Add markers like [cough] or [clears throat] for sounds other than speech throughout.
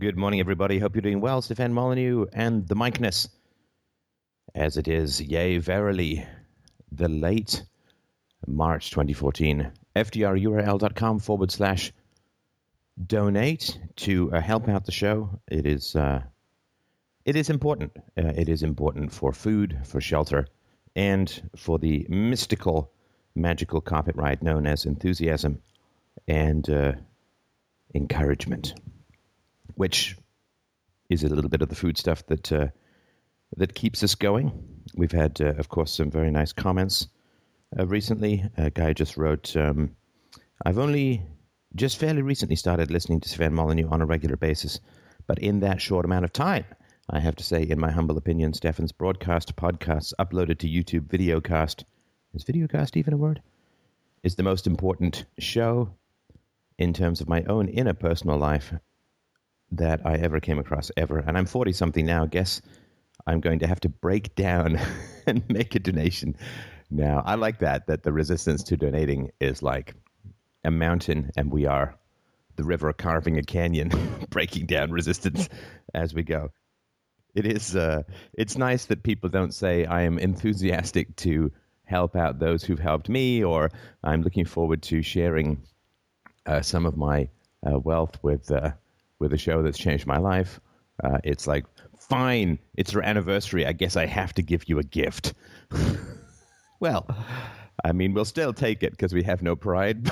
Good morning, everybody. Hope you're doing well. Stefan Molyneux and the Micness. As it is, yea, verily, the late March 2014. FDRURL.com forward slash donate to uh, help out the show. It is, uh, it is important. Uh, it is important for food, for shelter, and for the mystical, magical carpet ride known as enthusiasm and uh, encouragement which is a little bit of the food stuff that uh, that keeps us going. We've had, uh, of course, some very nice comments uh, recently. A guy just wrote, um, "I've only just fairly recently started listening to Sven Molyneux on a regular basis, but in that short amount of time." I have to say, in my humble opinion, Stefan's broadcast podcasts uploaded to YouTube videocast is videocast even a word? Is the most important show in terms of my own inner personal life that I ever came across ever. And I'm 40 something now. Guess I'm going to have to break down [laughs] and make a donation now. I like that, that the resistance to donating is like a mountain and we are the river carving a canyon, [laughs] breaking down resistance as we go. It is, uh, it's nice that people don't say I am enthusiastic to help out those who've helped me or I'm looking forward to sharing uh, some of my uh, wealth with uh, with a show that's changed my life. Uh, it's like, fine, it's our anniversary. I guess I have to give you a gift. [laughs] well, I mean, we'll still take it because we have no pride. [laughs]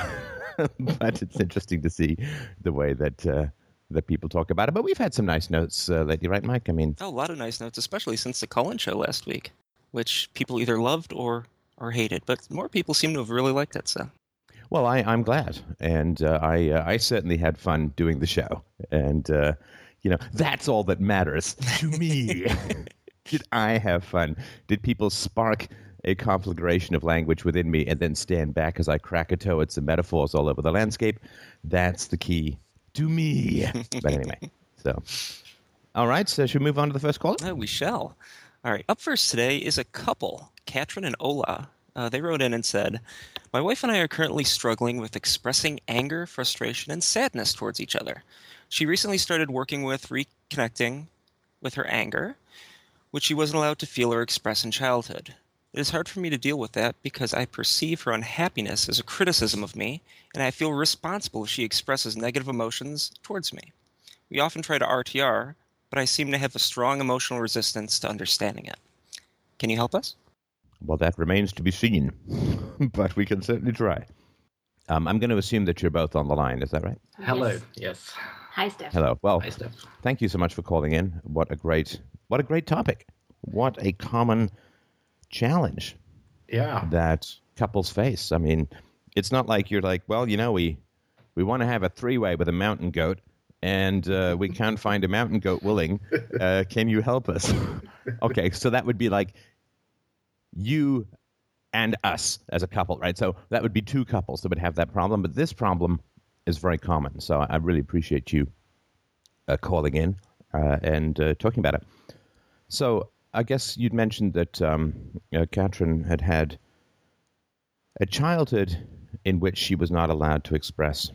but it's interesting to see the way that uh, that people talk about it. But we've had some nice notes uh, lately, right, Mike? I mean, oh, a lot of nice notes, especially since the Cullen show last week, which people either loved or or hated. But more people seem to have really liked it. So well, I, am glad, and uh, I uh, I certainly had fun doing the show, and uh, you know that's all that matters [laughs] to me. [laughs] Did I have fun? Did people spark a conflagration of language within me and then stand back as I crack a toe at some metaphors all over the landscape? That's the key to me. [laughs] but anyway, so all right. So should we move on to the first caller? Oh, we shall. All right. Up first today is a couple, Katrin and Ola. Uh, they wrote in and said, My wife and I are currently struggling with expressing anger, frustration, and sadness towards each other. She recently started working with reconnecting with her anger, which she wasn't allowed to feel or express in childhood. It is hard for me to deal with that because I perceive her unhappiness as a criticism of me, and I feel responsible if she expresses negative emotions towards me. We often try to RTR, but I seem to have a strong emotional resistance to understanding it. Can you help us? Well, that remains to be seen, [laughs] but we can certainly try. Um, I'm going to assume that you're both on the line. Is that right? Hello. Yes. yes. Hi, Steph. Hello. Well, Hi, Steph. thank you so much for calling in. What a great, what a great topic. What a common challenge. Yeah. That couples face. I mean, it's not like you're like, well, you know, we we want to have a three way with a mountain goat, and uh, we can't find a mountain goat willing. [laughs] Uh, can you help us? [laughs] okay, so that would be like you and us as a couple, right? So that would be two couples that would have that problem. But this problem is very common. So I really appreciate you uh, calling in uh, and uh, talking about it. So I guess you'd mentioned that um, uh, Katrin had had a childhood in which she was not allowed to express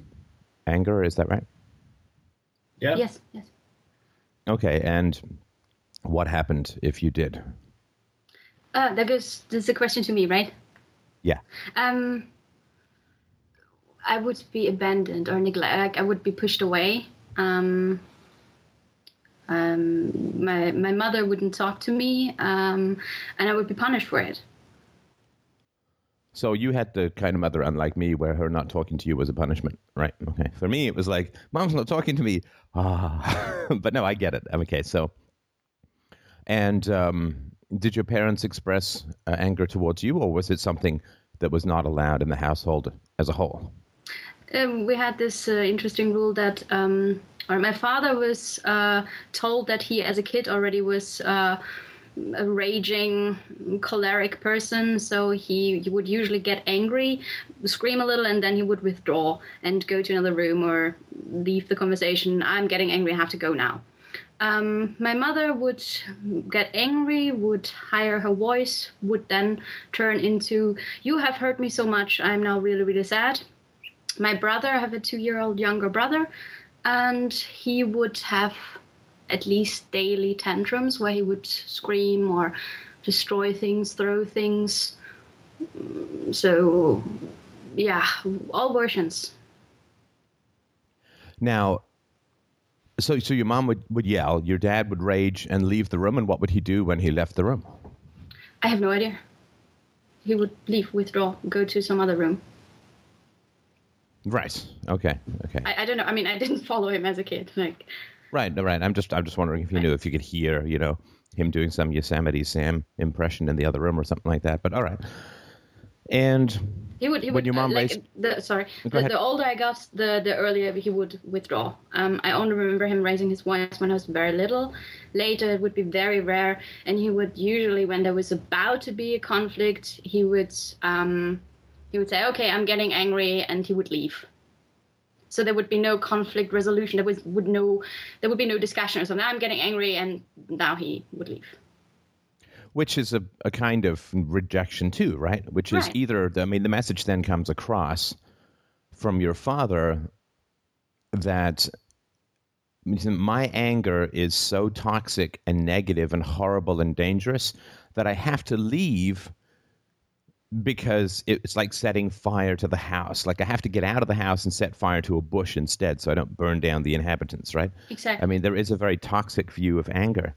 anger. Is that right? Yeah. Yes. Yes. Okay. And what happened if you did? Uh, that goes. This is a question to me, right? Yeah. Um, I would be abandoned or neglected. Like I would be pushed away. Um, um, my my mother wouldn't talk to me, um, and I would be punished for it. So you had the kind of mother, unlike me, where her not talking to you was a punishment, right? Okay. For me, it was like, "Mom's not talking to me." Ah, [laughs] but no, I get it. Okay, so, and um, did your parents express uh, anger towards you, or was it something that was not allowed in the household as a whole? Um, we had this uh, interesting rule that, um, or my father was uh, told that he, as a kid, already was uh, a raging, choleric person. So he, he would usually get angry, scream a little, and then he would withdraw and go to another room or leave the conversation. I'm getting angry. I have to go now. Um, my mother would get angry, would higher her voice, would then turn into, You have hurt me so much, I'm now really, really sad. My brother, I have a two year old younger brother, and he would have at least daily tantrums where he would scream or destroy things, throw things. So, yeah, all versions. Now, so so your mom would, would yell, your dad would rage and leave the room, and what would he do when he left the room? I have no idea. He would leave, withdraw, go to some other room. Right. Okay. Okay. I, I don't know. I mean, I didn't [laughs] follow him as a kid. Like, Right. Right. I'm just I'm just wondering if you knew if you could hear you know him doing some Yosemite Sam impression in the other room or something like that. But all right. And He would. He When would. your mom uh, like, raised- the sorry. Go The, ahead. the older I got, the the earlier he would withdraw. Um, I only remember him raising his voice when I was very little. Later, it would be very rare, and he would usually, when there was about to be a conflict, he would um, he would say, "Okay, I'm getting angry," and he would leave. So there would be no conflict resolution. There was would no there would be no discussion or something. I'm getting angry, and now he would leave. Which is a, a kind of rejection too, right? Which is Right. either I mean the message then comes across from your father that my anger is so toxic and negative and horrible and dangerous that I have to leave because it's like setting fire to the house. Like I have to get out of the house and set fire to a bush instead so I don't burn down the inhabitants, right? Exactly. I mean, there is a very toxic view of anger,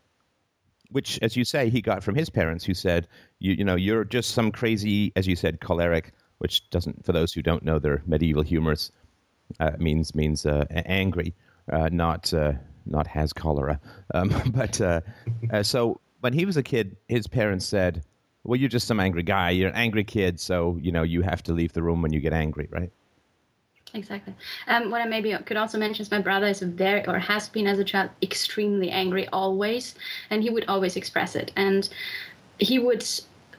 which, as you say, he got from his parents who said, you, you know, you're just some crazy, as you said, choleric, which doesn't, for those who don't know their medieval humors, uh, means means uh, angry, uh, not uh, not has cholera. Um, [laughs] but uh, uh, so when he was a kid, his parents said, "Well, you're just some angry guy. You're an angry kid, so you know you have to leave the room when you get angry, right?" Exactly. Um, what I maybe could also mention is my brother is very, or has been as a child, extremely angry always, and he would always express it. And he would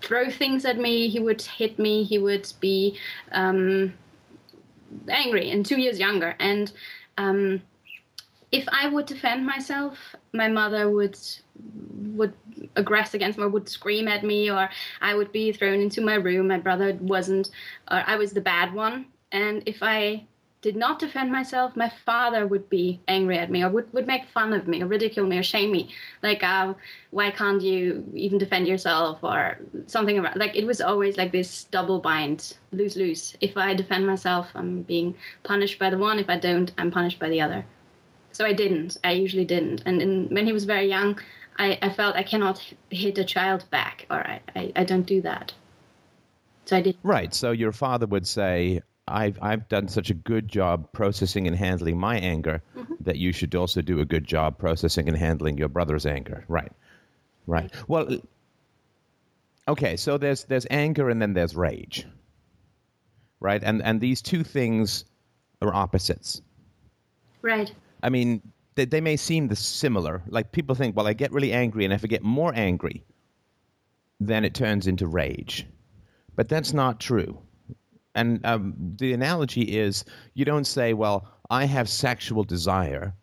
throw things at me, he would hit me, he would be um, angry, and two years younger. And um, if I would defend myself, my mother would would aggress against me or would scream at me or I would be thrown into my room. My brother wasn't or I was the bad one. And if I did not defend myself, my father would be angry at me or would, would make fun of me or ridicule me or shame me. Like, uh, why can't you even defend yourself or something around like it was always like this double bind, lose lose. If I defend myself, I'm being punished by the one. If I don't, I'm punished by the other. So I didn't. I usually didn't. And when he was very young, I, I felt I cannot hit a child back, or I, I, I don't do that. So I did. Right. So your father would say, I've, I've done such a good job processing and handling my anger mm-hmm. that you should also do a good job processing and handling your brother's anger. Right. Right. Well, okay. So there's, there's anger and then there's rage. Right. And, and these two things are opposites. Right. I mean, they, they may seem the similar. Like people think, well, I get really angry, and if I get more angry, then it turns into rage. But that's not true. And um, the analogy is you don't say, well, I have sexual desire,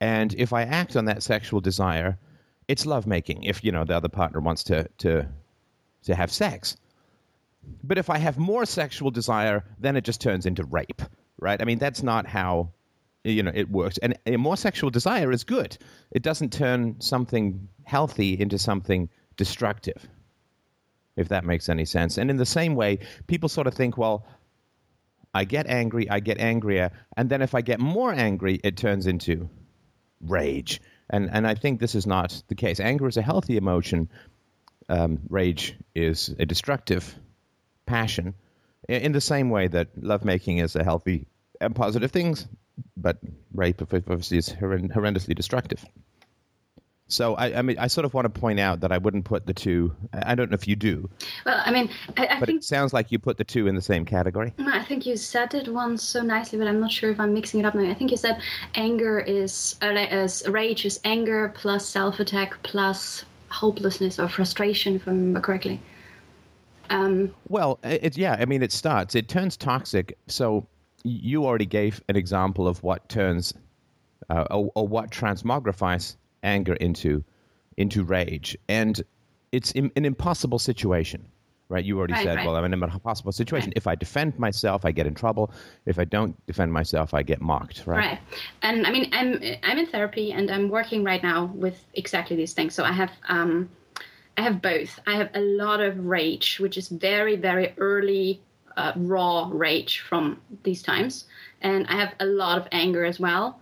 and if I act on that sexual desire, it's lovemaking. If you know the other partner wants to to to have sex, but if I have more sexual desire, then it just turns into rape, right? I mean, that's not how you know it works. And a more sexual desire is good. It doesn't turn something healthy into something destructive. If that makes any sense. And in the same way, people sort of think, well, I get angry, I get angrier, and then if I get more angry, it turns into rage. And and I think this is not the case. Anger is a healthy emotion. Um, rage is a destructive passion. In the same way that lovemaking is a healthy and positive thing, but rape obviously is horren- horrendously destructive. So I, I mean, I sort of want to point out that I wouldn't put the two. I don't know if you do, Well, I mean, I, I but think it sounds like you put the two in the same category. No, I think you said it once so nicely, but I'm not sure if I'm mixing it up now. I think you said anger is, uh, as rage is anger plus self attack plus hopelessness or frustration, if I remember correctly. Um, Well, it, yeah, I mean, it starts, it turns toxic. So you already gave an example of what turns uh, or, or what transmogrifies anger into into rage, and it's im- an impossible situation, right? You already Right, said, right. well, I'm in a possible situation. If I defend myself, I get in trouble. If I don't defend myself, I get mocked, right? Right. And I mean, I'm I'm in therapy and I'm working right now with exactly these things. So I have um, I have both. I have a lot of rage, which is very very early uh, raw rage from these times, and I have a lot of anger as well.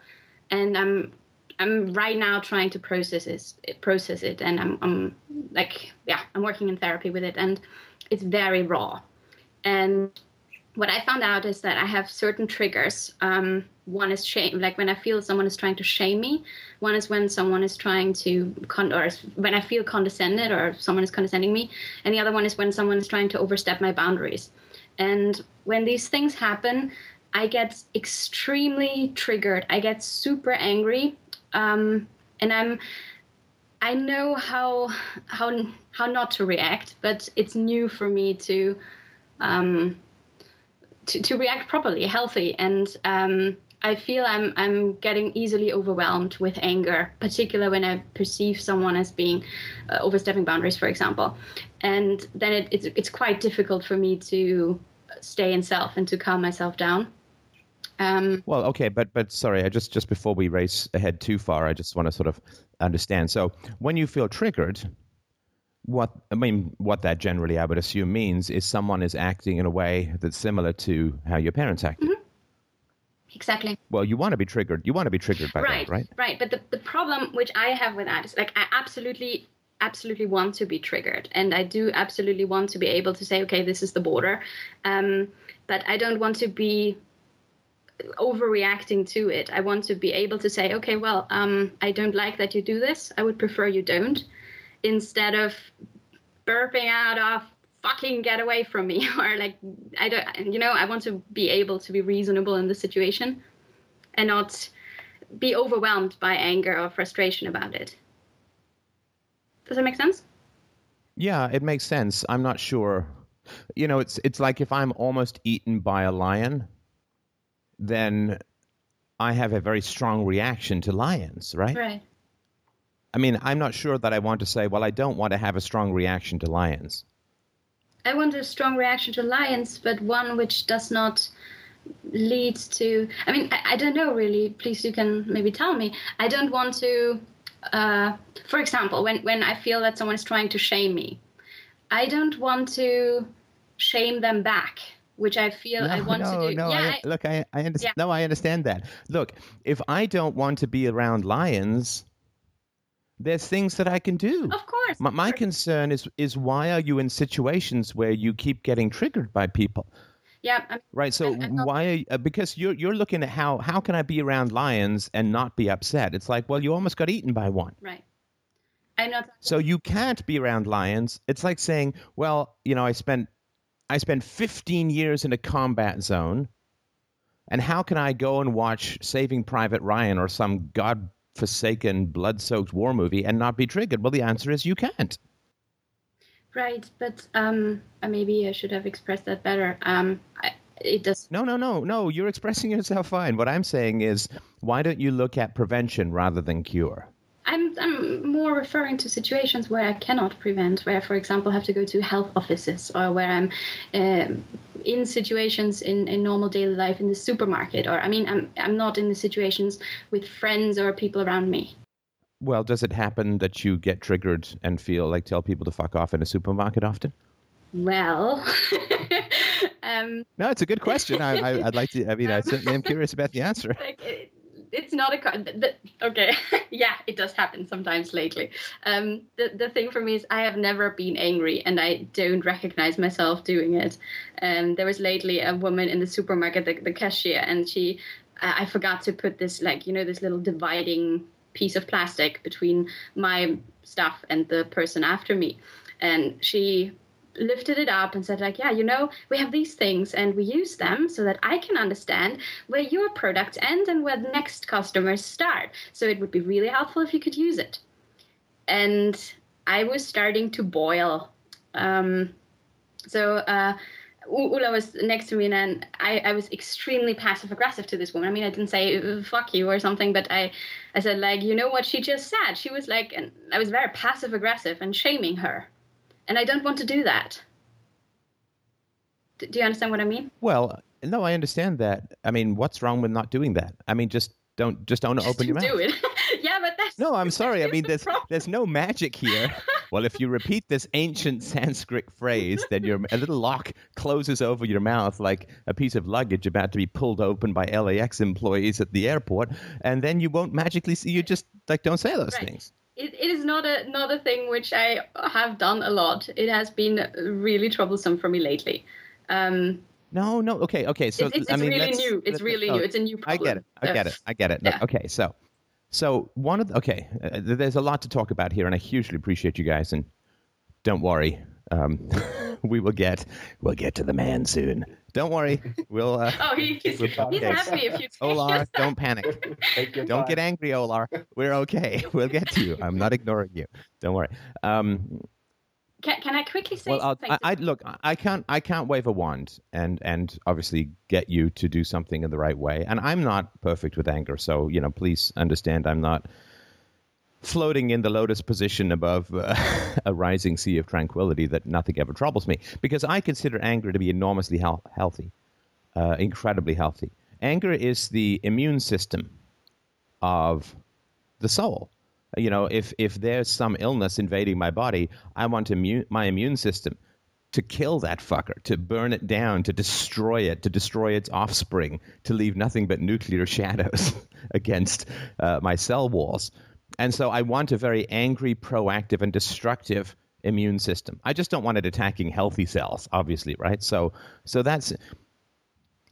And I'm I'm right now trying to process it, process it, and I'm I'm like yeah, I'm working in therapy with it, and it's very raw. And what I found out is that I have certain triggers. Um, one is shame, like when I feel someone is trying to shame me. One is when someone is trying to, con- or when I feel condescended or someone is condescending me. And the other one is when someone is trying to overstep my boundaries. And when these things happen, I get extremely triggered. I get super angry, um, and I'm. I know how how how not to react, but it's new for me to. Um, to, to react properly, healthy, and um, I feel I'm I'm getting easily overwhelmed with anger, particularly when I perceive someone as being uh, overstepping boundaries, for example, and then it, it's it's quite difficult for me to stay in self and to calm myself down. Um, Well, okay, but but sorry, I just just before we race ahead too far, I just want to sort of understand. So, when you feel triggered, what I mean, what that generally I would assume means is someone is acting in a way that's similar to how your parents acted. exactly. Well, you want to be triggered. You want to be triggered by right, that, right? Right. But the, the problem which I have with that is like I absolutely absolutely want to be triggered and I do absolutely want to be able to say, okay, this is the border. Um, but I don't want to be overreacting to it. I want to be able to say, okay, well, um, I don't like that you do this. I would prefer you don't, instead of burping out of fucking get away from me [laughs] or like I don't, you know, I want to be able to be reasonable in the situation and not be overwhelmed by anger or frustration about it. Does that make sense? Yeah, it makes sense. I'm not sure. You know, it's it's like if I'm almost eaten by a lion, then I have a very strong reaction to lions, right? Right. I mean, I'm not sure that I want to say, well, I don't want to have a strong reaction to lions. I want a strong reaction to lions, but one which does not lead to. I mean, I, I don't know really. Please, you can maybe tell me. I don't want to. Uh, for example, when when I feel that someone is trying to shame me, I don't want to shame them back, which I feel I want no, to do. No, yeah, I, look, I, I understand. Yeah. No, I understand that. Look, if I don't want to be around lions, there's things that I can do. of course. My, my concern is is why are you in situations where you keep getting triggered by people? yeah, I mean, Right. So and not- why? Are you, uh, because you're you're looking at how how can I be around lions and not be upset? It's like, well, you almost got eaten by one. right. I'm not. So you can't be around lions. It's like saying, well, you know, I spent I spent 15 years in a combat zone, and how can I go and watch Saving Private Ryan or some god-forsaken, blood-soaked war movie and not be triggered? Well, the answer is you can't. Right, but um, uh, maybe I should have expressed that better. Um, I, it does. No, no, no, no. You're expressing yourself fine. What I'm saying is, why don't you look at prevention rather than cure? I'm I'm more referring to situations where I cannot prevent, where, for example, I have to go to health offices, or where I'm um in situations in, in normal daily life in the supermarket, or I mean, I'm I'm not in the situations with friends or people around me. Well, does it happen that you get triggered and feel like tell people to fuck off in a supermarket often? Well, [laughs] um, No, it's a good question. I, I'd like to. I mean, I certainly am curious about the answer. [laughs] like it's not a co- th- th- okay. [laughs] Yeah it does happen sometimes lately. Um the, the thing for me is i have never been angry and i don't recognize myself doing it. Um there was lately a woman in the supermarket the, the cashier and she I forgot to put this like you know this little dividing piece of plastic between my stuff and the person after me. And she lifted it up and said like yeah you know we have these things and we use them so that i can understand where your products end and where the next customers start so it would be really helpful if you could use it and i was starting to boil um, so uh, Ola was next to me, and I, I was extremely passive aggressive to this woman. I mean, I didn't say "Uh, "fuck you" or something, but I, I said like, you know what she just said. She was like, and I was very passive aggressive and shaming her, and I don't want to do that. D- do you understand what I mean? Well, no, I understand that. I mean, what's wrong with not doing that? I mean, just don't just don't open [laughs] your mouth. Do it. [laughs] yeah, but that's No, I'm [laughs] sorry. I mean, there's problem. there's no magic here. Well, if you repeat this ancient Sanskrit phrase, then your a little lock closes over your mouth like a piece of luggage about to be pulled open by LAX employees at the airport, and then you won't magically see. You just like don't say those Right. things. It, it is not a not a thing which I have done a lot. It has been really troublesome for me lately. Um, No, no. Okay, okay. So it's, it's, I it's mean, really new. It's really oh, new. It's a new problem. I get it. I Uh, get it. I get it. No. Okay, so so one of the, okay, uh, there's a lot to talk about here, and I hugely appreciate you guys. And don't worry, um, [laughs] [laughs] we will get we'll get to the man soon. Don't worry, we'll. Uh, Oh, he, he's, We're he's okay. asked me a few times. Ola, [laughs] don't panic. Don't time. get angry, Ola. We're okay. We'll get to you. I'm not ignoring you. Don't worry. Um, Can, can I quickly say well, something? I, I look. I can't. I can't wave a wand and and obviously get you to do something in the right way. And I'm not perfect with anger, so you know, please understand. I'm not floating in the lotus position above uh, [laughs] a rising sea of tranquility that nothing ever troubles me because I consider anger to be enormously heal- healthy, uh, incredibly healthy. Anger is the immune system of the soul. You know, if if there's some illness invading my body, I want immune, my immune system to kill that fucker, to burn it down, to destroy it, to destroy its offspring, to leave nothing but nuclear [laughs] shadows [laughs] against uh, my cell walls. And so I want a very angry, proactive, and destructive immune system. I just don't want it attacking healthy cells, obviously, right? So, so that's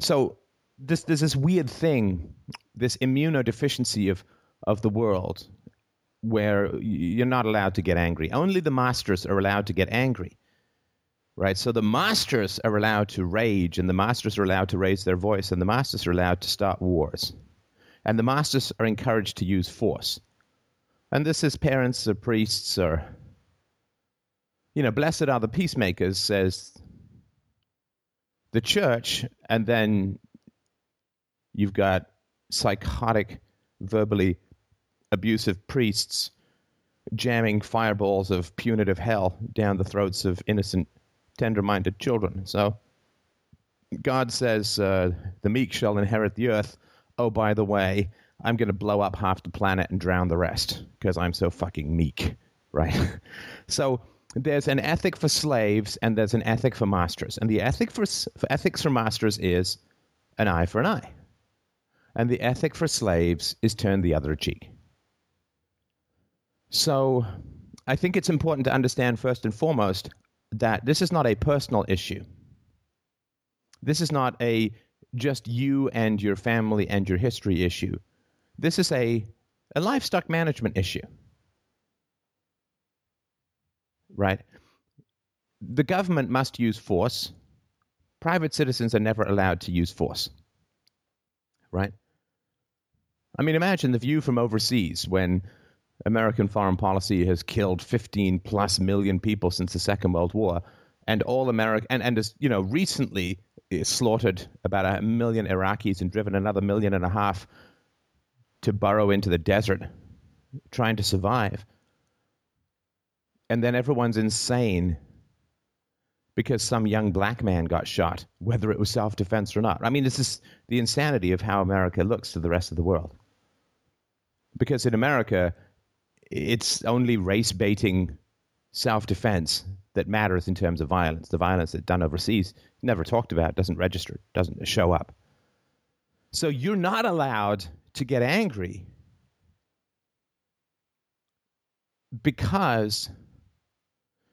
so this there's this weird thing, this immunodeficiency of of the world, where you're not allowed to get angry. Only the masters are allowed to get angry, right? So the masters are allowed to rage, and the masters are allowed to raise their voice, and the masters are allowed to start wars, and the masters are encouraged to use force. And this is parents or priests or, you know, blessed are the peacemakers, says the church, and then you've got psychotic, verbally abusive priests jamming fireballs of punitive hell down the throats of innocent, tender minded children. So God says, uh, the meek shall inherit the earth. Oh, by the way, I'm going to blow up half the planet and drown the rest because I'm so fucking meek, [laughs] right? so there's an ethic for slaves and there's an ethic for masters. And the ethic for, for ethics for masters is an eye for an eye. And the ethic for slaves is turn the other cheek. So I think it's important to understand first and foremost that this is not a personal issue. This is not a just you and your family and your history issue. This is a, a livestock management issue. Right? The government must use force. Private citizens are never allowed to use force. Right? I mean, imagine the view from overseas when American foreign policy has killed 15 plus million people since the Second World War, and all America and and has you know recently slaughtered about a million Iraqis and driven another million and a half to burrow into the desert, trying to survive. And then everyone's insane because some young black man got shot, whether it was self defense or not. I mean, this is the insanity of how America looks to the rest of the world. Because in America, it's only race baiting self defense that matters in terms of violence. The violence that's done overseas, never talked about, doesn't register, doesn't show up. So you're not allowed to get angry because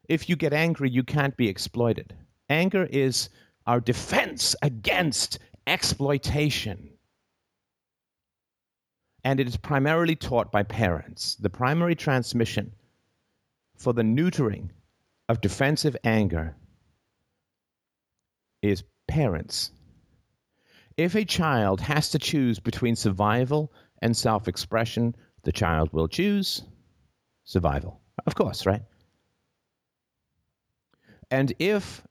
if you get angry, you can't be exploited. Anger is our defense against exploitation. And it is primarily taught by parents. The primary transmission for the neutering of defensive anger is parents. If a child has to choose between survival and self expression, the child will choose survival. Of course, right? And if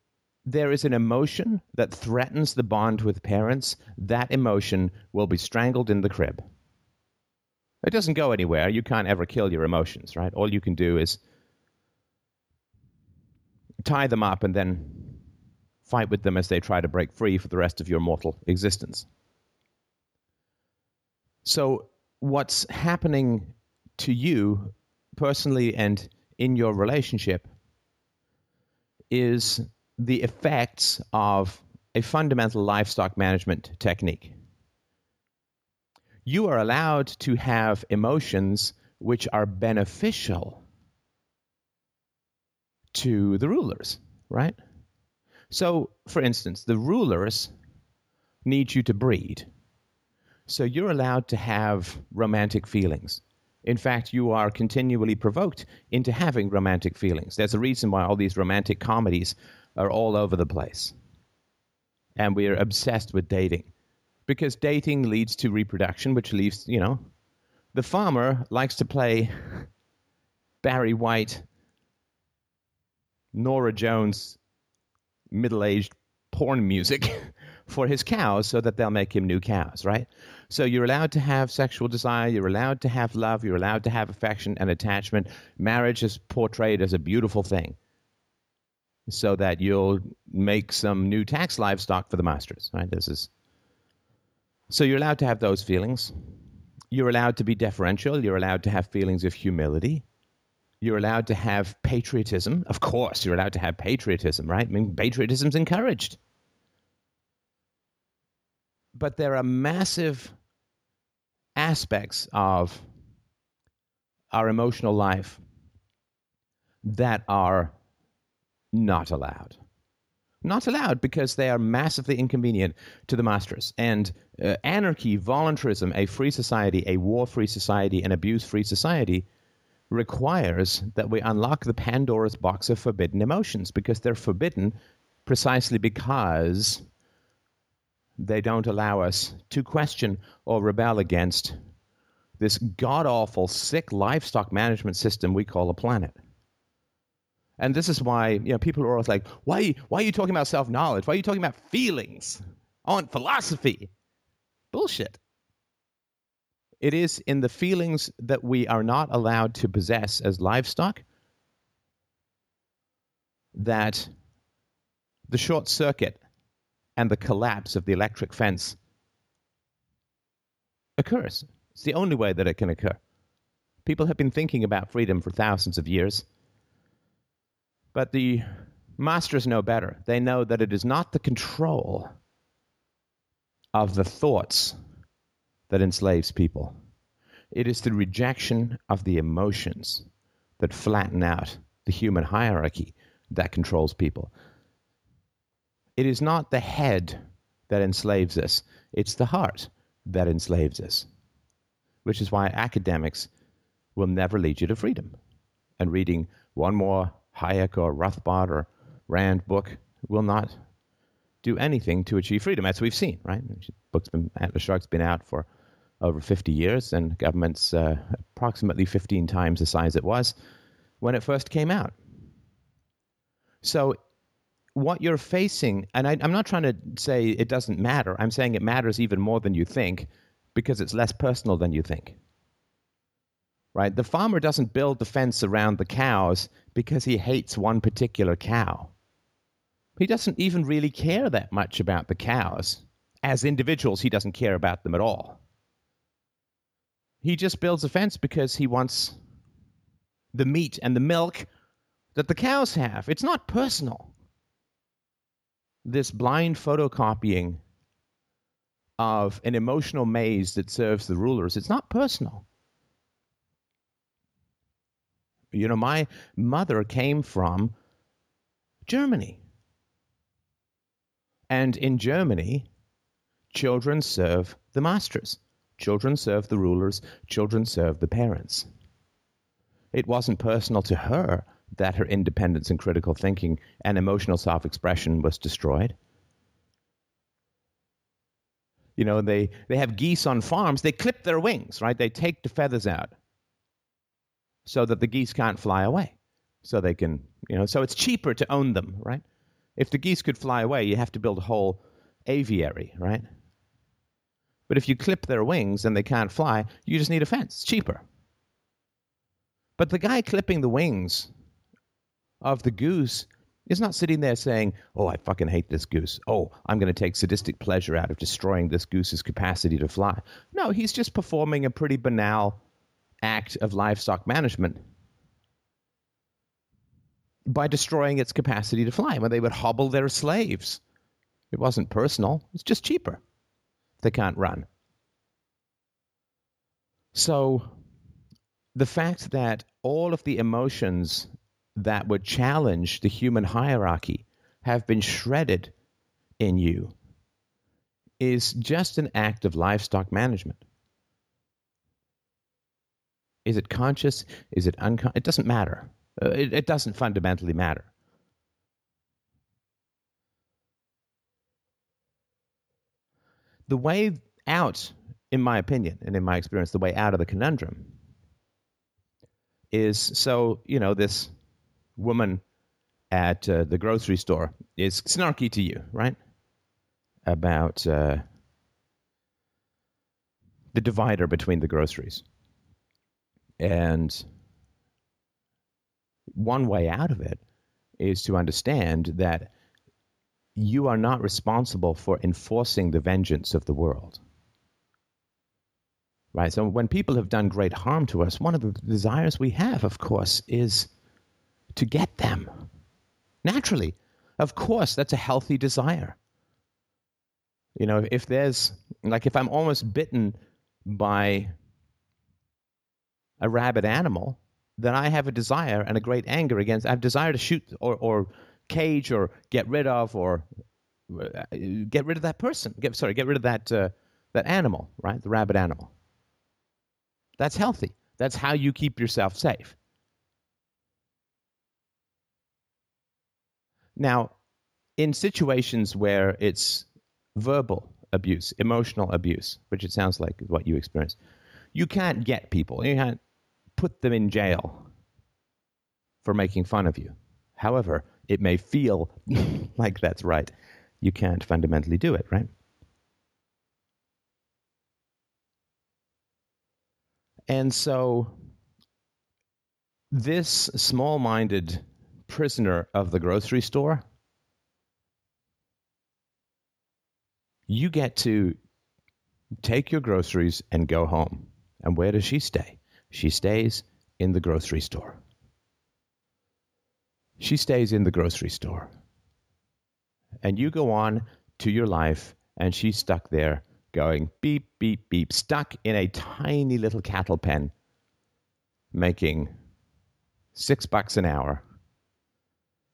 there is an emotion that threatens the bond with parents, that emotion will be strangled in the crib. It doesn't go anywhere. You can't ever kill your emotions, right? All you can do is tie them up and then fight with them as they try to break free for the rest of your mortal existence. So, what's happening to you personally and in your relationship is the effects of a fundamental livestock management technique. You are allowed to have emotions which are beneficial to the rulers, right? So, for instance, the rulers need you to breed. So you're allowed to have romantic feelings. In fact, you are continually provoked into having romantic feelings. There's a reason why all these romantic comedies are all over the place. And we are obsessed with dating. Because dating leads to reproduction, which leaves, you know, the farmer likes to play [laughs] Barry White, Norah Jones, middle aged porn music [laughs] for his cows so that they'll make him new cows, right? So you're allowed to have sexual desire, you're allowed to have love, you're allowed to have affection and attachment. Marriage is portrayed as a beautiful thing so that you'll make some new tax livestock for the masters, right? This is So you're allowed to have those feelings. You're allowed to be deferential, you're allowed to have feelings of humility. You're allowed to have patriotism. Of course, you're allowed to have patriotism, right? I mean, patriotism's encouraged but there are massive aspects of our emotional life that are not allowed. Not allowed because they are massively inconvenient to the masters. And uh, anarchy, voluntarism, a free society, a war free society, an abuse free society requires that we unlock the Pandora's box of forbidden emotions because they're forbidden precisely because they don't allow us to question or rebel against this god awful, sick livestock management system we call a planet. And this is why you know people are always like, why, why are you talking about self knowledge? Why are you talking about feelings? Want philosophy. Bullshit. It is in the feelings that we are not allowed to possess as livestock that the short circuit and the collapse of the electric fence occurs. It's the only way that it can occur. People have been thinking about freedom for thousands of years, but the masters know better. They know that it is not the control of the thoughts that enslaves people, it is the rejection of the emotions that flatten out the human hierarchy that controls people. It is not the head that enslaves us, it's the heart that enslaves us. Which is why academics will never lead you to freedom. And reading one more Hayek or Rothbard or Rand book will not do anything to achieve freedom, as we've seen, right? book's been Atlas Shrugged's been out for over 50 years, and government's uh, approximately 15 times the size it was when it first came out. So what you're facing, and I, I'm not trying to say it doesn't matter. I'm saying it matters even more than you think because it's less personal than you think. Right? The farmer doesn't build the fence around the cows because he hates one particular cow. He doesn't even really care that much about the cows. As individuals, he doesn't care about them at all. He just builds a fence because he wants the meat and the milk that the cows have. It's not personal this blind photocopying of an emotional maze that serves the rulers. It's not personal. You know, my mother came from Germany. And in Germany, children serve the masters, children serve the rulers, children serve the parents. It wasn't personal to her that her independence and critical thinking and emotional self expression was destroyed. You know, they, they have geese on farms, they clip their wings, right? They take the feathers out so that the geese can't fly away. So they can, you know, so it's cheaper to own them, right? If the geese could fly away, you have to build a whole aviary, right? But if you clip their wings and they can't fly, you just need a fence. It's cheaper. But the guy clipping the wings of the goose is not sitting there saying, Oh, I fucking hate this goose. Oh, I'm going to take sadistic pleasure out of destroying this goose's capacity to fly. No, he's just performing a pretty banal act of livestock management by destroying its capacity to fly when they would hobble their slaves. It wasn't personal, it's just cheaper. They can't run. So the fact that all of the emotions that would challenge the human hierarchy have been shredded in you is just an act of livestock management. Is it conscious? Is it unconscious? It doesn't matter. Uh, it, it doesn't fundamentally matter. The way out, in my opinion and in my experience, the way out of the conundrum is so, you know, this woman at uh, the grocery store is snarky to you, right? About uh, the divider between the groceries. And one way out of it is to understand that you are not responsible for enforcing the vengeance of the world. Right? So when people have done great harm to us, one of the desires we have, of course, is to get them. Naturally. Of course, that's a healthy desire. You know, if there's, like, if I'm almost bitten by a rabid animal, then I have a desire and a great anger against. I have desire to shoot or, or cage or get rid of or uh, get rid of that person. Get sorry, get rid of that uh, that animal, right? The rabid animal. That's healthy. That's how you keep yourself safe. Now, in situations where it's verbal abuse, emotional abuse, which it sounds like is what you experience, you can't get people. You can't put them in jail for making fun of you. However, it may feel [laughs] like that's right. You can't fundamentally do it, right? And so, this small minded prisoner of the grocery store, you get to take your groceries and go home. And where does she stay? She stays in the grocery store. She stays in the grocery store. And you go on to your life, and she's stuck there going beep, beep, beep, stuck in a tiny little cattle pen, making six bucks an hour.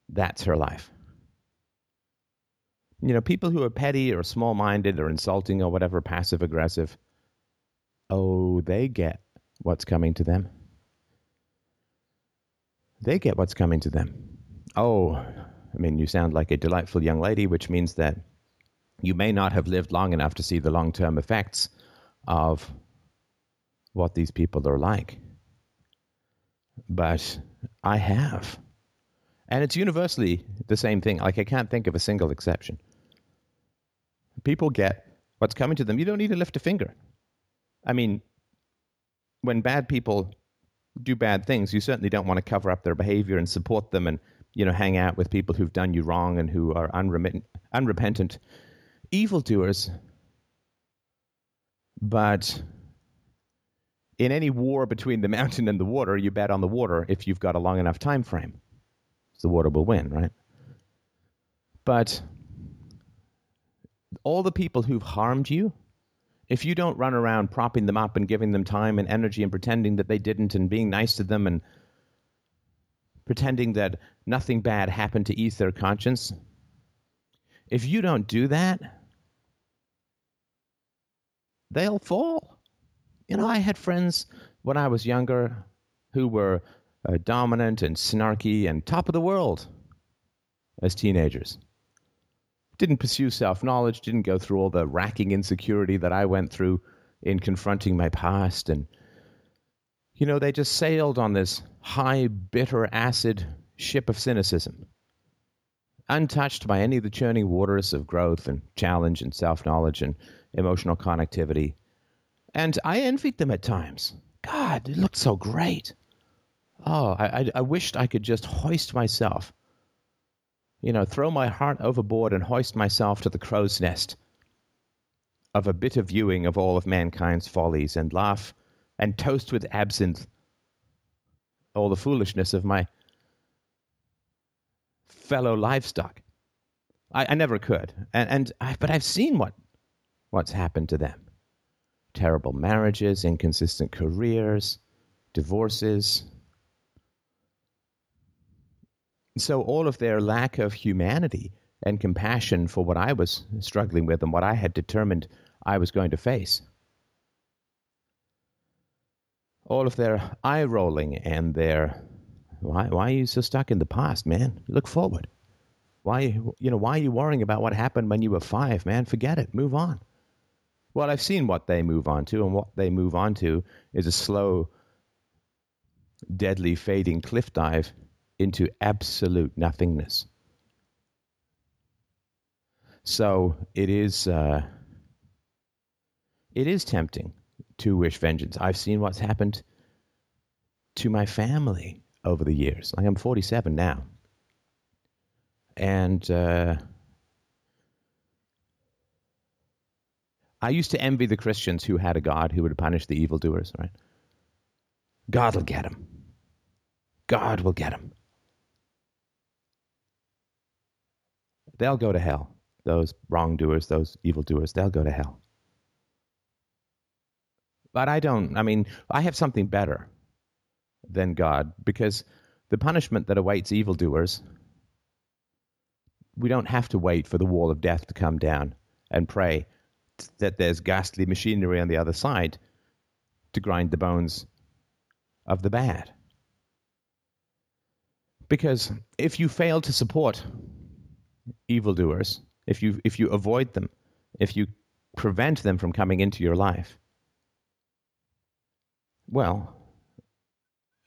That's her life. You know, people who are petty or small minded or insulting or whatever, passive aggressive, oh, they get what's coming to them. They get what's coming to them. Oh, I mean, you sound like a delightful young lady, which means that you may not have lived long enough to see the long term effects of what these people are like. But I have. And it's universally the same thing. Like, I can't think of a single exception. People get what's coming to them. You don't need to lift a finger. I mean, when bad people do bad things, you certainly don't want to cover up their behavior and support them and, you know, hang out with people who've done you wrong and who are unrepentant evildoers. But in any war between the mountain and the water, you bet on the water if you've got a long enough time frame. The water will win, right? But all the people who've harmed you, if you don't run around propping them up and giving them time and energy and pretending that they didn't and being nice to them and pretending that nothing bad happened to ease their conscience, if you don't do that, they'll fall. You know, I had friends when I was younger who were uh, dominant and snarky and top of the world as teenagers. Didn't pursue self knowledge, didn't go through all the racking insecurity that I went through in confronting my past. And, you know, they just sailed on this high, bitter, acid ship of cynicism, untouched by any of the churning waters of growth and challenge and self knowledge and emotional connectivity. And I envied them at times. God, it looked so great. Oh, I, I, I wished I could just hoist myself you know, throw my heart overboard and hoist myself to the crow's nest of a bitter viewing of all of mankind's follies and laugh and toast with absinthe all the foolishness of my fellow livestock. I, I never could, and, and I, but I've seen what what's happened to them: terrible marriages, inconsistent careers, divorces. So all of their lack of humanity and compassion for what I was struggling with and what I had determined I was going to face. All of their eye rolling and their why why are you so stuck in the past, man? Look forward. Why you know why are you worrying about what happened when you were five, man? Forget it. Move on. Well, I've seen what they move on to, and what they move on to is a slow, deadly, fading cliff dive into absolute nothingness. So it is uh, it is tempting to wish vengeance. I've seen what's happened to my family over the years. Like I'm 47 now, and uh, I used to envy the Christians who had a God who would punish the evildoers. Right? God will get them. God will get them. They'll go to hell. Those wrongdoers, those evildoers, they'll go to hell. But I don't, I mean, I have something better than God because the punishment that awaits evildoers, we don't have to wait for the wall of death to come down and pray that there's ghastly machinery on the other side to grind the bones of the bad. Because if you fail to support evildoers, if you if you avoid them, if you prevent them from coming into your life, well,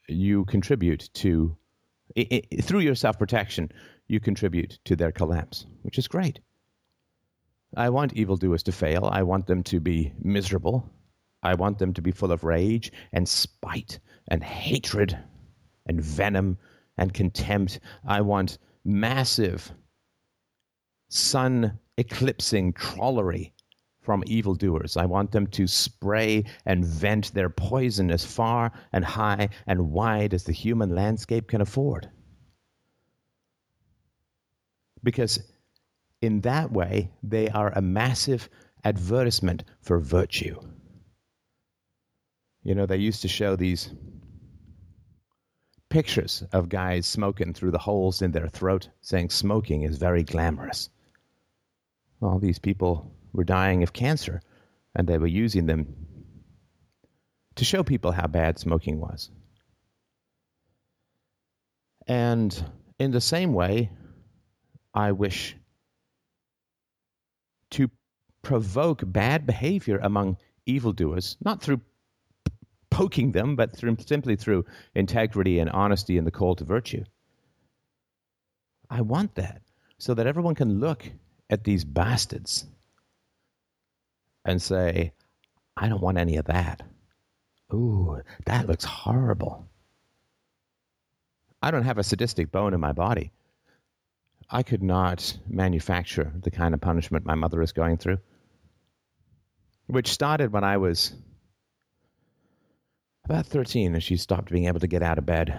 you contribute to it, it, through your self protection, you contribute to their collapse, which is great. I want evildoers to fail. I want them to be miserable. I want them to be full of rage and spite and hatred and venom and contempt. I want massive sun eclipsing trollery from evildoers. I want them to spray and vent their poison as far and high and wide as the human landscape can afford. Because in that way, they are a massive advertisement for virtue. You know, they used to show these pictures of guys smoking through the holes in their throat, saying smoking is very glamorous all these people were dying of cancer, and they were using them to show people how bad smoking was. And in the same way, I wish to provoke bad behavior among evildoers, not through poking them, but through, simply through integrity and honesty and the call to virtue. I want that so that everyone can look at these bastards and say, I don't want any of that. Ooh, that looks horrible. I don't have a sadistic bone in my body. I could not manufacture the kind of punishment my mother is going through, which started when I was about 13 and she stopped being able to get out of bed,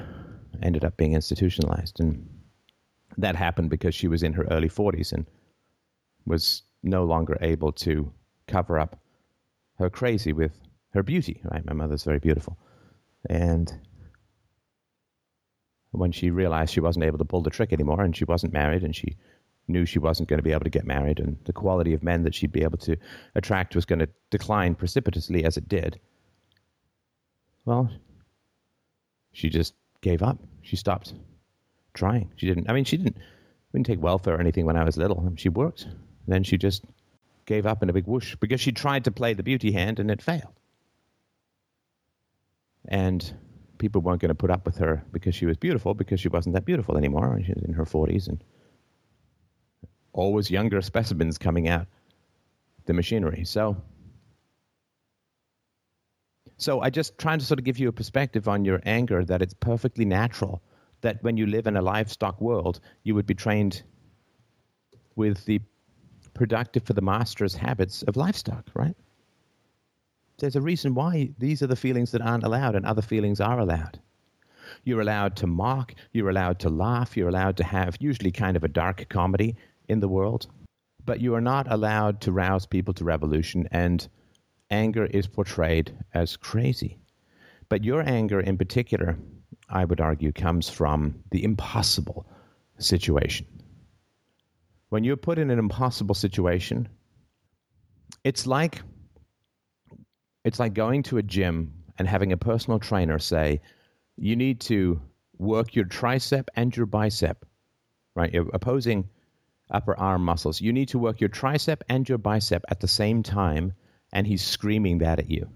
ended up being institutionalized. And that happened because she was in her early 40s and was no longer able to cover up her crazy with her beauty. Right, my mother's very beautiful, and when she realized she wasn't able to pull the trick anymore, and she wasn't married, and she knew she wasn't going to be able to get married, and the quality of men that she'd be able to attract was going to decline precipitously as it did. Well, she just gave up. She stopped trying. She didn't. I mean, she didn't. Didn't take welfare or anything when I was little. She worked. Then she just gave up in a big whoosh because she tried to play the beauty hand and it failed. And people weren't going to put up with her because she was beautiful because she wasn't that beautiful anymore. She was in her 40s and always younger specimens coming out the machinery. So so I just trying to sort of give you a perspective on your anger that it's perfectly natural that when you live in a livestock world, you would be trained with the productive for the master's habits of livestock, right? There's a reason why these are the feelings that aren't allowed and other feelings are allowed. You're allowed to mock, you're allowed to laugh, you're allowed to have usually kind of a dark comedy in the world, but you are not allowed to rouse people to revolution, and anger is portrayed as crazy. But your anger in particular, I would argue, comes from the impossible situation. When you're put in an impossible situation, it's like it's like going to a gym and having a personal trainer say, you need to work your tricep and your bicep, right? Your opposing upper arm muscles. You need to work your tricep and your bicep at the same time, and he's screaming that at you.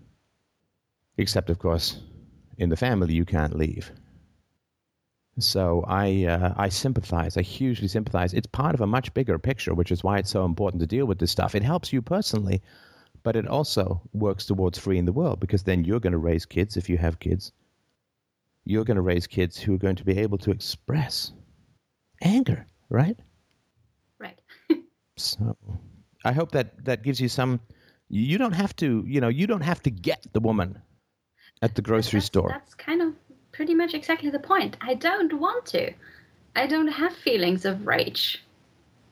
Except, of course, in the family, you can't leave. So I uh, I sympathize. I hugely sympathize. It's part of a much bigger picture, which is why it's so important to deal with this stuff. It helps you personally, but it also works towards freeing the world because then you're going to raise kids if you have kids you're going to raise kids who are going to be able to express anger, right? Right. [laughs] so I hope that that gives you some. You don't have to, you know, you don't have to get the woman at the grocery that's, store. That's kind of pretty much exactly the point. I don't want to. I don't have feelings of rage.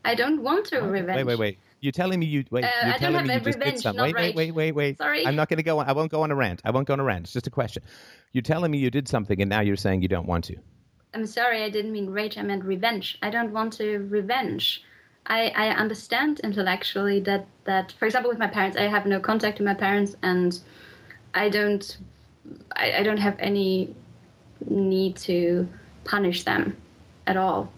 I don't want to revenge. Wait, wait, wait. You're telling me you wait. Uh, you're I don't telling have me you just did revenge, something. Wait, wait, wait, wait, wait. Sorry. I'm not going to go. On, I won't go on a rant. I won't go on a rant. It's just a question. You're telling me you did something, and now you're saying you don't want to. I'm sorry, I didn't mean rage. I meant revenge. I don't want to revenge. I, I understand intellectually that, that, for example, with my parents, I have no contact with my parents, and I don't, I, I don't have any need to punish them at all.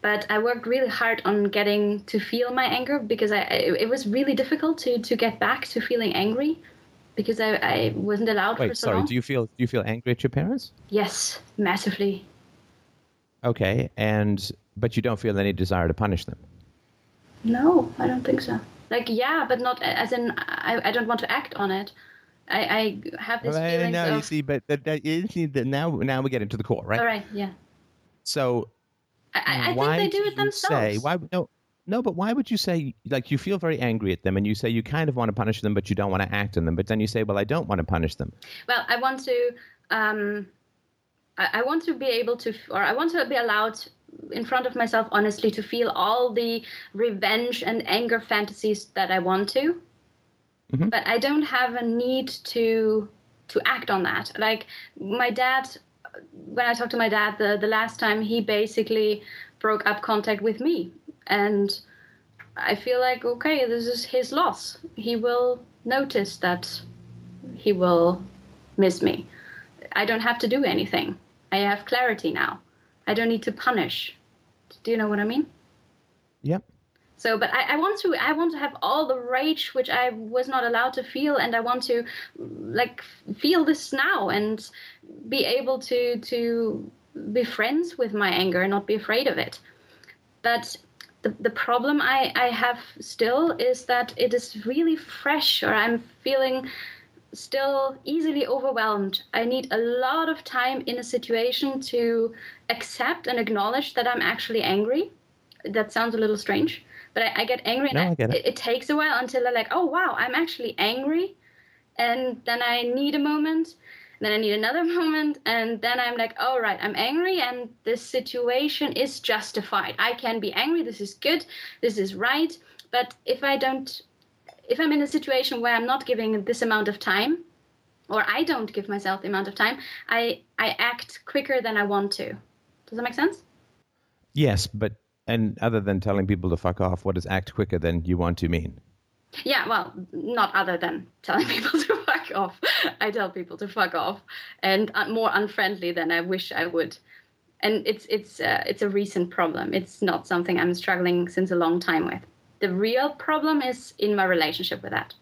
But I worked really hard on getting to feel my anger because I, it was really difficult to, to get back to feeling angry because I, I wasn't allowed for Wait, so sorry. long. Do you feel do you feel angry at your parents? Yes, massively. Okay, and but you don't feel any desire to punish them. No, I don't think so. Like, yeah, but not as in I, I don't want to act on it. I, I have this Well, feeling no, of. you see, but that, see that now now we get into the core, right? All right, yeah. So I, I- why think they do it you themselves. Say, why no no, but why would you say like you feel very angry at them and you say you kind of want to punish them but you don't want to act on them, but then you say, well, I don't want to punish them. Well, I want to. Um, I, I want to be able to, or I want to be allowed in front of myself honestly to feel all the revenge and anger fantasies that I want to. Mhm. But I don't have a need to to act on that. Like my dad, when I talked to my dad the the last time, he basically broke up contact with me, and I feel like okay, this is his loss. He will notice that he will miss me. I don't have to do anything. I have clarity now. I don't need to punish. Do you know what I mean? Yep. So, but I, I want to. I want to have all the rage which I was not allowed to feel, and I want to, like, feel this now and be able to to be friends with my anger and not be afraid of it. But the, the problem I, I have still is that it is really fresh, or I'm feeling still easily overwhelmed. I need a lot of time in a situation to accept and acknowledge that I'm actually angry. That sounds a little strange, but I, I get angry and No, I get it. it, it takes a while until I'm like, oh wow, I'm actually angry. And then I need a moment, and then I need another [laughs] moment, and then I'm like, "Oh right, I'm angry, and this situation is justified. I can be angry. This is good. This is right. But if I don't if I'm in a situation where I'm not giving this amount of time, or I don't give myself the amount of time, I I act quicker than I want to. Does that make sense? Yes, but and other than telling people to fuck off, what does act quicker than you want to mean? Yeah, well, not other than telling [laughs] people to fuck off. I tell people to fuck off, and uh, more unfriendly than I wish I would. And it's it's uh, it's a recent problem. It's not something I'm struggling since a long time with. The real problem is in my relationship with that.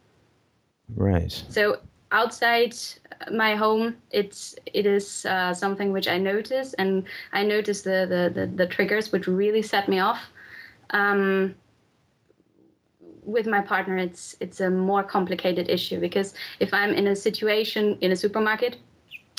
Right. So outside my home, it's it is uh, something which I notice, and I notice the the, the, the triggers which really set me off. Um, with my partner, it's it's a more complicated issue because if I'm in a situation in a supermarket,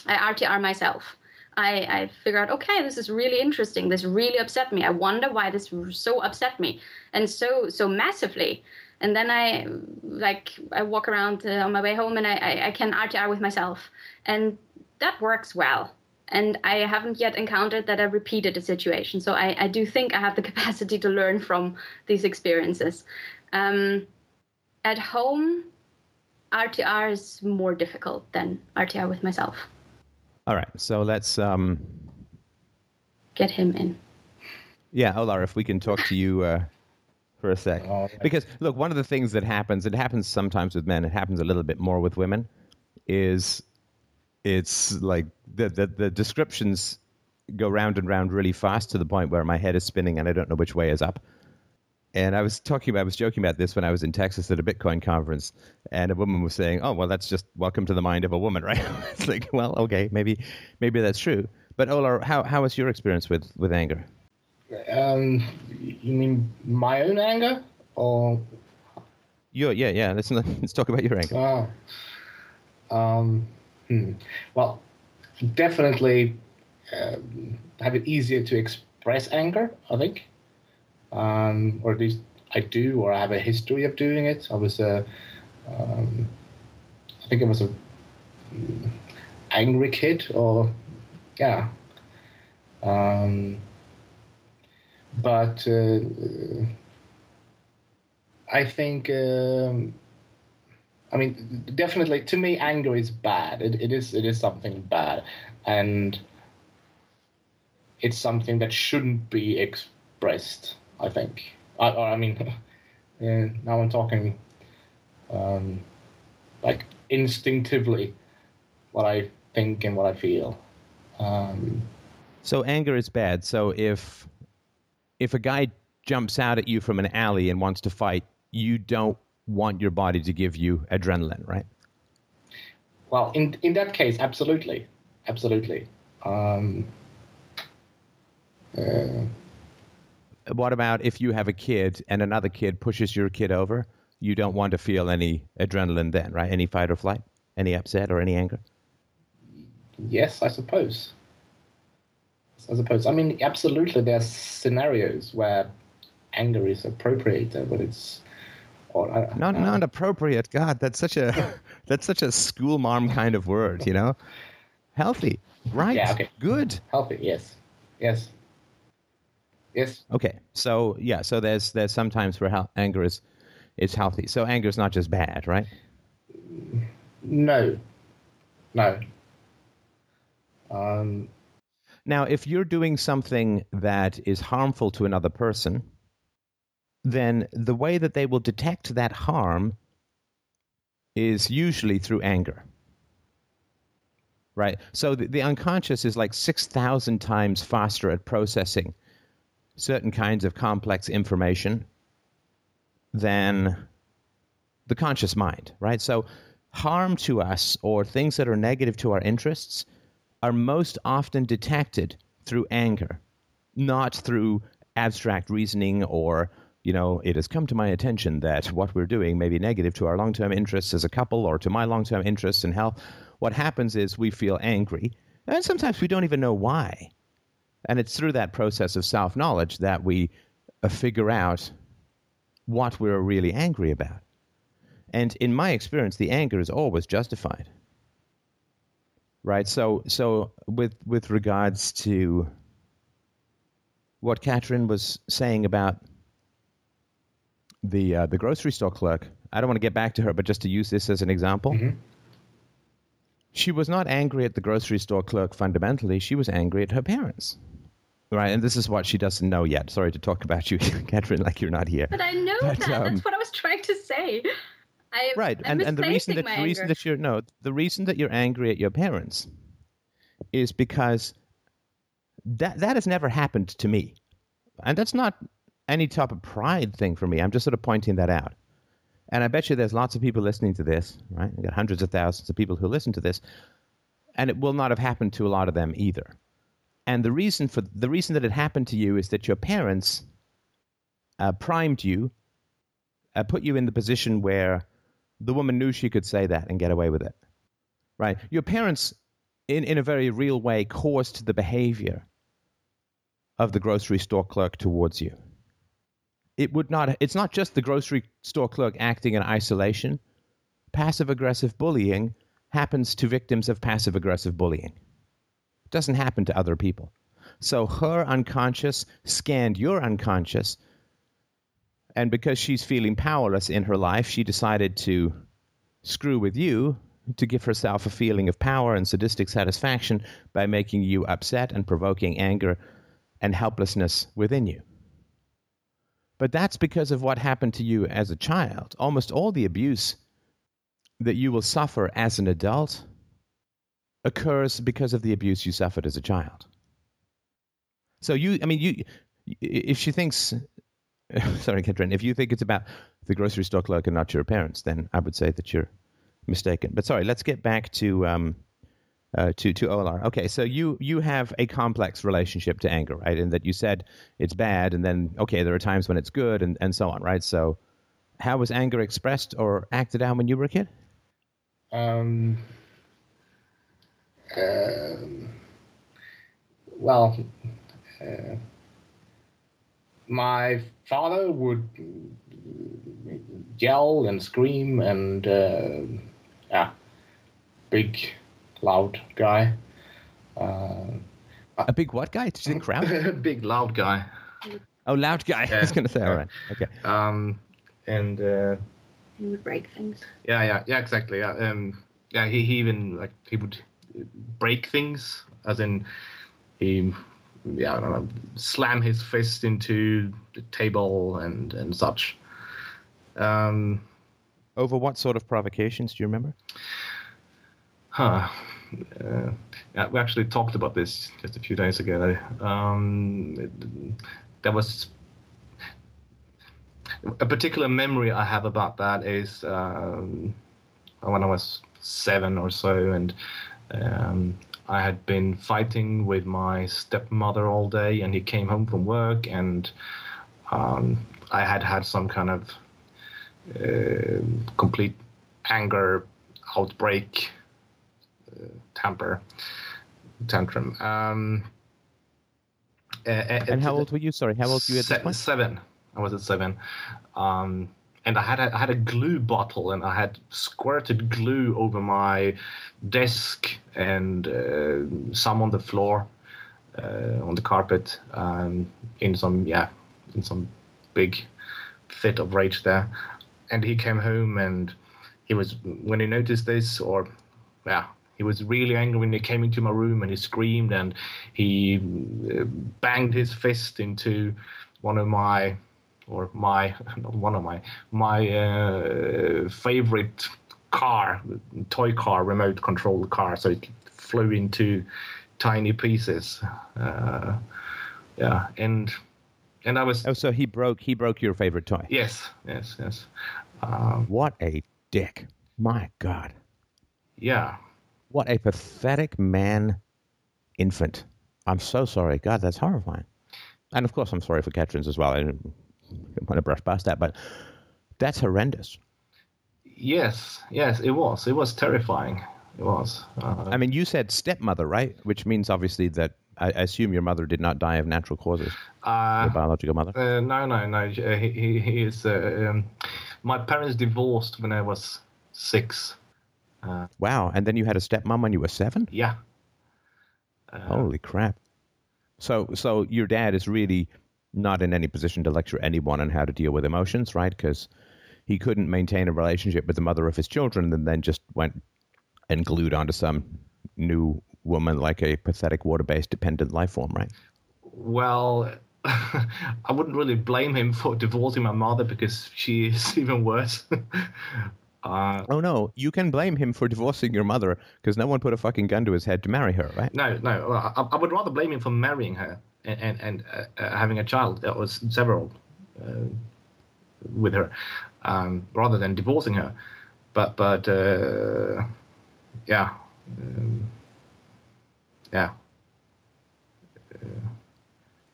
I RTR myself. I, I figure out, okay, this is really interesting. This really upset me. I wonder why this so upset me and so so massively. And then I like I walk around uh, on my way home and I, I, I can RTR with myself, and that works well. And I haven't yet encountered that I repeated a situation. So I, I do think I have the [laughs] capacity to learn from these experiences. Um, at home, RTR is more difficult than RTR with myself. All right, so let's um, get him in. Yeah, Ola, if we can talk to you uh, for a sec, oh, because look, one of the things that happens, it happens sometimes with men, it happens a little bit more with women, is it's like the the, the descriptions go round and round really fast to the point where my head is spinning and I don't know which way is up. And I was talking about, I was joking about this when I was in Texas at a Bitcoin conference, and a woman was saying, "Oh, well, that's just welcome to the mind of a woman, [laughs] right?" it's like, well, okay, maybe, maybe that's true. But Ola, how how was your experience with with anger? Um, you mean my own anger, or your? Yeah, yeah. Let's let's talk about your anger. Oh. Um. Hmm. Well, definitely uh, have it easier to express anger. I think um, or at least I do, or I have a history of doing it. I was a, um, I think I was a mm, angry kid, or yeah. Um, but uh, I think, um, I mean, definitely to me, anger is bad. It, it is it is something bad, and it's something that shouldn't be expressed. I think. I, or, I mean, [laughs] yeah, now I'm talking um, like instinctively what I think and what I feel. Um, so anger is bad. So if if a guy jumps out at you from an alley and wants to fight, you don't want your body to give you adrenaline, right? Well, in in that case, absolutely, absolutely. Um, uh, what about if you have a kid and another kid pushes your kid over? You don't want to feel any adrenaline then, right? Any fight or flight, any upset or any anger? Yes, I suppose. I suppose. I mean, absolutely, there's scenarios where anger is appropriate, but it's or, uh, not not appropriate. God, that's such a [laughs] that's such a school mom kind of word, you know. Healthy, right? Yeah. Okay. Good. Healthy. Yes. Yes. Yes. Okay. So yeah. So there's there's sometimes where anger is is healthy. So anger is not just bad, right? No. No. Um. Now, if you're doing something that is harmful to another person, then the way that they will detect that harm is usually through anger. Right? So the, the unconscious is like 6,000 times faster at processing certain kinds of complex information than the conscious mind, right? So, harm to us or things that are negative to our interests are most often detected through anger, not through abstract reasoning or, you know, it has come to my attention that what we're doing may be negative to our long term interests as a couple or to my long term interests in health. What happens is we feel angry, and sometimes we don't even know why. And it's through that process of self knowledge that we uh, figure out what we're really angry about. And in my experience, the anger is always justified. Right? So, so with, with regards to what Catherine was saying about the, uh, the grocery store clerk, I don't want to get back to her, but just to use this as an example. Mm-hmm. She was not angry at the grocery store clerk fundamentally. She was angry at her parents. Right, and this is what she doesn't know yet. Sorry to talk about you, [laughs] Catherine, like you're not here. But I know but, that. Um, That's what I was trying to say. I, right, I'm and, and the reason that the reason that you're no, the reason that you're angry at your parents is because that that has never happened to me, and that's not any type of pride thing for me. I'm just sort of pointing that out. And I bet you there's lots of people listening to this, right? We've got hundreds of thousands of people who listen to this, and it will not have happened to a lot of them either. And the reason for the reason that it happened to you is that your parents uh, primed you, uh, put you in the position where the woman knew she could say that and get away with it. Right? Your parents in, in a very real way, caused the behavior of the grocery store clerk towards you. It would not, it's not just the grocery store clerk acting in isolation. Passive aggressive bullying happens to victims of passive aggressive bullying. It doesn't happen to other people. So her unconscious scanned your unconscious, and because she's feeling powerless in her life, she decided to screw with you to give herself a feeling of power and sadistic satisfaction by making you upset and provoking anger and helplessness within you. But that's because of what happened to you as a child. Almost all the abuse that you will suffer as an adult occurs because of the abuse you suffered as a child. So you, I mean, you, if she thinks, [laughs] sorry, Katrin, if you think it's about the grocery store clerk and not your parents, then I would say that you're mistaken. But sorry, let's get back to um, uh, to to Ola. Okay, so you you have a complex relationship to anger, right? And that you said it's bad, and then okay, there are times when it's good, and and so on, right? So, how was anger expressed or acted out when you were a kid? Um, um, well, uh, my father would yell and scream and uh, yeah, big, loud guy. Uh, A big what guy? Did you think crowd? [laughs] big, loud guy. Oh, loud guy. [laughs] I was going to say, all right, okay. Um, and uh, He would break things. yeah, yeah, yeah, exactly. Yeah, um, yeah. He, he even like he would break things, as in he, yeah, I don't know, slam his fist into the table and and such. Um, Over what sort of provocations do you remember? Huh. Uh, yeah, we actually talked about this just a few days ago. Um, it- there was a particular memory I have about that is um, when I was seven or so, and um, I had been fighting with my stepmother all day, and he came home from work, and um, I had had some kind of uh, complete anger outbreak temper tantrum. Um, uh, uh, And how old were you? Sorry, how old were you at se- point? Seven. I was at seven. Um, and I had a, I had a glue bottle and I had squirted glue over my desk and uh, some on the floor, uh, on the carpet, um, in some yeah, in some big fit of rage there. And he came home and he was when he noticed this or yeah he was really angry when he came into my room and he screamed and he uh, banged his fist into one of my or my [laughs] not one of my my uh, favorite car toy car remote controlled car so it flew into tiny pieces uh, yeah and and i was Oh, so he broke he broke your favorite toy. yes yes yes um, What a dick! My God, yeah what a pathetic man, infant. I'm so sorry. God, that's horrifying. And of course, I'm sorry for Katrin's as well. I want to brush past that, but that's horrendous. yes yes it was it was terrifying it was uh, I mean, you said stepmother, right? Which means obviously that I assume your mother did not die of natural causes. uh, Your biological mother. Uh, no, no, no. Uh, He, he, he is. Uh, um, my parents divorced when I was six. Wow. And then you had a stepmom when you were seven. Yeah, Holy crap! So, so your dad is really not in any position to lecture anyone on how to deal with emotions, right? Because he couldn't maintain a relationship with the mother of his children, and then just went and glued onto some new woman like a pathetic water-based dependent life form, right? well, [laughs] I wouldn't really blame him for divorcing my mother because she is [laughs] even worse. [laughs] uh, Oh no, you can blame him for divorcing your mother because no one put a fucking gun to his head to marry her, right? no, no. I, I would rather blame him for marrying her and and, and uh, uh, having a child. There was several uh, with her, um, rather than divorcing her. But but uh, yeah, um, yeah.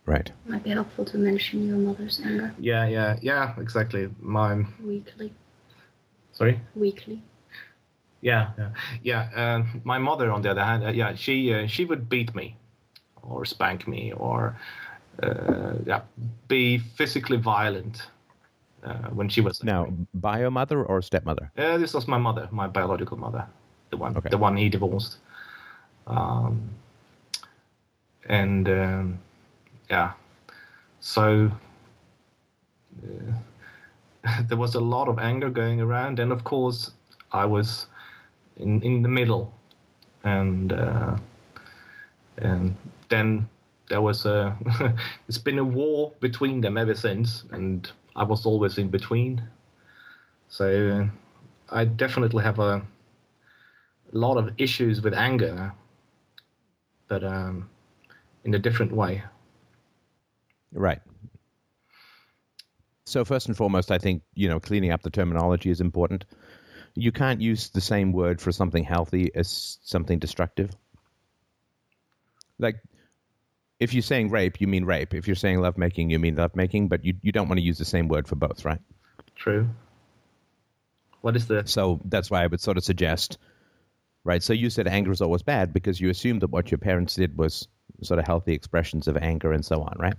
Right. Might be helpful to mention your mother's anger Yeah, yeah, yeah, exactly. My weekly. sorry. Weekly. Yeah, yeah, yeah. Uh, my mother, on the other hand, uh, yeah, she uh, she would beat me, or spank me, or uh, yeah, be physically violent uh, when she was Now, bio mother or stepmother? Uh, this was my mother, my biological mother, the one, Okay. the one he divorced. Um, and um, yeah, so uh, [laughs] there was a lot of anger going around, and of course, I was in in the middle, and uh, and then there was a [laughs] it's been a war between them ever since, and I was always in between. So I definitely have a lot of issues with anger, but um, in a different way. Right. So first and foremost, I think you know cleaning up the terminology is important. You can't use the same word for something healthy as something destructive. Like, if you're saying rape, you mean rape. If you're saying lovemaking, you mean lovemaking. But you you don't want to use the same word for both, right? True. What is the So that's why I would sort of suggest, right? So you said anger is always bad because you assumed that what your parents did was sort of healthy expressions of anger and so on, right?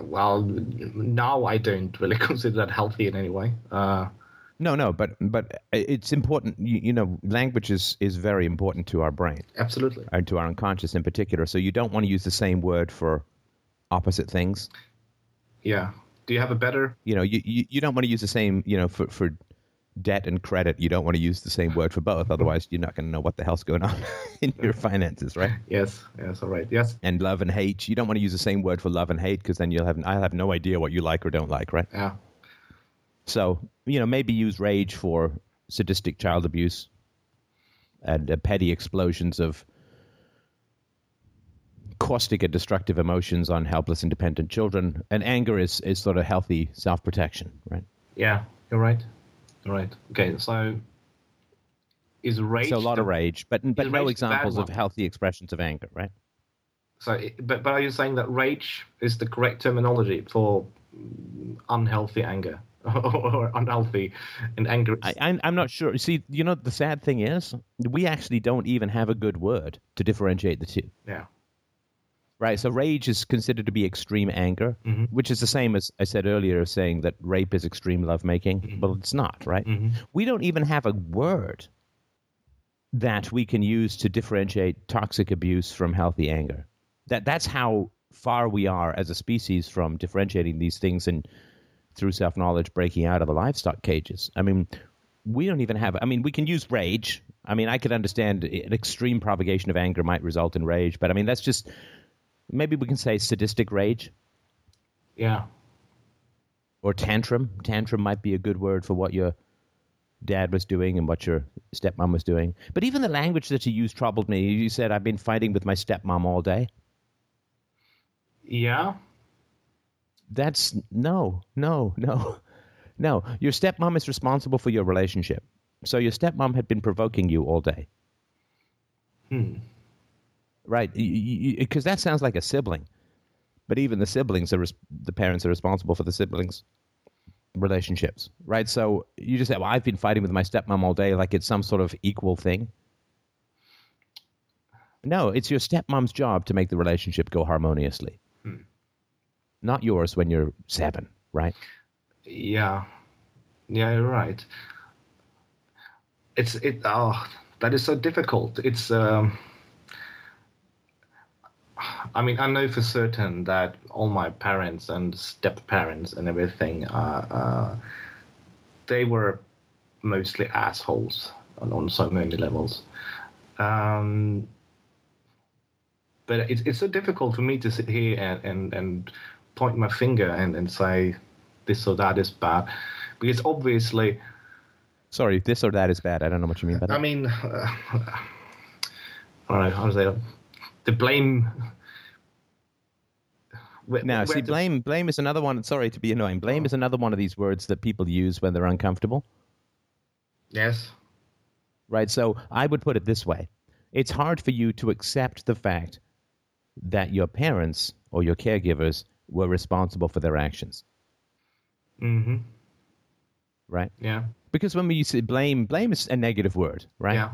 well? Now I don't really [laughs] consider that healthy in any way. Uh, No, no, but but it's important. You, you know, language is is very important to our brain absolutely. and to our unconscious in particular. So you don't want to use the same word for opposite things. Yeah. Do you have a better? You know, you, you, you don't want to use the same. You know, for for debt and credit, you don't want to use the same word for both. Otherwise, you're not going to know what the hell's going on [laughs] in your finances, right? Yes. Yes. All right. Yes. And love and hate, you don't want to use the same word for love and hate because then you'll have I'll have no idea what you like or don't like, right? Yeah. So, you know, maybe use rage for sadistic child abuse and uh, petty explosions of caustic and destructive emotions on helpless, independent children. And anger is, is sort of healthy self protection, right? Yeah. You're right. You're right. Okay. So is rage? so, a lot the- of rage, but, but no rage examples of healthy expressions of anger, right? So, but but are you saying that rage is the correct terminology for unhealthy anger [laughs] or unhealthy and angry. I, I'm, I'm not sure. See, you know, the sad thing is, we actually don't even have a good word to differentiate the two. yeah. Right. So rage is considered to be extreme anger, Mhm. which is the same as I said earlier, of saying that rape is extreme lovemaking. Well, it's not, right? Mhm. We don't even have a word that we can use to differentiate toxic abuse from healthy anger. That that's how far we are as a species from differentiating these things and through self knowledge breaking out of the livestock cages. I mean, we don't even have. I mean, we can use rage. I mean, I could understand an extreme propagation of anger might result in rage, but I mean, that's just maybe we can say sadistic rage Yeah. or tantrum. Tantrum might be a good word for what your dad was doing and what your stepmom was doing. But even the language that you used troubled me. You said, I've been fighting with my stepmom all day. Yeah. That's no, no, no, [laughs] no. Your stepmom is responsible for your relationship. So your stepmom had been provoking you all day. Hmm. Right, because that sounds like a sibling, but even the siblings are res- the parents are responsible for the siblings' relationships, right? So you just say, "Well, I've been fighting with my stepmom all day," like it's some sort of equal thing. No, it's your stepmom's job to make the relationship go harmoniously, not yours when you're seven, right? Yeah. Yeah, you're right. It's it oh that is so difficult. It's um I mean, I know for certain that all my parents and step parents and everything, uh, uh, they were mostly assholes on, on so many levels. Um, but it's it's so difficult for me to sit here and, and, and point my finger and, and say this or that is bad because obviously Sorry, this or that is bad. I don't know what you mean by that. I mean, uh, I don't know how to say. The blame. where- Now, where see, the- blame blame is another one. Sorry to be annoying. Blame is another one of these words that people use when they're uncomfortable. Yes. right? So I would put it this way it's hard for you to accept the fact that your parents or your caregivers were responsible for their actions, Mm-hmm. right? Yeah. Because when we say blame, blame is a negative word, right? Yeah,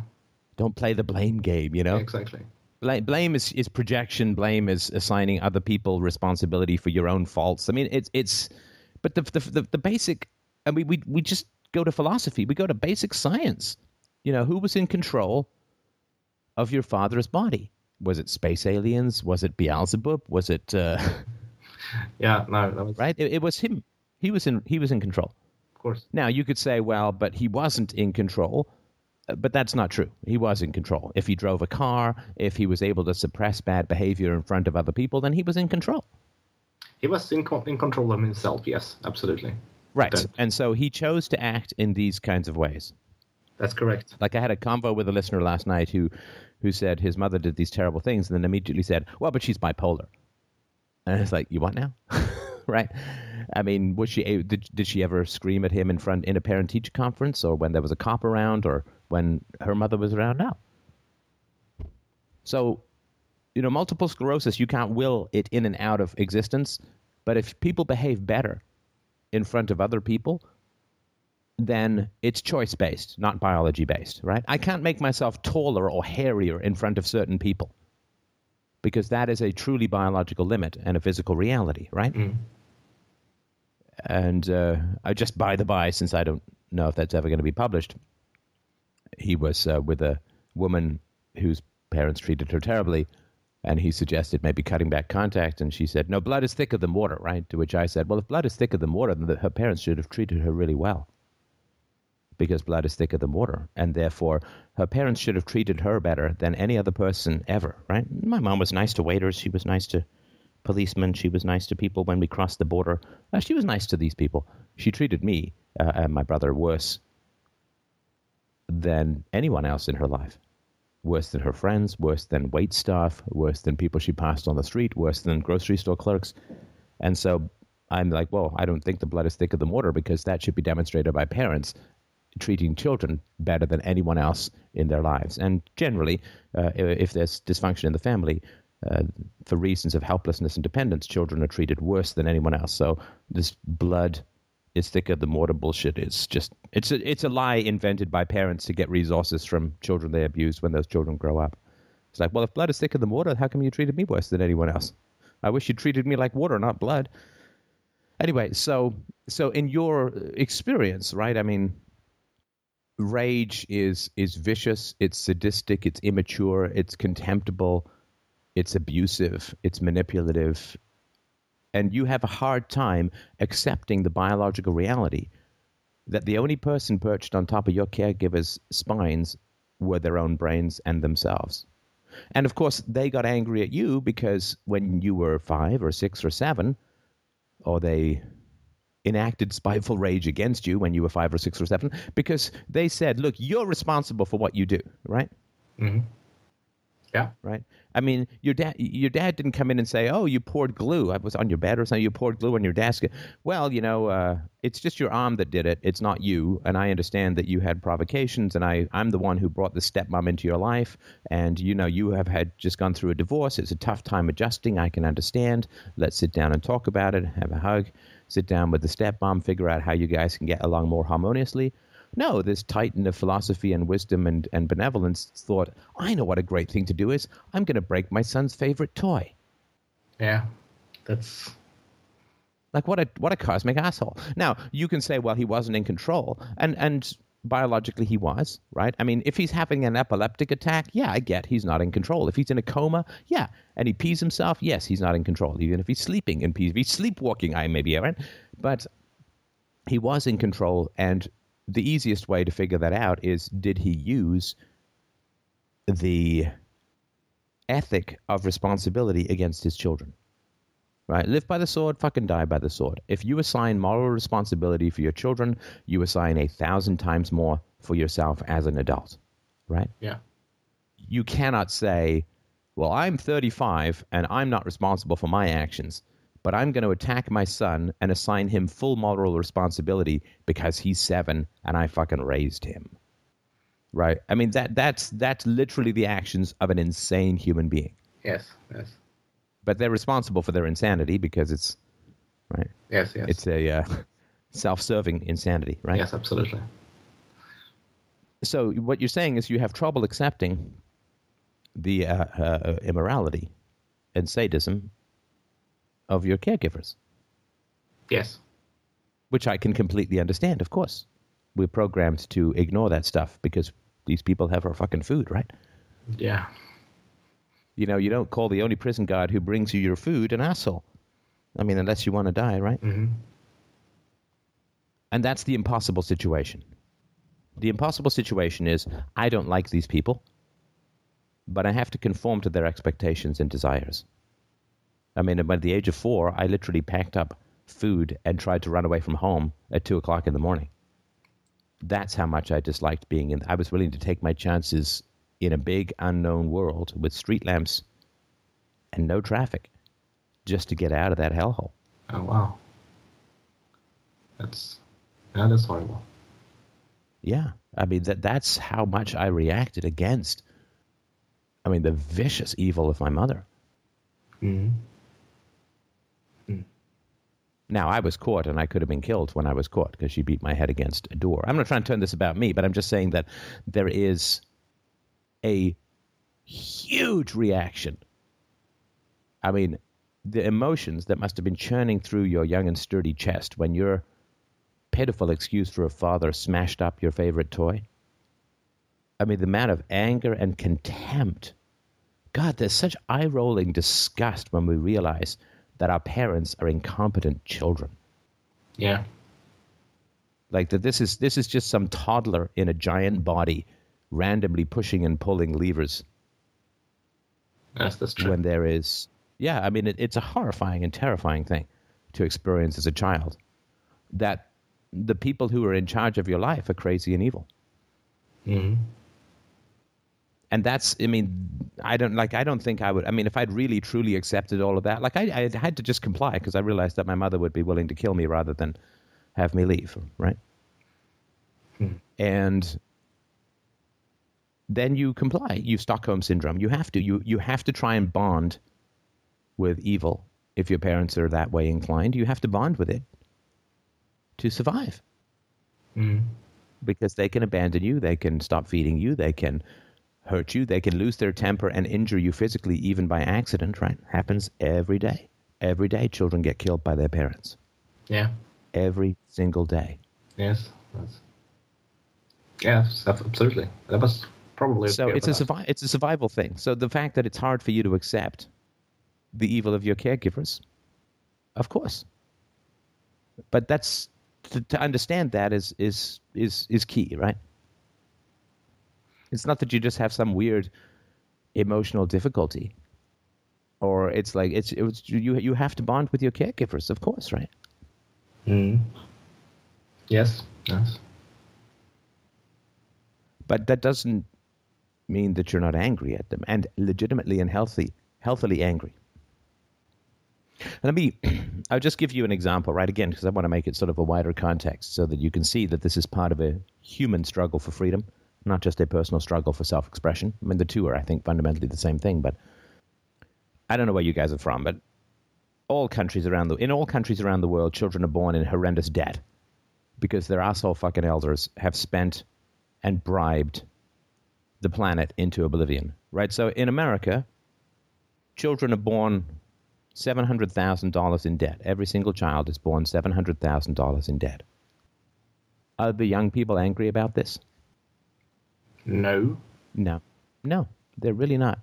Don't play the blame game, you know? exactly. Blame, blame is, is projection. Blame is assigning other people responsibility for your own faults. I mean, it's it's, but the the the, the basic. I mean, we we just go to philosophy. We go to basic science. You know, who was in control of your father's body? Was it space aliens? Was it Beelzebub? Was it uh, [laughs] [laughs] Yeah, no, that was right? It, it was him. He was in he was in control. of course. Now you could say, well, but he wasn't in control. Uh, But that's not true. He was in control. If he drove a car, if he was able to suppress bad behavior in front of other people, then he was in control. He was in, co- in control of himself. Yes, absolutely. Right. And so he chose to act in these kinds of ways. That's correct. Like I had a convo with a listener last night who who said his mother did these terrible things and then immediately said, "Well, but she's bipolar." And it's like, "You what now?" [laughs] right? I mean, was she did did she ever scream at him in front in a parent teacher conference or when there was a cop around or when her mother was around? No. So, you know, multiple sclerosis, you can't will it in and out of existence, but if people behave better in front of other people, then it's choice based, not biology based, right? I can't make myself taller or hairier in front of certain people because that is a truly biological limit and a physical reality, right? And uh, I just by the by, since I don't know if that's ever going to be published, he was uh, with a woman whose parents treated her terribly. And he suggested maybe cutting back contact, and she said, "No, blood is thicker than water." Right? To which I said, "Well, if blood is thicker than water, then her parents should have treated her really well." Because blood is thicker than water, and therefore her parents should have treated her better than any other person ever, right? My mom was nice to waiters, she was nice to policemen, she was nice to people when we crossed the border. Uh, she was nice to these people. She treated me uh, and my brother worse than anyone else in her life. Worse than her friends, worse than wait staff, worse than people she passed on the street, worse than grocery store clerks. And so I'm like, well, I don't think the blood is thicker than water because that should be demonstrated by parents treating children better than anyone else in their lives. And generally, uh, if there's dysfunction in the family, uh, for reasons of helplessness and dependence, children are treated worse than anyone else. So this blood is thicker than water bullshit is just it's a it's a lie invented by parents to get resources from children they abuse when those children grow up. It's like, well, if blood is thicker than water, how come you treated me worse than anyone else? I wish you treated me like water, not blood. Anyway, so so in your experience, right? I mean, rage is is vicious, it's sadistic, it's immature, it's contemptible, it's abusive, it's manipulative, and you have a hard time accepting the biological reality that the only person perched on top of your caregiver's spines were their own brains and themselves. And of course, they got angry at you because when you were five or six or seven, or they enacted spiteful rage against you when you were five or six or seven, because they said, look, you're responsible for what you do, right? Yeah. right? I mean, your dad, your dad didn't come in and say, "Oh, you poured glue. I was on your bed or something. You poured glue on your desk." Well, you know, uh, it's just your arm that did it. It's not you. And I understand that you had provocations, and I, I'm the one who brought the stepmom into your life. And you know, you have had just gone through a divorce. It's a tough time adjusting. I can understand. Let's sit down and talk about it. Have a hug. Sit down with the stepmom. Figure out how you guys can get along more harmoniously. No, this titan of philosophy and wisdom and, and benevolence thought, I know what a great thing to do is. I'm going to break my son's favorite toy. Yeah. That's Like what a what a cosmic asshole. Now you can say, well, he wasn't in control, and and biologically he was, right? I mean, if he's having an epileptic attack, yeah, I get he's not in control. If he's in a coma, yeah, and he pees himself, yes, he's not in control. Even if he's sleeping and pees, if he's sleepwalking, I may be right, but he was in control, and the easiest way to figure that out is did he use the ethic of responsibility against his children? Right? Live by the sword, fucking die by the sword. If you assign moral responsibility for your children, you assign a thousand times more for yourself as an adult. Right? yeah. You cannot say, well, I'm 35 and I'm not responsible for my actions, but I'm going to attack my son and assign him full moral responsibility because he's seven and I fucking raised him. Right? I mean, that, that's, that's literally the actions of an insane human being. Yes. Yes. But they're responsible for their insanity because it's, right? Yes. Yes. It's a uh, [laughs] self-serving insanity, right? Yes. Absolutely. So what you're saying is you have trouble accepting the uh, uh, immorality and sadism of your caregivers, Yes. which I can completely understand. Of course, we're programmed to ignore that stuff because these people have our fucking food, right? Yeah. You know, you don't call the only prison guard who brings you your food an asshole. I mean, unless you want to die, right? hmm And that's the impossible situation. The impossible situation is I don't like these people, but I have to conform to their expectations and desires. I mean, at the age of four, I literally packed up food and tried to run away from home at two o'clock in the morning. That's how much I disliked being in. I was willing to take my chances in a big unknown world with street lamps and no traffic just to get out of that hellhole. Oh wow. That's yeah, that's horrible. Yeah, I mean that that's how much I reacted against. I mean the vicious evil of my mother. Mm-hmm. Now I was caught, and I could have been killed when I was caught because she beat my head against a door. I'm not trying to turn this about me, but I'm just saying that there is a huge reaction. I mean, the emotions that must have been churning through your young and sturdy chest when your pitiful excuse for a father smashed up your favorite toy. I mean, the amount of anger and contempt. God, there's such eye rolling disgust when we realize that our parents are incompetent children. Yeah. Like that this is this is just some toddler in a giant body randomly pushing and pulling levers Yes, that's true. when there is yeah, I mean it, it's a horrifying and terrifying thing to experience as a child. That the people who are in charge of your life are crazy and evil. hmm and that's i mean i don't like i don't think i would i mean if i'd really truly accepted all of that like i, I had to just comply because i realized that my mother would be willing to kill me rather than have me leave right and then you comply you stockholm syndrome you have to you you have to try and bond with evil if your parents are that way inclined you have to bond with it to survive hmm because they can abandon you, they can stop feeding you, they can hurt you, they can lose their temper and injure you physically, even by accident, right? Happens every day. Every day, children get killed by their parents. Yeah. Every single day. Yes. That's... Yes, absolutely. That was probably So it's a, survi- it's a survival thing. So the fact that it's hard for you to accept the evil of your caregivers, of course. But that's to, to understand that is is is is key, right? It's not that you just have some weird emotional difficulty, or it's like it's it was, you you have to bond with your caregivers, of course, right? Mhm. Yes. Yes. But that doesn't mean that you're not angry at them, and legitimately and healthy, healthily angry. Let me, [clears throat] I'll just give you an example, right? Again, because I want to make it sort of a wider context so that you can see that this is part of a human struggle for freedom, not just a personal struggle for self expression. I mean, the two are, I think, fundamentally the same thing, but I don't know where you guys are from, but all countries around the, in all countries around the world, children are born in horrendous debt because their asshole fucking elders have spent and bribed the planet into oblivion, right? So in America, children are born $700,000 in debt. Every single child is born $700,000 in debt. Are the young people angry about this? No. No. No, they're really not.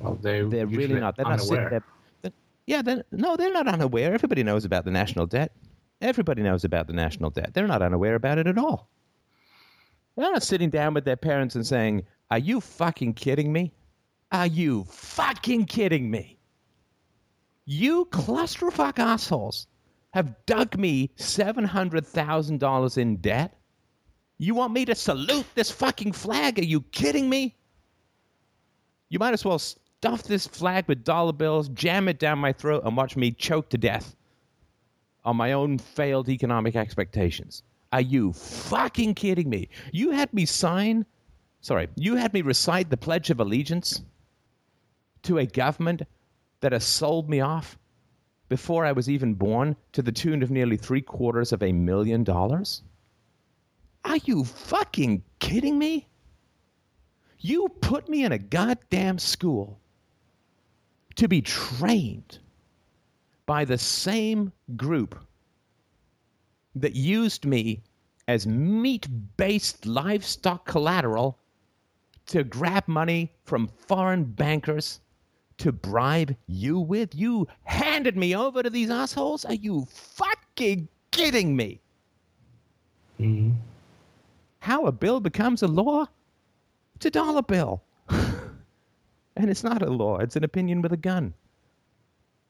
Well, they They're really not. They're not unaware. there. they're- yeah, they're, no, they're not unaware. Everybody knows about the national debt. Everybody knows about the national debt. They're not unaware about it at all. They're not sitting down with their parents and saying, Are you fucking kidding me? Are you fucking kidding me? You clusterfuck assholes have dug me $700,000 in debt? You want me to salute this fucking flag? Are you kidding me? You might as well stuff this flag with dollar bills, jam it down my throat, and watch me choke to death on my own failed economic expectations. Are you fucking kidding me? You had me sign, sorry, you had me recite the Pledge of Allegiance to a government that has sold me off before I was even born to the tune of nearly three quarters of a million dollars? Are you fucking kidding me? You put me in a goddamn school to be trained by the same group that used me as meat based livestock collateral to grab money from foreign bankers to bribe you with? You handed me over to these assholes? Are you fucking kidding me? Mm-hmm. How a bill becomes a law? It's a dollar bill. [laughs] and it's not a law, it's an opinion with a gun.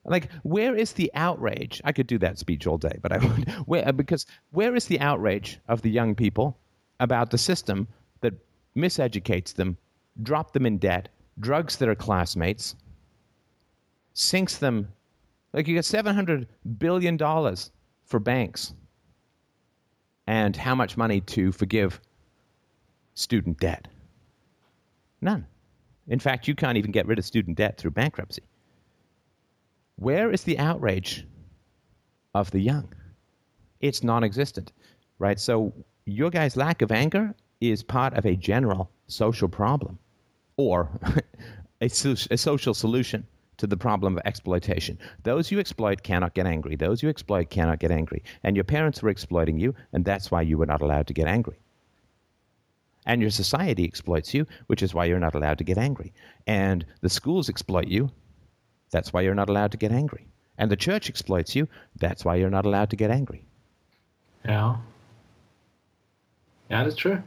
Like, where is the outrage? I could do that speech all day, but I [laughs] would. Where, because where is the outrage of the young people about the system that miseducates them, drop them in debt, drugs their classmates, sinks them? Like, you get $700 billion for banks. And how much money to forgive student debt? None. In fact, you can't even get rid of student debt through bankruptcy. Where is the outrage of the young? It's non existent, right? So your guy's lack of anger is part of a general social problem or [laughs] a, so- a social solution to the problem of exploitation. Those you exploit cannot get angry. Those you exploit cannot get angry. And your parents were exploiting you, and that's why you were not allowed to get angry. And your society exploits you, which is why you're not allowed to get angry. And the schools exploit you, that's why you're not allowed to get angry. And the church exploits you. That's why you're not allowed to get angry. Yeah. Yeah, that's true.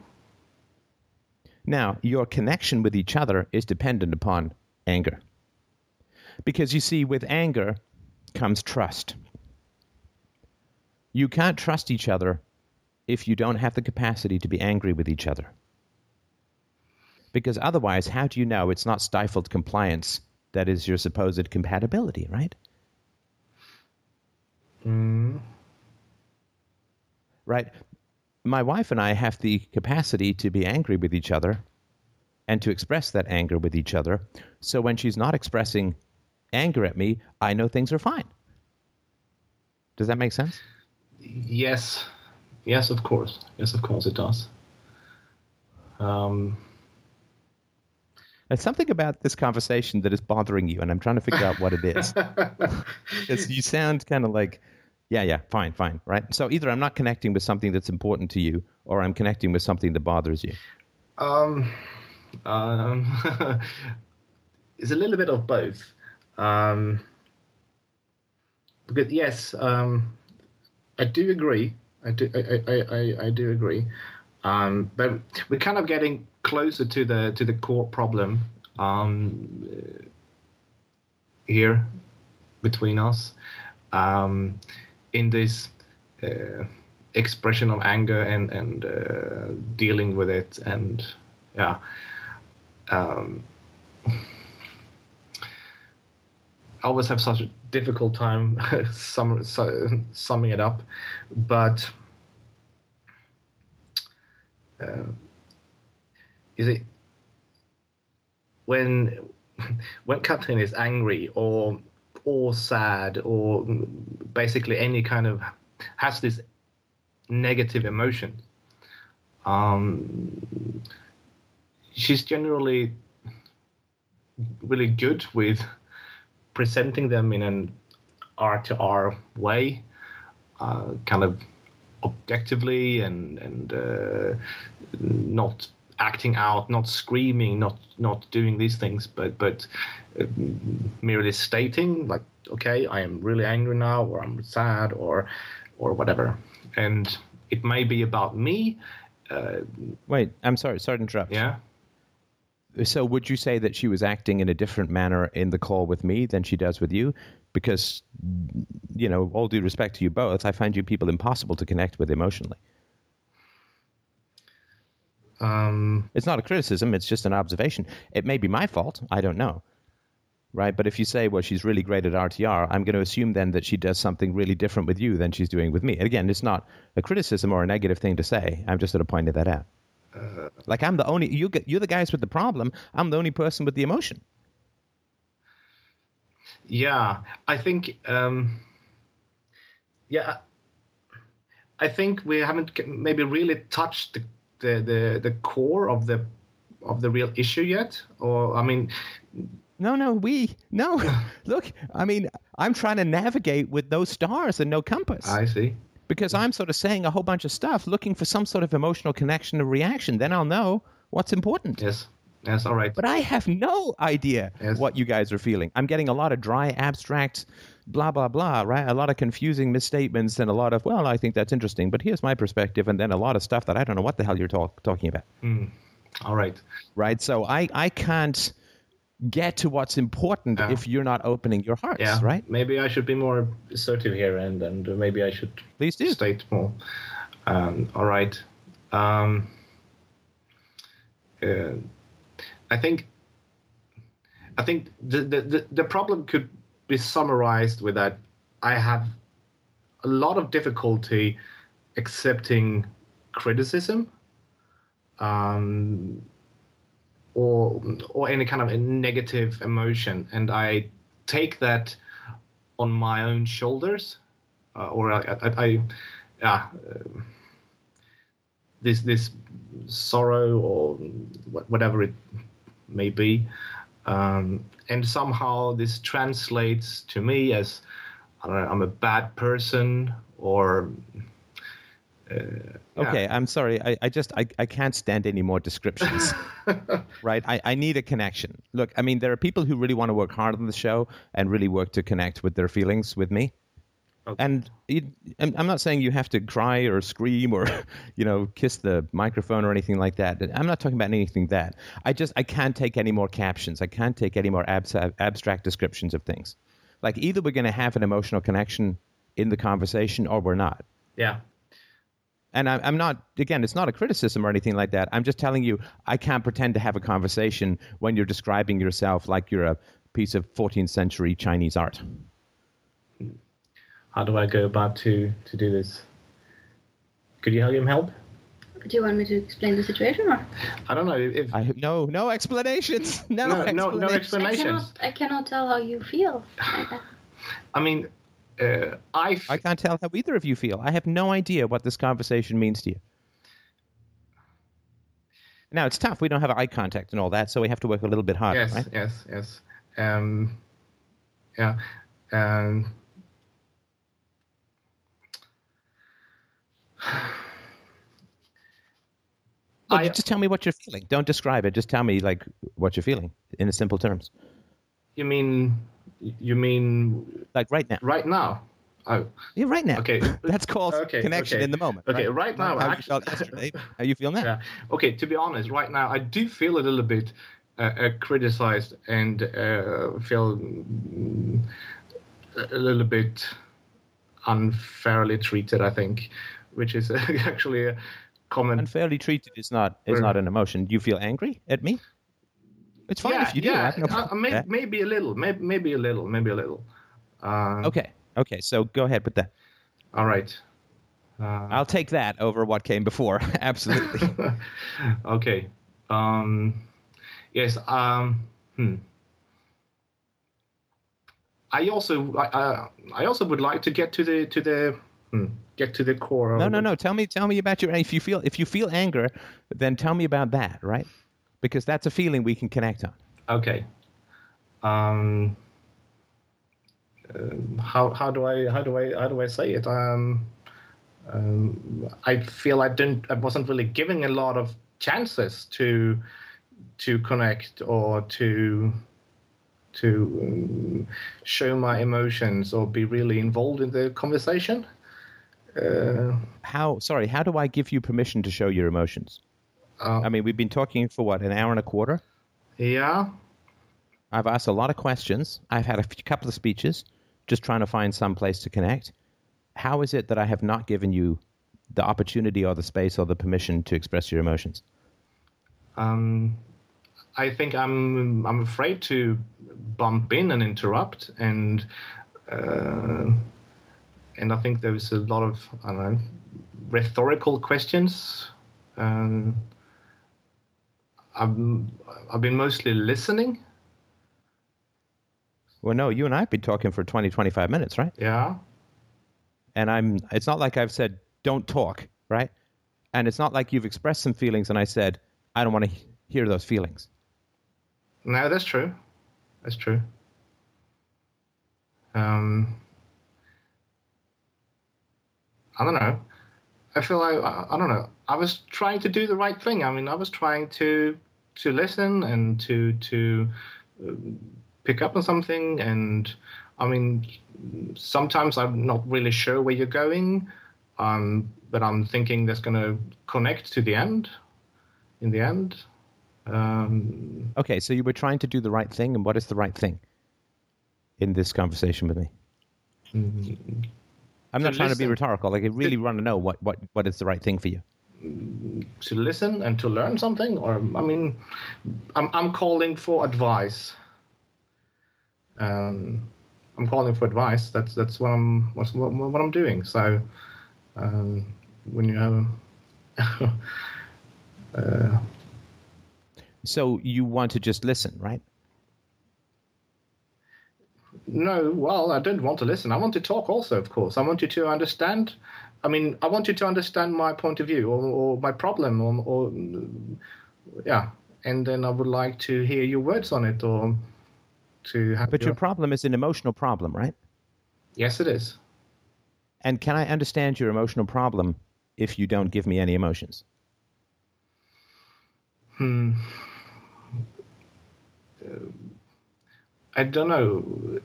Now, your connection with each other is dependent upon anger. Because you see, with anger comes trust. You can't trust each other if you don't have the capacity to be angry with each other. Because otherwise, how do you know it's not stifled compliance that is your supposed compatibility, right? Mm. Right. My wife and I have the capacity to be angry with each other and to express that anger with each other. So when she's not expressing anger at me, I know things are fine. Does that make sense? Yes. Yes, of course. Yes, of course it does. Um, There's something about this conversation that is bothering you, and I'm trying to figure out what it is. [laughs] Because you sound kind of like, yeah, yeah, fine, fine, right? So either I'm not connecting with something that's important to you, or I'm connecting with something that bothers you. Um, um, [laughs] it's a little bit of both. Um, because yes, um, I do agree. I do. I, I, I, I do agree. Um, but we're kind of getting closer to the to the core problem um, here between us um, in this uh, expression of anger and and uh, dealing with it and yeah. Um, I always have such a difficult time [laughs] sum, su- summing it up, but uh, is it when [laughs] when Katrin is angry or or sad or basically any kind of has this negative emotion um, she's generally really good with presenting them in an RTR way, uh, kind of objectively and and uh, not acting out, not screaming, not not doing these things, but but uh, merely stating like, okay, I am really angry now, or I'm sad, or or whatever, and it may be about me. Uh, Wait, I'm sorry, sorry to interrupt. yeah. So would you say that she was acting in a different manner in the call with me than she does with you? Because, you know, all due respect to you both, I find you people impossible to connect with emotionally. Um, It's not a criticism, it's just an observation. It may be my fault, I don't know. Right? But if you say, well, she's really great at RTR, I'm going to assume then that she does something really different with you than she's doing with me. And again, it's not a criticism or a negative thing to say. I'm just sort of pointing that out. Like I'm the only you get you're the guys with the problem. I'm the only person with the emotion. Yeah, I think. Um, yeah, I think we haven't maybe really touched the, the, the, the core of the of the real issue yet. Or I mean, No, no, we no. [laughs] Look, I mean, I'm trying to navigate with no stars and no compass I see. Because I'm sort of saying a whole bunch of stuff, looking for some sort of emotional connection or reaction. Then I'll know what's important. Yes. Yes. All right. But I have no idea Yes. what you guys are feeling. I'm getting a lot of dry, abstract, blah blah blah, right? A lot of confusing misstatements and a lot of, well, I think that's interesting, but here's my perspective, and then a lot of stuff that I don't know what the hell you're talk- talking about, hmm. All right. right? So I I can't get to what's important Yeah. if you're not opening your hearts, Yeah. right? Maybe I should be more assertive here, and and maybe I should Please do. state more. Um, all right. Um, uh, I think. I think the, the the the problem could be summarized with that I have a lot of difficulty accepting criticism. Um, or or any kind of a negative emotion, and I take that on my own shoulders, uh, or I, I, I yeah, uh, this this sorrow or whatever it may be, um, and somehow this translates to me as I don't know, I'm a bad person or. Uh, yeah. Okay, I'm sorry. I, I just I, I can't stand any more descriptions. [laughs] right? I, I need a connection. Look, I mean, there are people who really want to work hard on the show and really work to connect with their feelings with me. Okay. And I'm I'm not saying you have to cry or scream or, [laughs] you know, kiss the microphone or anything like that. I'm not talking about anything that. I just I can't take any more captions. I can't take any more abs- abstract descriptions of things. Like either we're going to have an emotional connection in the conversation or we're not. Yeah. And I, I'm not, again, it's not a criticism or anything like that. I'm just telling you, I can't pretend to have a conversation when you're describing yourself like you're a piece of 14th century Chinese art. How do I go about to to do this? Could you help him help? Do you want me to explain the situation or? I don't know if I no, no explanations. [laughs] No, No, no, no explanations. I cannot, I cannot tell how you feel. [sighs] I mean, uh, I, f- I can't tell how either of you feel. I have no idea what this conversation means to you. Now it's tough. We don't have eye contact and all that, so we have to work a little bit harder, yes, right? yes, yes. Um, yeah. Um, [sighs] Look, I- just tell me what you're feeling. Don't describe it. Just tell me like what you're feeling in simple terms. you mean you mean Like right now. right now? Oh, Yeah, right now. Okay. [laughs] That's called Okay, connection okay. in the moment. Okay, right now, Not How you felt yesterday. How you feel now? yeah. Okay. To be honest, right now I do feel a little bit uh, uh, criticized and uh, feel mm, a little bit unfairly treated. I think, which is [laughs] actually a common Unfairly treated is not is not an emotion. Do you feel angry at me? It's fine if you do. I yeah, no uh, problem may, that. maybe a little, maybe, maybe a little, maybe a little. Uh, Okay. Okay. So go ahead with that. All right. Uh, I'll take that over what came before. [laughs] Absolutely. [laughs] okay. Um, yes. Um, hmm. I also, I, I, I also would like to get to the to the hmm, get to the core. Of No, no, no. Tell me, tell me about your. If you feel, if you feel anger, then tell me about that, right? Because that's a feeling we can connect on. Okay. Um, um, how how do I how do I how do I say it? Um, um, I feel I didn't I wasn't really giving a lot of chances to to connect or to to um, show my emotions or be really involved in the conversation. Uh, How? Sorry. How do I give you permission to show your emotions? Uh, I mean, we've been talking for what an hour and a quarter. yeah. I've asked a lot of questions. I've had a few, couple of speeches, just trying to find some place to connect. How is it that I have not given you the opportunity or the space or the permission to express your emotions? Um, I think I'm I'm afraid to bump in and interrupt, and uh, and I think there's a lot of I don't know rhetorical questions. Um, I'm I've been mostly listening. Well, no, you and I have been talking for 20, 25 minutes, right? Yeah. And I'm. It's not like I've said don't talk, right? And it's not like you've expressed some feelings and I said, I don't want to hear those feelings. No, that's true. That's true. Um, I don't know. I feel like I, I don't know. I was trying to do the right thing. I mean, I was trying to to listen and to to uh, pick up on something. And I mean, sometimes I'm not really sure where you're going, um, but I'm thinking that's going to connect to the end. In the end. Um, Okay, so you were trying to do the right thing, and what is the right thing in this conversation with me? I'm not trying to be rhetorical. Like, I really want to know what, what, what is the right thing for you. To listen and to learn something or i mean i'm, I'm calling for advice. Um, i'm calling for advice. That's that's what i'm what's, what, what i'm doing. So um, when you have [laughs] uh, So you want to just listen, right? no well i don't want to listen. I want to talk also of course. I want you to understand i mean i want you to understand my point of view or, or my problem or, or yeah and then i would like to hear your words on it or to have But your, your problem is an emotional problem, right? yes it is And can I understand your emotional problem if you don't give me any emotions? Hmm I don't know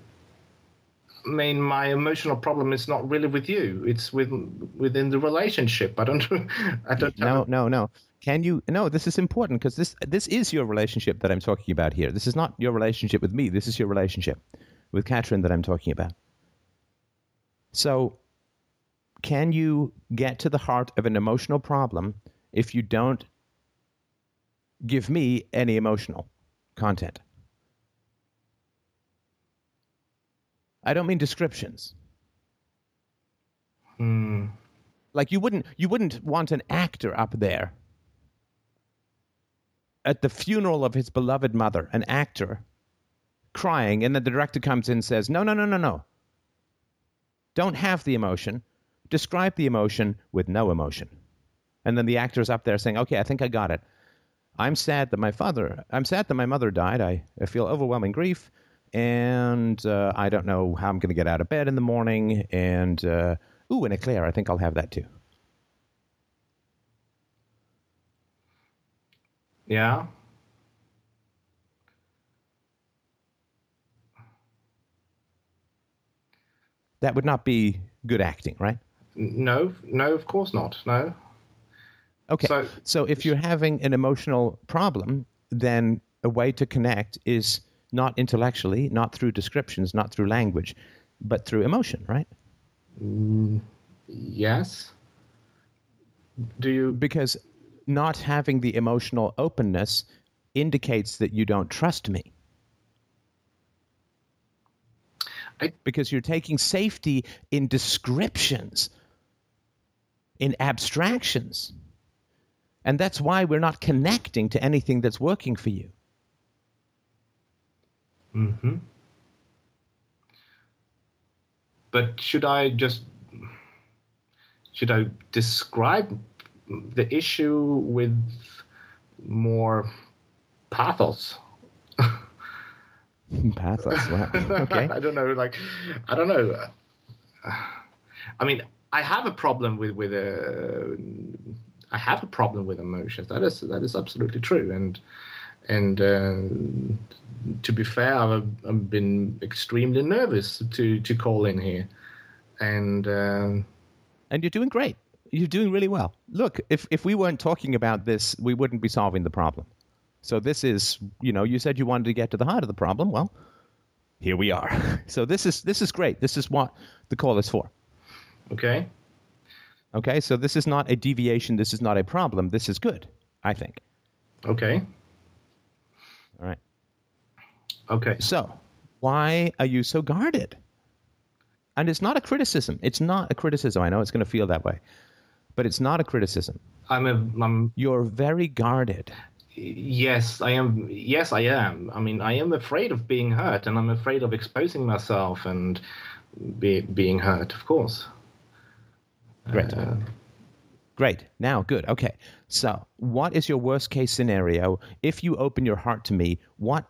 mean my emotional problem is not really with you it's with within the relationship i don't [laughs] i don't No, have- no, no. Can you? No, this is important because this this is your relationship that I'm talking about here. This is not your relationship with me. This is your relationship with Catherine that I'm talking about. So, can you get to the heart of an emotional problem if you don't give me any emotional content? I don't mean descriptions. Hmm. like you wouldn't you wouldn't want an actor up there at the funeral of his beloved mother an actor crying and then the director comes in and says no no no no no. Don't have the emotion. Describe the emotion with no emotion. And then the actor is up there saying okay i think i got it. I'm sad that my father i'm sad that my mother died. I, I feel overwhelming grief and uh, i don't know how i'm going to get out of bed in the morning and uh, ooh an eclair i think i'll have that too. Yeah? That would not be good acting right? No no of course not no. Okay. So- So, if you're having an emotional problem, then a way to connect is not intellectually, not through descriptions, not through language, but through emotion, right? Mm, yes do you Because not having the emotional openness indicates that you don't trust me. I- because you're taking safety in descriptions, in abstractions. And that's why we're not connecting to anything that's working for you. Hmm But should I just should I describe the issue with more pathos? [laughs] Pathos. Wow. [laughs] Okay. I don't know. Like, I don't know. I mean, I have a problem with with uh, I have a problem with emotions. That is that is absolutely true. And and uh, to be fair, I've, I've been extremely nervous to to call in here. And um and you're doing great. You're doing really well. Look, if if we weren't talking about this, we wouldn't be solving the problem. So this is, you know, you said you wanted to get to the heart of the problem. Well, here we are. [laughs] So this is this is great. This is what the call is for. okay, Okay? So this is not a deviation, this is not a problem. This is good, I think. okay, All right. okay. So, why are you so guarded? And it's not a criticism. It's not a criticism. I know it's going to feel that way. But it's not a criticism. I'm a I'm You're very guarded. Yes, I am. Yes, I am. I mean, I am afraid of being hurt, and I'm afraid of exposing myself and be, being hurt. Of course. Great. Uh, Great. Now, good. Okay. So, what is your worst case scenario? If you open your heart to me, what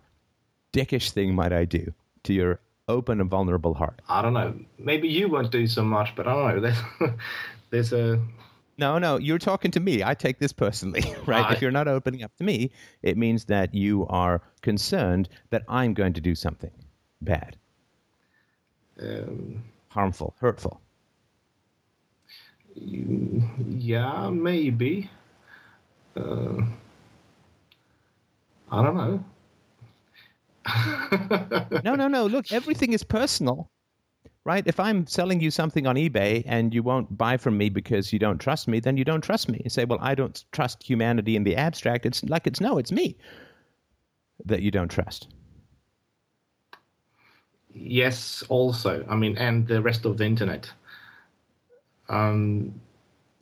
dickish thing might I do to your open and vulnerable heart? I don't know. Maybe you won't do so much, but I don't know. [laughs] There's, there's a No, no, you're talking to me. I take this personally, [laughs] right? I- If you're not opening up to me, it means that you are concerned that I'm going to do something bad, um, harmful, hurtful. yeah, maybe. Uh, I don't know. [laughs] No, no, no. Look, everything is personal, right? If I'm selling you something on eBay and you won't buy from me because you don't trust me, then you don't trust me. You say, well, I don't trust humanity in the abstract. It's like it's no, it's me that you don't trust. Yes, also. I mean, and the rest of the internet. Um,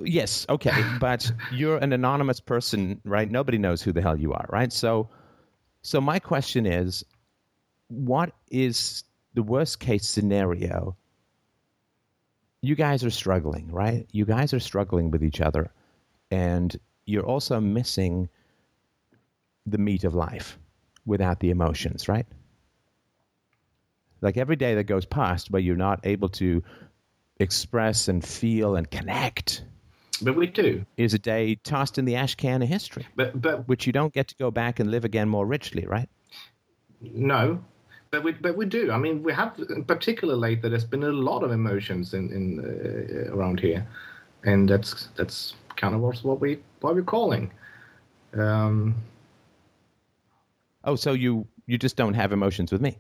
Yes, okay, but you're an anonymous person, right? Nobody knows who the hell you are, right? So, so my question is, what is the worst case scenario? You guys are struggling, right? You guys are struggling with each other, and you're also missing the meat of life without the emotions, right? Like every day that goes past where you're not able to express and feel and connect but we do. is a day tossed in the ash can of history, But but which you don't get to go back and live again more richly, right? no. But we but we do. I mean, we have in particular lately. There's been a lot of emotions in in uh, around here, and that's that's kind of what's what we what we're calling. Um, Oh, so you you just don't have emotions with me?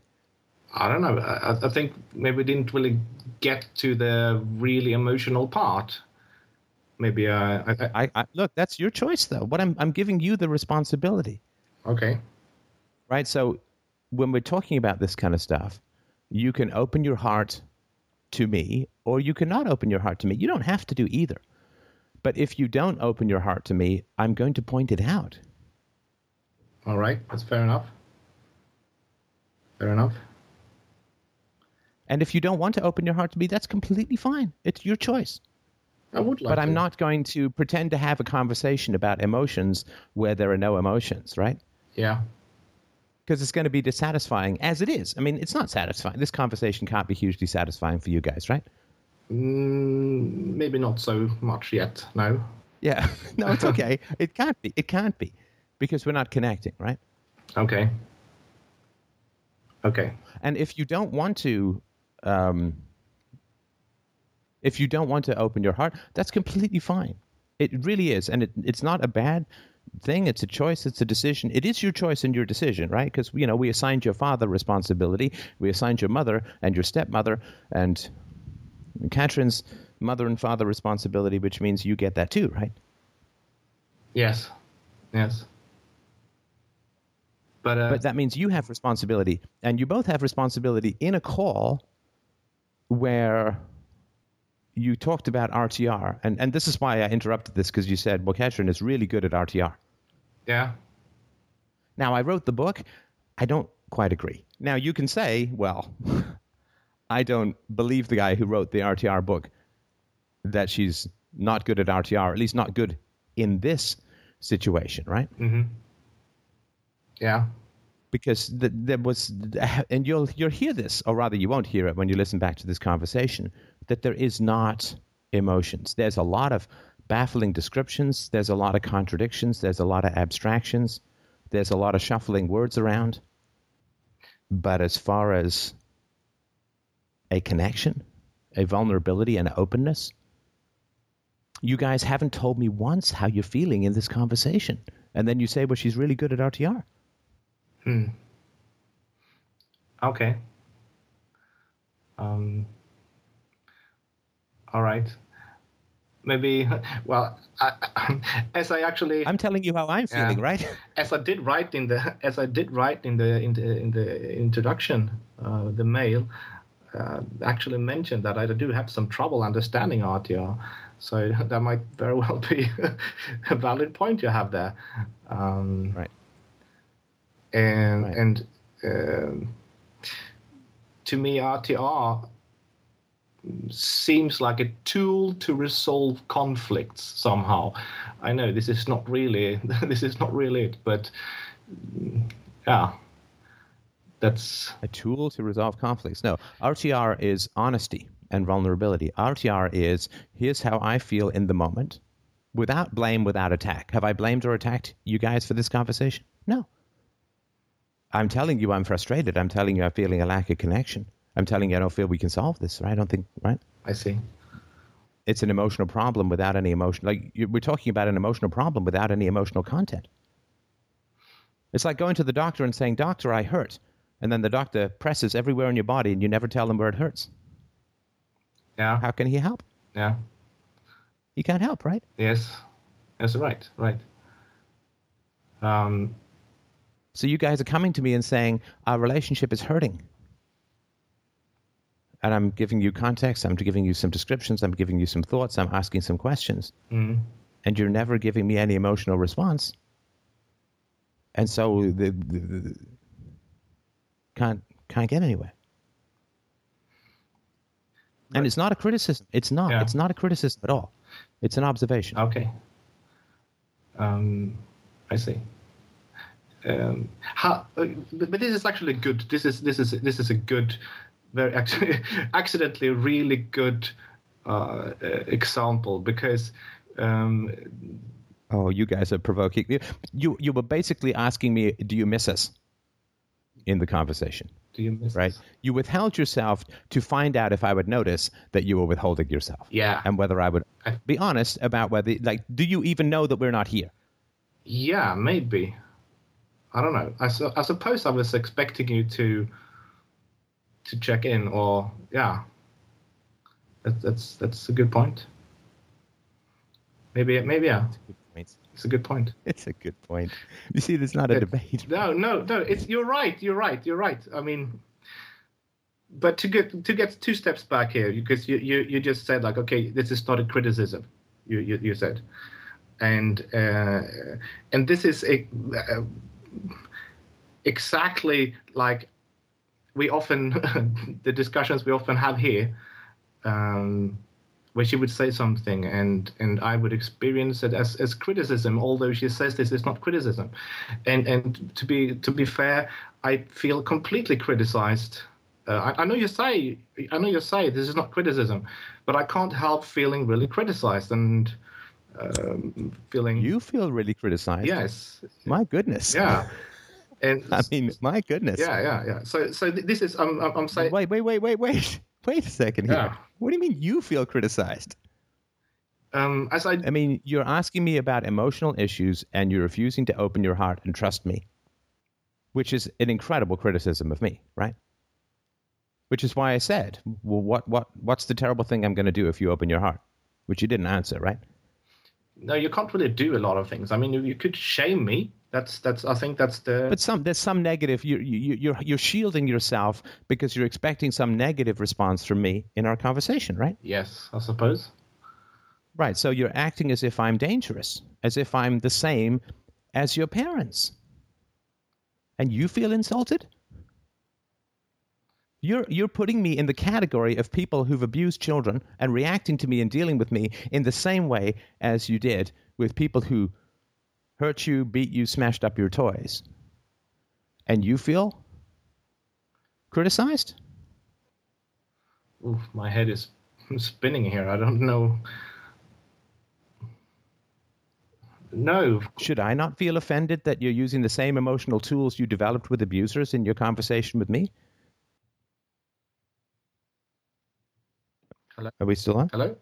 I don't know. I, I think maybe we didn't really get to the really emotional part. Maybe uh, I, I, I, I look. That's your choice, though. What I'm I'm giving you the responsibility, okay. right? So when we're talking about this kind of stuff, you can open your heart to me, or you cannot open your heart to me. You don't have to do either. But if you don't open your heart to me, I'm going to point it out. All right. That's fair enough. Fair enough. And if you don't want to open your heart to me, that's completely fine. It's your choice. I would like. but I'm to. not going to pretend to have a conversation about emotions where there are no emotions, right? Yeah. Because it's going to be dissatisfying as it is. I mean, it's not satisfying. This conversation can't be hugely satisfying for you guys, right? Mm, maybe not so much yet. No. Yeah. [laughs] no, it's okay. [laughs] it can't be. It can't be because we're not connecting, right? Okay. Okay. And if you don't want to, um, if you don't want to open your heart, that's completely fine. It really is, and it, it's not a bad thing. It's a choice. It's a decision. It is your choice and your decision, right? Because you know we assigned your father responsibility, we assigned your mother and your stepmother and Catherine's mother and father responsibility, which means you get that too, right? Yes. Yes. But, uh, But that means you have responsibility, and you both have responsibility in a call where you talked about RTR, and, and this is why I interrupted this because you said, well, Catherine is really good at RTR. yeah. Now, I wrote the book. I don't quite agree. Now, you can say, well, [laughs] I don't believe the guy who wrote the RTR book that she's not good at RTR, at least not good in this situation, right? Mm-hmm. Yeah. Because th- there was, and you'll you'll hear this, or rather, you won't hear it when you listen back to this conversation. That there is not emotions. There's a lot of baffling descriptions. There's a lot of contradictions. There's a lot of abstractions. There's a lot of shuffling words around. But as far as a connection, a vulnerability, and openness, you guys haven't told me once how you're feeling in this conversation. And then you say, well, she's really good at RTR. Hmm. Okay. Um. All right. Maybe. [laughs] Well, I, [laughs] as I actually, I'm telling you how I'm Yeah. feeling, right? as I did write in the, [laughs] as I did write in the in the in the introduction, uh, the mail, uh, actually mentioned that I do have some trouble understanding RTR. So that might very well be a valid point you have there. Um, Right. And Right. and um, to me RTR seems like a tool to resolve conflicts somehow. I know this is not really [laughs] this is not really it, but mm, yeah, that's a tool to resolve conflicts. No, RTR is honesty and vulnerability. RTR is here's how I feel in the moment, without blame, without attack. Have I blamed or attacked you guys for this conversation? No. I'm telling you I'm frustrated. I'm telling you I'm feeling a lack of connection. I'm telling you I don't feel we can solve this. Right? I don't think. Right? I see. It's an emotional problem without any emotion. Like we're talking about an emotional problem without any emotional content. It's like going to the doctor and saying, "Doctor, I hurt," and then the doctor presses everywhere in your body, and you never tell them where it hurts. Yeah. How can he help? Yeah. He can't help, right? Yes. That's right. Right. Um, so you guys are coming to me and saying our relationship is hurting. And I'm giving you context, I'm giving you some descriptions, I'm giving you some thoughts, I'm asking some questions. mm, And you're never giving me any emotional response. And so the, the, the can't can't get anywhere. And it's not a criticism. It's not. Yeah. It's not a criticism at all. It's an observation. okay. Um, I see. Um, how, uh, but, this is actually good. This is this is this is a good, very acc- [laughs] accidentally really good uh, uh, example because um, Oh, you guys are provoking. You you were basically asking me, do you miss us? In the conversation, do you miss right? this? You withheld yourself to find out if I would notice that you were withholding yourself, Yeah. and whether I would be honest about whether, like, do you even know that we're not here? Yeah, maybe. I don't know. I, su- I suppose I was expecting you to to check in, or yeah. That, that's that's a good point. Maybe maybe yeah. It's a good point. It's a good point. You see, there's not a Yeah. debate. No, no, no. It's you're right. You're right. You're right. I mean, but to get to get two steps back here, because you you, you just said like, okay, this is not a criticism. You you, you said, and uh, and this is a, uh, exactly like we often [laughs] the discussions we often have here. Um, where she would say something and and I would experience it as, as criticism, although she says this is not criticism. And and to be to be fair, I feel completely criticized. Uh, I, I know you say I know you say this is not criticism, but I can't help feeling really criticized and um, feeling You feel really criticized. yes My goodness. yeah and [laughs] I mean, my goodness. yeah yeah yeah. So so this is I'm I'm, I'm saying Wait, wait, wait, wait, wait. [laughs] Wait a second here. Yeah. What do you mean you feel criticized? um, as I I mean, you're asking me about emotional issues and you're refusing to open your heart and trust me, which is an incredible criticism of me, right? Which is why I said, well, what, what, what's the terrible thing I'm going to do if you open your heart? Which you didn't answer, right? No, you can't really do a lot of things. I mean, you, you could shame me. That's that's. I think that's the. But some there's some negative. You you you're you're shielding yourself because you're expecting some negative response from me in our conversation, right? yes, I suppose. Right. So you're acting as if I'm dangerous, as if I'm the same as your parents. And you feel insulted? You're, you're putting me in the category of people who've abused children and reacting to me and dealing with me in the same way as you did with people who hurt you, beat you, smashed up your toys. And you feel criticized? Oof, my head is [laughs] spinning here. I don't know. No, Should I not feel offended that you're using the same emotional tools you developed with abusers in your conversation with me? Hello? Are we still on? hello.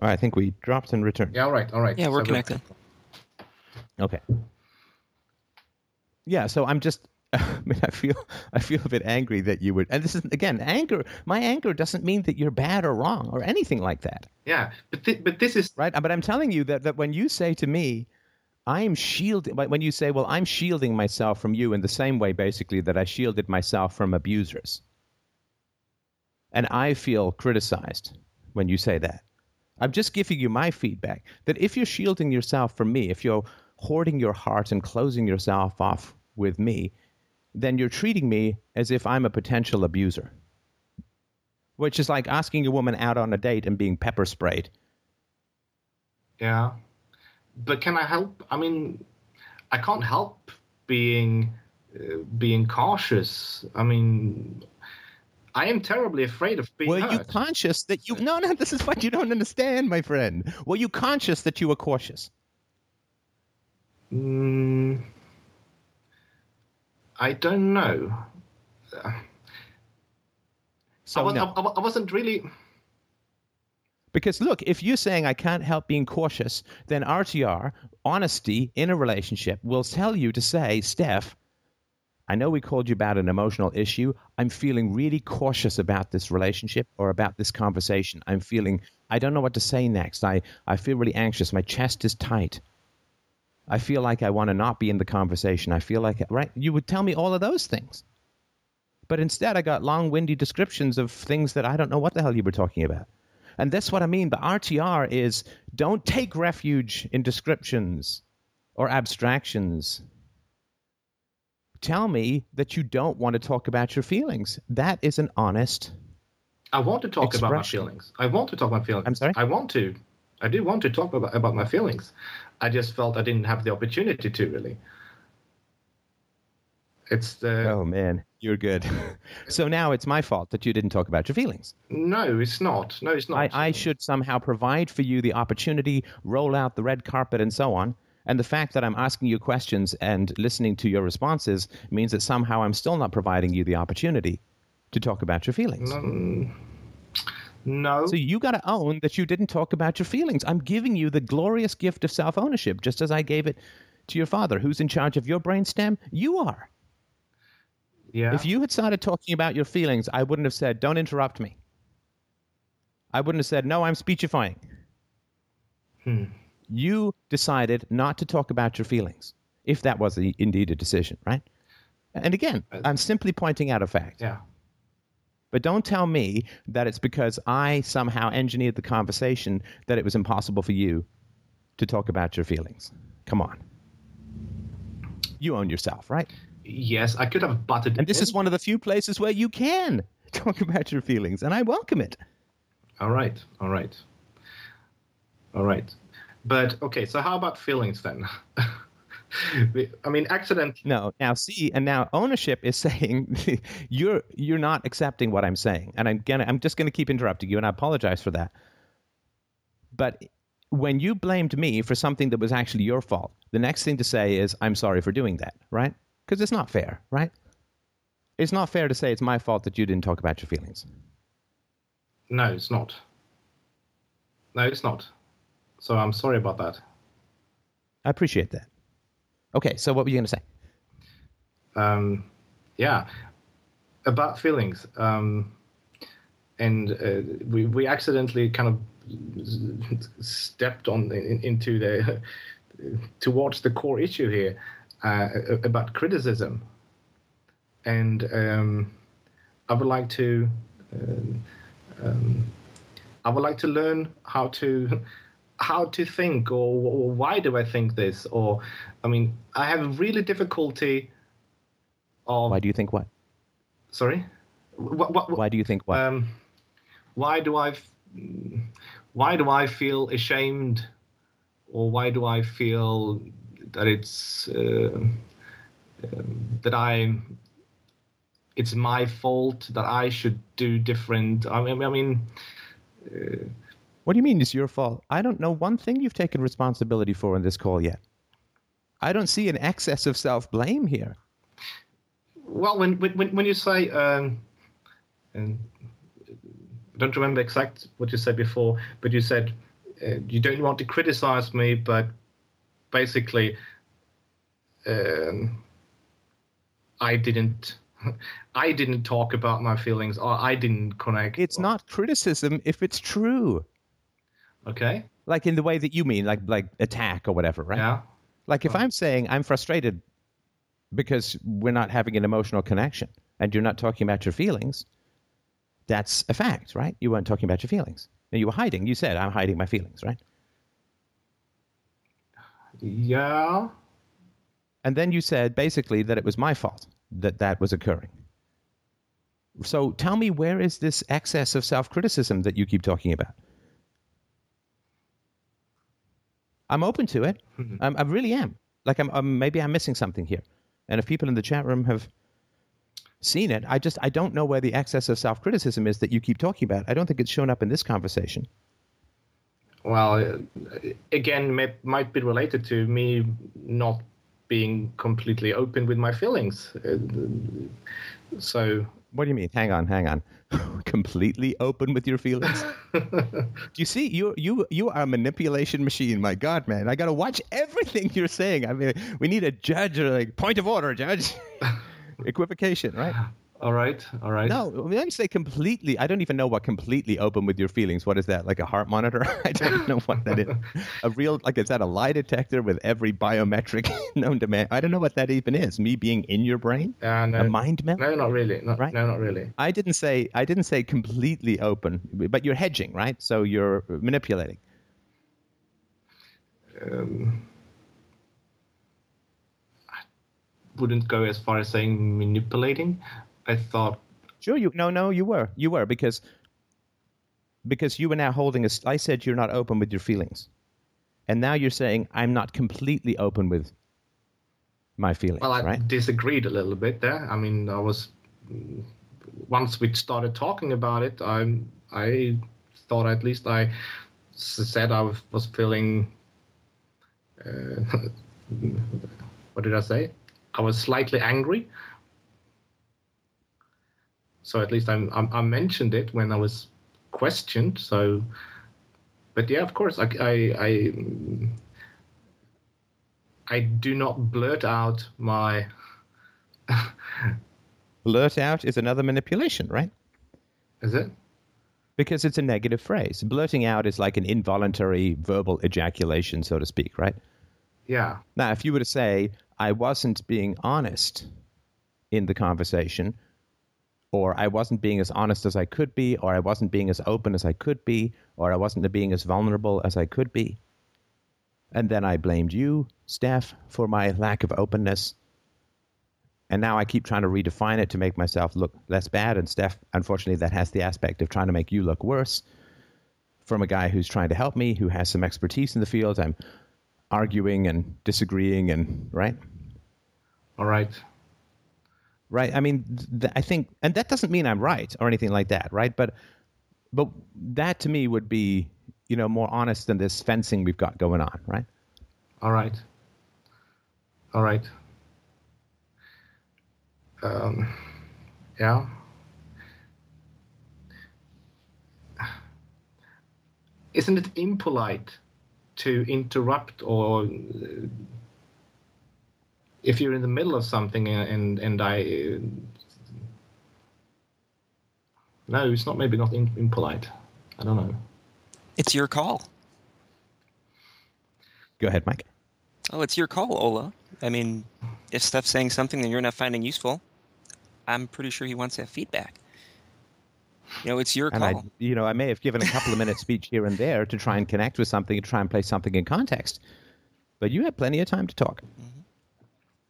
Oh, I think we dropped and returned. Yeah, all right, all right. Yeah, we're So- connected. Okay. Yeah, so I'm just [laughs] I mean I feel I feel a bit angry that you would and this is again anger my anger doesn't mean that you're bad or wrong or anything like that. Yeah, but thi- but this is Right? But I'm telling you that, that when you say to me, I'm shielding, when you say, well, I'm shielding myself from you in the same way, basically, that I shielded myself from abusers. And I feel criticized when you say that. I'm just giving you my feedback that if you're shielding yourself from me, if you're hoarding your heart and closing yourself off with me, then you're treating me as if I'm a potential abuser. which is like asking a woman out on a date and being pepper sprayed. Yeah. But can I help? I mean, I can't help being uh, being cautious. I mean, I am terribly afraid of being Were hurt. you conscious that you? No, no. [laughs] This is what you don't understand, my friend. Were you conscious that you were cautious? Mm, I don't know. So I, was, no. I, I wasn't really. Because look, if you're saying I can't help being cautious, then RTR, honesty in a relationship, will tell you to say, Steph, I know we called you about an emotional issue. I'm feeling really cautious about this relationship or about this conversation. I'm feeling, I don't know what to say next. I, I feel really anxious. My chest is tight. I feel like I want to not be in the conversation. I feel like, right? You would tell me all of those things. But instead, I got long, windy descriptions of things that I don't know what the hell you were talking about. And that's what I mean. The RTR is don't take refuge in descriptions or abstractions. Tell me that you don't want to talk about your feelings. That is an honest. I want to talk about my feelings. I want to talk about my feelings. I'm sorry? I want to. I do want to talk about, about my feelings. I just felt I didn't have the opportunity to really. It's the Oh, man, you're good. [laughs] so now it's my fault that you didn't talk about your feelings. no, it's not. No, it's not. I, I should somehow provide for you the opportunity, roll out the red carpet, and so on. And the fact that I'm asking you questions and listening to your responses means that somehow I'm still not providing you the opportunity to talk about your feelings. no. So you got to own that you didn't talk about your feelings. I'm giving you the glorious gift of self ownership, just as I gave it to your father. Who's in charge of your brainstem? You are. yeah. If you had started talking about your feelings, I wouldn't have said, don't interrupt me. I wouldn't have said, no, I'm speechifying. Hmm. You decided not to talk about your feelings, if that was a, indeed a decision, right? And again, uh, I'm simply pointing out a fact. yeah. But don't tell me that it's because I somehow engineered the conversation that it was impossible for you to talk about your feelings. Come on. You own yourself, right? Yes, I could have butted. And this in. is one of the few places where you can [laughs] talk about your feelings, and I welcome it. All right. All right. All right. But okay, so how about feelings then? [laughs] I mean, accident. No, now see, and now ownership is [laughs] saying you're you're not accepting what I'm saying, and I'm gonna I'm just gonna keep interrupting you, and I apologize for that. But when you blamed me for something that was actually your fault, the next thing to say is I'm sorry for doing that, right? Because it's not fair, right? It's not fair to say it's my fault that you didn't talk about your feelings. No, it's not. No, it's not. So I'm sorry about that. I appreciate that. Okay, so what were you gonna say? um, yeah, about feelings. Um, and uh, we we accidentally kind of stepped on in, into the [laughs] towards the core issue here uh, about criticism. And um, I would like to. Um, um, I would like to learn how to [laughs] how to think or, or why do I think this or I mean I have really difficulty of Why do you think what? sorry what, what, Why do you think what? um why do I why do I feel ashamed or why do I feel that it's uh, um, that I it's my fault that I should do different I mean, I mean What do you mean it's your fault? I don't know one thing you've taken responsibility for in this call yet. I don't see an excess of self blame here. Well, when when when you say, um, and I don't remember exact what you said before, but you said uh, you don't want to criticize me, but basically, um, I didn't. [laughs] I didn't talk about my feelings, or I didn't connect. It's or- not criticism if it's true. Okay. Like in the way that you mean, like like attack or whatever, right? Yeah. Like if I'm saying I'm frustrated because we're not having an emotional connection and you're not talking about your feelings, that's a fact, right? You weren't talking about your feelings. And you were hiding. You said I'm hiding my feelings, right? Yeah. And then you said basically that it was my fault that that was occurring. So tell me, where is this excess of self criticism that you keep talking about? I'm open to it. I'm, I really am. Like, I'm, I'm, maybe I'm missing something here. And if people in the chat room have seen it, I just I don't know where the excess of self criticism is that you keep talking about. I don't think it's shown up in this conversation. Well, uh, again, may, might be related to me not being completely open with my feelings. Uh, so What do you mean? Hang on, hang on. [laughs] Completely open with your feelings. do [laughs] you see? You you you are a manipulation machine. My God, man! I got to watch everything [laughs] you're saying. I mean, we need a judge or like point of order, judge. Equivocation, right? All right, all right. No, when you say completely, I don't even know what completely open with your feelings. What is that? Like a heart monitor? [laughs] I don't know what that is. A [laughs] real, like, is that a lie detector with every biometric [laughs] known to man? I don't know what that even is. Me being in your brain? Uh, no, a mind meld? no, not really. Not, Right? No, not really. I didn't say I didn't say completely open, but you're hedging, right? So you're manipulating. Um, I wouldn't go as far as saying manipulating. I thought Sure, you no no you were you were because because you were now holding a. I said you're not open with your feelings, and now you're saying I'm not completely open with my feelings, Well, I right? disagreed a little bit there. I mean, I was once we started talking about it, I I thought at least I said I was- was feeling. Uh, [laughs] what did I say? I was slightly angry. So at least I, I, I mentioned it when I was questioned. So, but yeah, of course, I I. I I do not blurt out my [laughs] Blurt out is another manipulation, right? is it Because it's a negative phrase. Blurting out is like an involuntary verbal ejaculation, so to speak, right? yeah Now, if you were to say, I wasn't being honest in the conversation, or I wasn't being as honest as I could be, or I wasn't being as open as I could be, or I wasn't being as vulnerable as I could be, and then I blamed you, Steph, for my lack of openness. And now I keep trying to redefine it to make myself look less bad. And Steph, unfortunately, that has the aspect of trying to make you look worse. From a guy who's trying to help me, who has some expertise in the field, I'm arguing and disagreeing and right all right right? I mean th- i think and that doesn't mean i'm right or anything like that right? But but that to me would be you know more honest than this fencing we've got going on right? All right. All right. Um yeah. Isn't it impolite to interrupt or if you're in the middle of something and and i no it's not maybe not im- impolite i don't know It's your call. go ahead mike Oh, it's your call, Ola. I mean, if Steph's saying something that you're not finding useful, I'm pretty sure he wants that feedback. You know, it's your and call. i you know i may have given a couple of minutes [laughs] speech here and there to try and connect with something and try and place something in context but you had plenty of time to talk mm-hmm.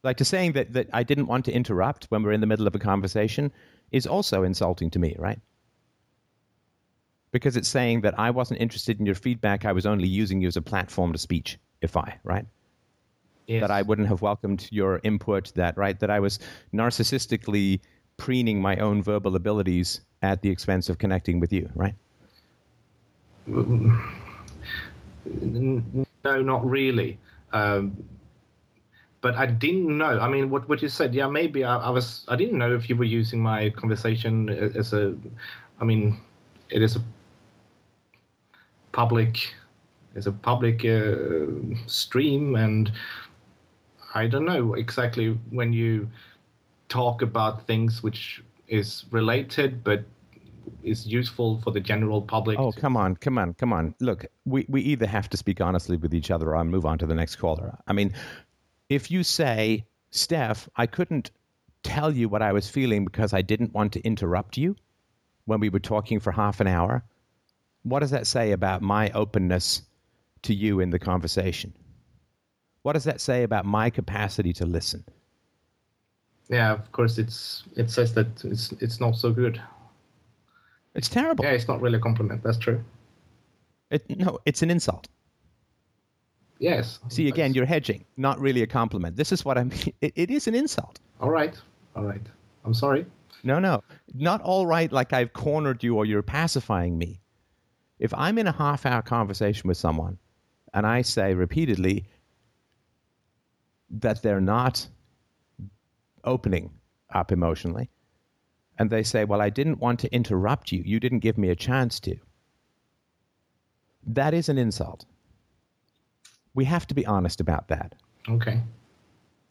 Like to saying that, that i didn't want to interrupt when we're in the middle of a conversation is also insulting to me right because it's saying that i wasn't interested in your feedback i was only using you as a platform to speech if i right yes. that i wouldn't have welcomed your input that right that i was narcissistically preening my own verbal abilities at the expense of connecting with you right No, not really. Um, but I didn't know. I mean, what what you said, yeah, maybe I, I was. I didn't know if you were using my conversation as a. I mean, it is a public, it's a public uh, stream, and I don't know exactly when you talk about things which is related, but is useful for the general public. Oh, come on, come on, come on. Look, we, we either have to speak honestly with each other or I'll move on to the next caller. I mean, if you say, Steph, I couldn't tell you what I was feeling because I didn't want to interrupt you when we were talking for half an hour, what does that say about my openness to you in the conversation? What does that say about my capacity to listen? Yeah, of course, it's it says that it's it's not so good. It's terrible. Yeah, it's not really a compliment. That's true. It, no, it's an insult. Yes. See, again, you're hedging, not really a compliment. This is what I mean. [laughs] It, it is an insult. All right. All right. I'm sorry. No, no, not all right. Like I've cornered you or you're pacifying me. If I'm in a half-hour conversation with someone, and I say repeatedly that they're not opening up emotionally, and they say, "Well, I didn't want to interrupt you. You didn't give me a chance to." That is an insult. We have to be honest about that. Okay.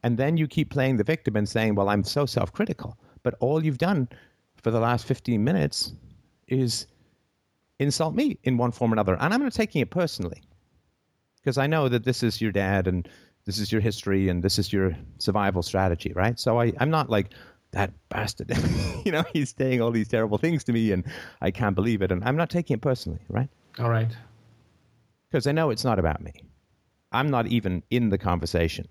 And then you keep playing the victim and saying, Well, I'm so self critical. But all you've done for the last 15 minutes is insult me in one form or another. And I'm not taking it personally because I know that this is your dad and this is your history and this is your survival strategy, right? So I, I'm not like, that bastard. [laughs] you know, he's saying all these terrible things to me and I can't believe it. And I'm not taking it personally, right? All right. Because I know it's not about me. I'm not even in the conversation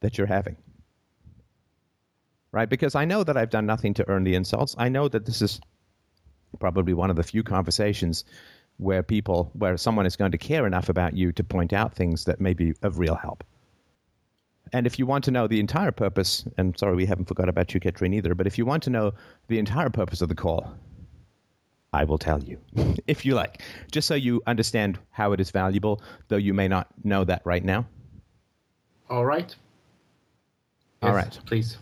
that you're having. Right? Because I know that I've done nothing to earn the insults. I know that this is probably one of the few conversations where people, where someone is going to care enough about you to point out things that may be of real help. And if you want to know the entire purpose, and sorry, we haven't forgot about you, Katrine, either, but if you want to know the entire purpose of the call, I will tell you, [laughs] if you like, just so you understand how it is valuable, though you may not know that right now. All right. All Yes, right. Please.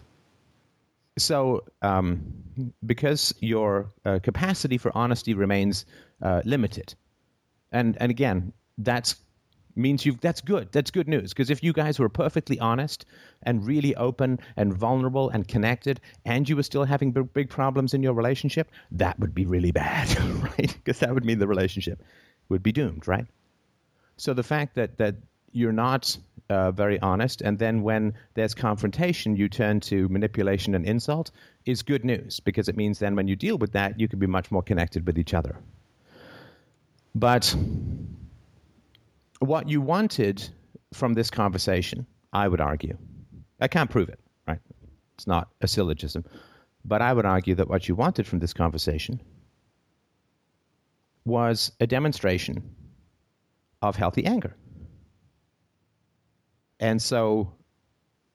So, um, because your uh, capacity for honesty remains uh, limited, and and again, that's means you've that's good. That's good news because if you guys were perfectly honest and really open and vulnerable and connected, and you were still having big, big problems in your relationship, that would be really bad, [laughs] right? Because that would mean the relationship would be doomed, right? So the fact that that you're not uh, very honest, and then when there's confrontation, you turn to manipulation and insult, is good news because it means then when you deal with that, you can be much more connected with each other. But what you wanted from this conversation, I would argue, I can't prove it, right? It's not a syllogism, but I would argue that what you wanted from this conversation was a demonstration of healthy anger. And so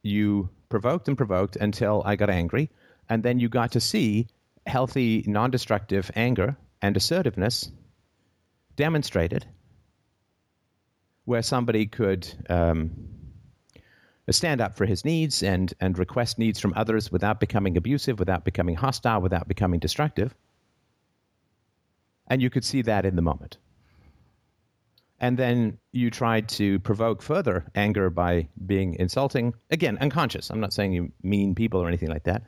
you provoked and provoked until I got angry. And then you got to see healthy, non destructive anger and assertiveness demonstrated where somebody could um, stand up for his needs and, and request needs from others without becoming abusive, without becoming hostile, without becoming destructive. And you could see that in the moment. And then you tried to provoke further anger by being insulting again unconscious. I'm not saying you mean people or anything like that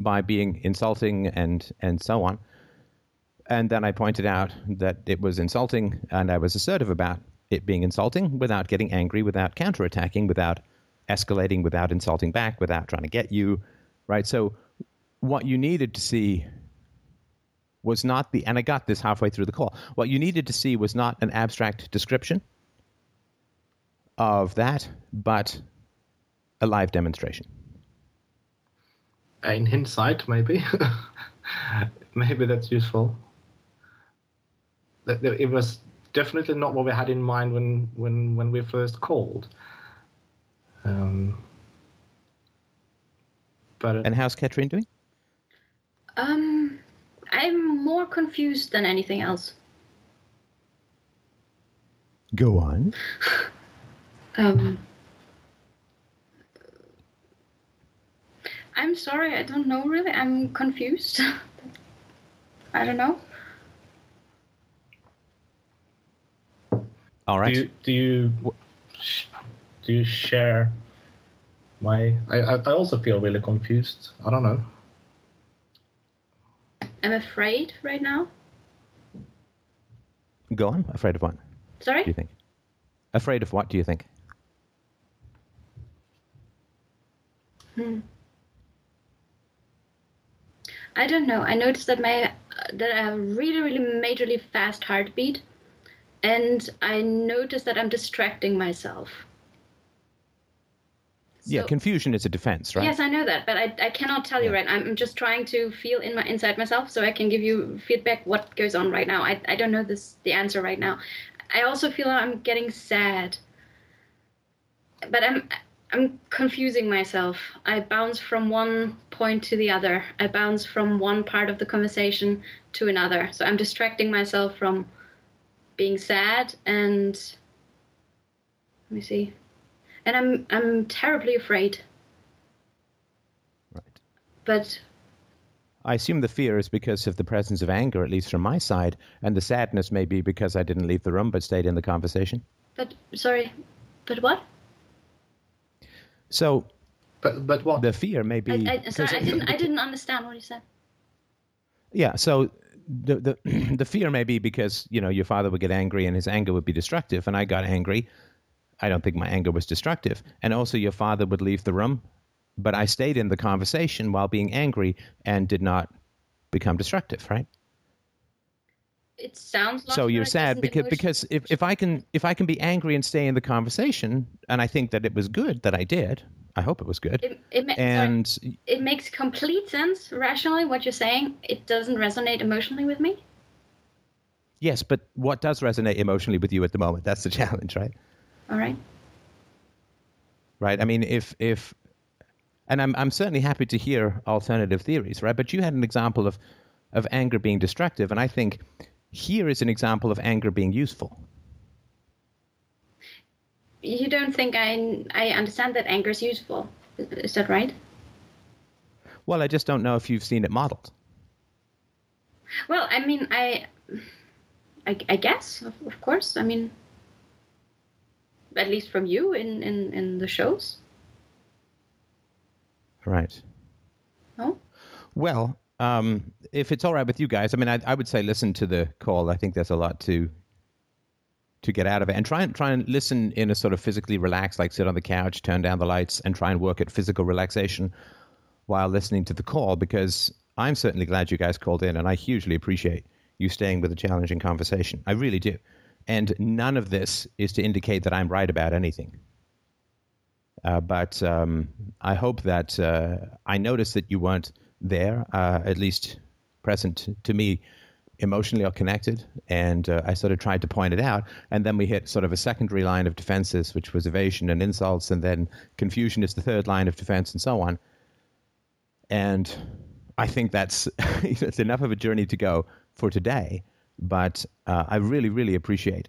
by being insulting and and so on. And then i pointed out that it was insulting and i was assertive about it being insulting without getting angry without counterattacking without escalating without insulting back without trying to get you right so what you needed to see was not the, and I got this halfway through the call. What you needed to see was not an abstract description of that, but a live demonstration. In hindsight, maybe. [laughs] maybe that's useful. It was definitely not what we had in mind when when when we first called. Um, but And how's Katrine doing? Um, I'm more confused than anything else. Go on. [laughs] Um, I'm sorry, I don't know really. I'm confused. [laughs] I don't know. All right. do you do you do you share my? I I I also feel really confused. I don't know. I'm afraid right now. Go on. Afraid of what? Sorry. Do you think? Afraid of what do you think? Hmm. I don't know. I noticed that my that I have a really really majorly fast heartbeat, and I notice that I'm distracting myself. yeah, confusion is a defense, right? Yes, I know that, but I, I cannot tell you Yeah. right. I'm just trying to feel in my inside myself so I can give you feedback what goes on right now. I, I don't know this the answer right now. I also feel I'm getting sad. But I'm I'm confusing myself. I bounce from one point to the other. I bounce from one part of the conversation to another. So I'm distracting myself from being sad and let me see. And I'm I'm terribly afraid. Right. But I assume the fear is because of the presence of anger, at least from my side, and the sadness may be because I didn't leave the room but stayed in the conversation. but sorry. But what? So But but what? the fear may be. I, I, sorry, I didn't I [laughs] didn't understand what you said. Yeah, so the [clears throat] the fear may be because you know your father would get angry and his anger would be destructive, and I got angry. I don't think my anger was destructive, and also your father would leave the room, but I stayed in the conversation while being angry and did not become destructive, right? It sounds so you're sad because because if, if I can if I can be angry and stay in the conversation, and I think that it was good that I did. I hope it was good. it, it, ma- sorry, and it makes complete sense rationally what you're saying. It doesn't resonate emotionally with me. yes, but what does resonate emotionally with you at the moment? That's the [laughs] challenge, right? All right. right? I mean, if if, and I'm I'm certainly happy to hear alternative theories, right? But you had an example of of anger being destructive, and I think here is an example of anger being useful. You don't think I I understand that anger is useful. Is- that right? Well, I just don't know if you've seen it modeled. Well, I mean, I, I, I guess, of, of course. I mean, at least from you in in in the shows. Right. No. Well, um, if it's all right with you guys, I mean, I, I would say listen to the call. I think there's a lot to to get out of it, and try and try and listen in a sort of physically relaxed, like sit on the couch, turn down the lights, and try and work at physical relaxation while listening to the call. Because I'm certainly glad you guys called in, and I hugely appreciate you staying with a challenging conversation. I really do. And none of this is to indicate that I'm right about anything. Uh, but um, I hope that uh, I noticed that you weren't there, uh, at least present to me emotionally or connected. And uh, I sort of tried to point it out. And then we hit sort of a secondary line of defenses, which was evasion and insults. And then confusion is the third line of defense, and so on. And I think that's [laughs] it's enough of a journey to go for today. But uh, I really, really appreciate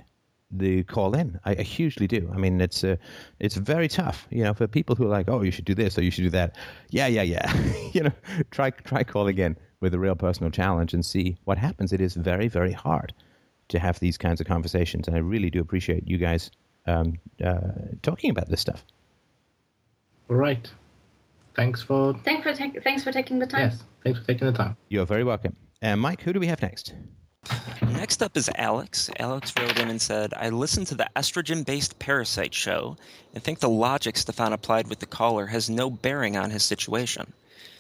the call in. I, I hugely do. I mean, it's uh, it's very tough, you know, for people who are like, oh, you should do this or you should do that. Yeah, yeah, yeah. [laughs] you know, try try calling in with a real personal challenge and see what happens. It is very, very hard to have these kinds of conversations, and I really do appreciate you guys um, uh, talking about this stuff. All right. Thanks for Thanks for tak- thanks for taking the time. yes. Thanks for taking the time. You're very welcome. Uh, Mike, who do we have next? Next up is Alex. Alex wrote in and said, I listened to the estrogen based parasite show and think the logic Stefan applied with the caller has no bearing on his situation.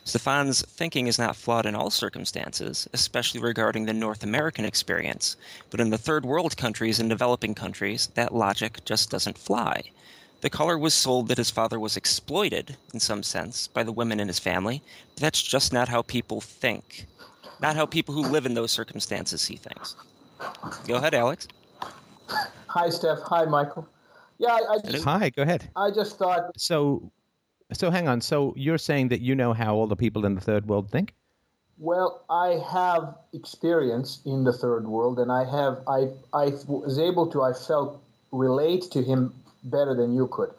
Stefan's thinking is not flawed in all circumstances, especially regarding the North American experience, but in the third world countries and developing countries, that logic just doesn't fly. The caller was sold that his father was exploited, in some sense, by the women in his family, but that's just not how people think. Not how people who live in those circumstances see things. Go ahead, Alex. Hi, Steph. Hi, Michael. Yeah, I, I, just, Hi, go ahead. I just thought, So, so hang on. So you're saying that you know how all the people in the third world think? well, I have experience in the third world, and I have, I, I was able to, I felt relate to him better than you could.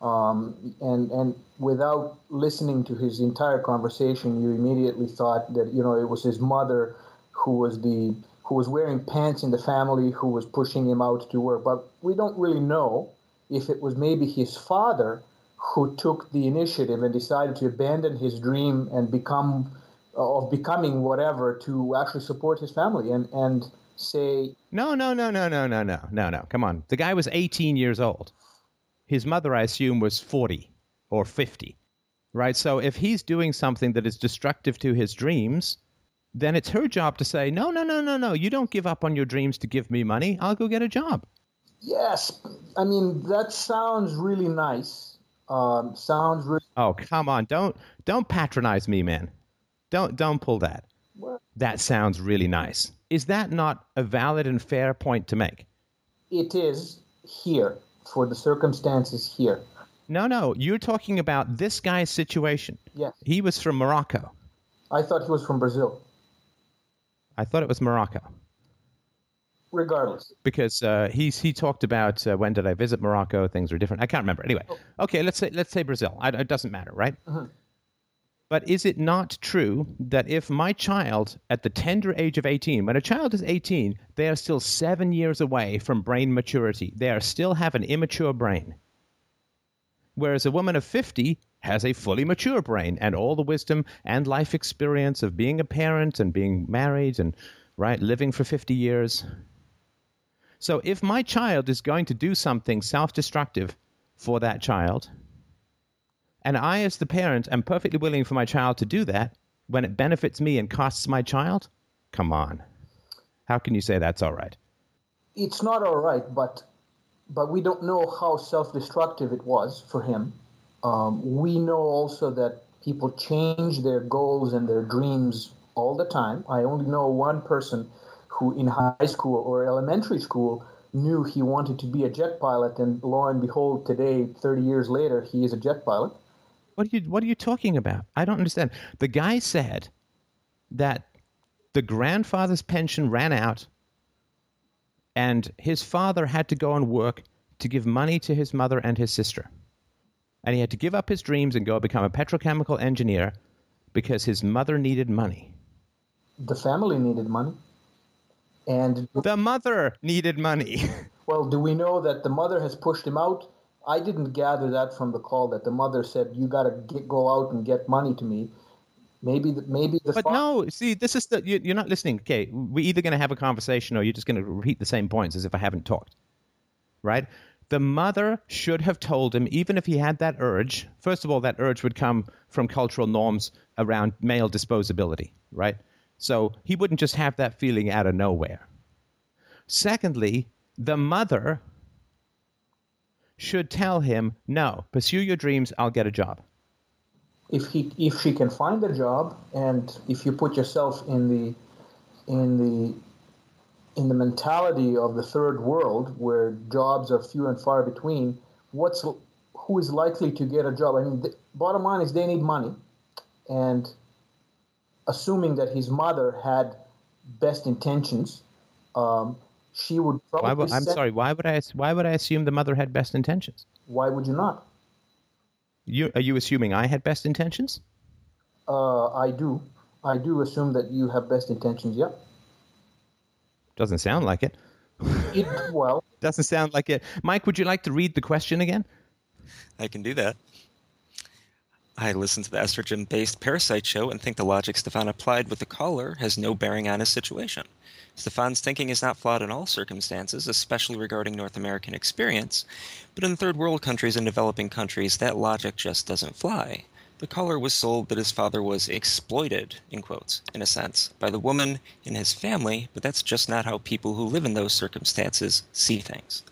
Um, and and without listening to his entire conversation, you immediately thought that you know it was his mother who was the who was wearing pants in the family who was pushing him out to work. But we don't really know if it was maybe his father who took the initiative and decided to abandon his dream and become of becoming whatever to actually support his family and and say No, no, no, no, no, no, no, no, no. Come on. The guy was 18 years old. His mother, I assume, was 40 or 50. Right? So if he's doing something that is destructive to his dreams, then it's her job to say, no, no, no, no, no. You don't give up on your dreams to give me money. I'll go get a job. Yes, I mean that sounds really nice, Um, sounds really Oh, come on. Don't don't patronize me, man. Don't don't pull that. well. That sounds really nice. Is that not a valid and fair point to make? It is here for the circumstances here. No, no. You're talking about this guy's situation. Yes, He was from Morocco. I thought he was from Brazil. I thought it was Morocco Regardless, because uh, he's he talked about uh, when did I visit Morocco? Things were different. I can't remember. Anyway, okay. Let's say let's say Brazil. I, it doesn't matter, right? But is it not true that if my child at the tender age of 18, when a child is 18, they are still seven years away from brain maturity? They are still have an immature brain. Whereas a woman of 50 has a fully mature brain and all the wisdom and life experience of being a parent and being married and right living for 50 years. So if my child is going to do something self-destructive for that child, and I, as the parent, am perfectly willing for my child to do that when it benefits me and costs my child? Come on. How can you say that's all right? it's not all right, but but we don't know how self-destructive it was for him. Um, we know also that people change their goals and their dreams all the time. I only know one person who, in high school or elementary school, knew he wanted to be a jet pilot, and lo and behold, today, 30 years later, he is a jet pilot. What are you What are you talking about? I don't understand. The guy said that the grandfather's pension ran out, and his father had to go and work to give money to his mother and his sister, and he had to give up his dreams and go become a petrochemical engineer because his mother needed money. The family needed money. And The mother needed money. [laughs] Well, do we know that the mother has pushed him out? I didn't gather that from the call that the mother said you got to go out and get money to me. Maybe the, maybe the But no, see, this is the you, you're not listening. Okay, we're either going to have a conversation or you're just going to repeat the same points as if I haven't talked. Right? The mother should have told him, even if he had that urge. First of all, that urge would come from cultural norms around male disposability, right? So he wouldn't just have that feeling out of nowhere. Secondly, the mother should tell him, "No, pursue your dreams. I'll get a job." if he if she can find a job and if you put yourself in the in the in the mentality of the third world where jobs are few and far between what's who is likely to get a job i mean the bottom line is they need money and assuming that his mother had best intentions um, she would probably Why would, I'm send- sorry. Why would I? Why would I assume the mother had best intentions? why would you not You are you assuming I had best intentions? uh, i do i do assume that you have best intentions yeah Doesn't sound like it. it, well [laughs] Doesn't sound like it. Mike, would you like to read the question again? I can do that. I listen to the estrogen based parasite show and think the logic Stefan applied with the caller has no bearing on his situation. Stefan's thinking is not flawed in all circumstances, especially regarding North American experience, but in third world countries and developing countries, that logic just doesn't fly. The caller was sold that his father was exploited, in quotes, in a sense, by the woman in his family, but that's just not how people who live in those circumstances see things.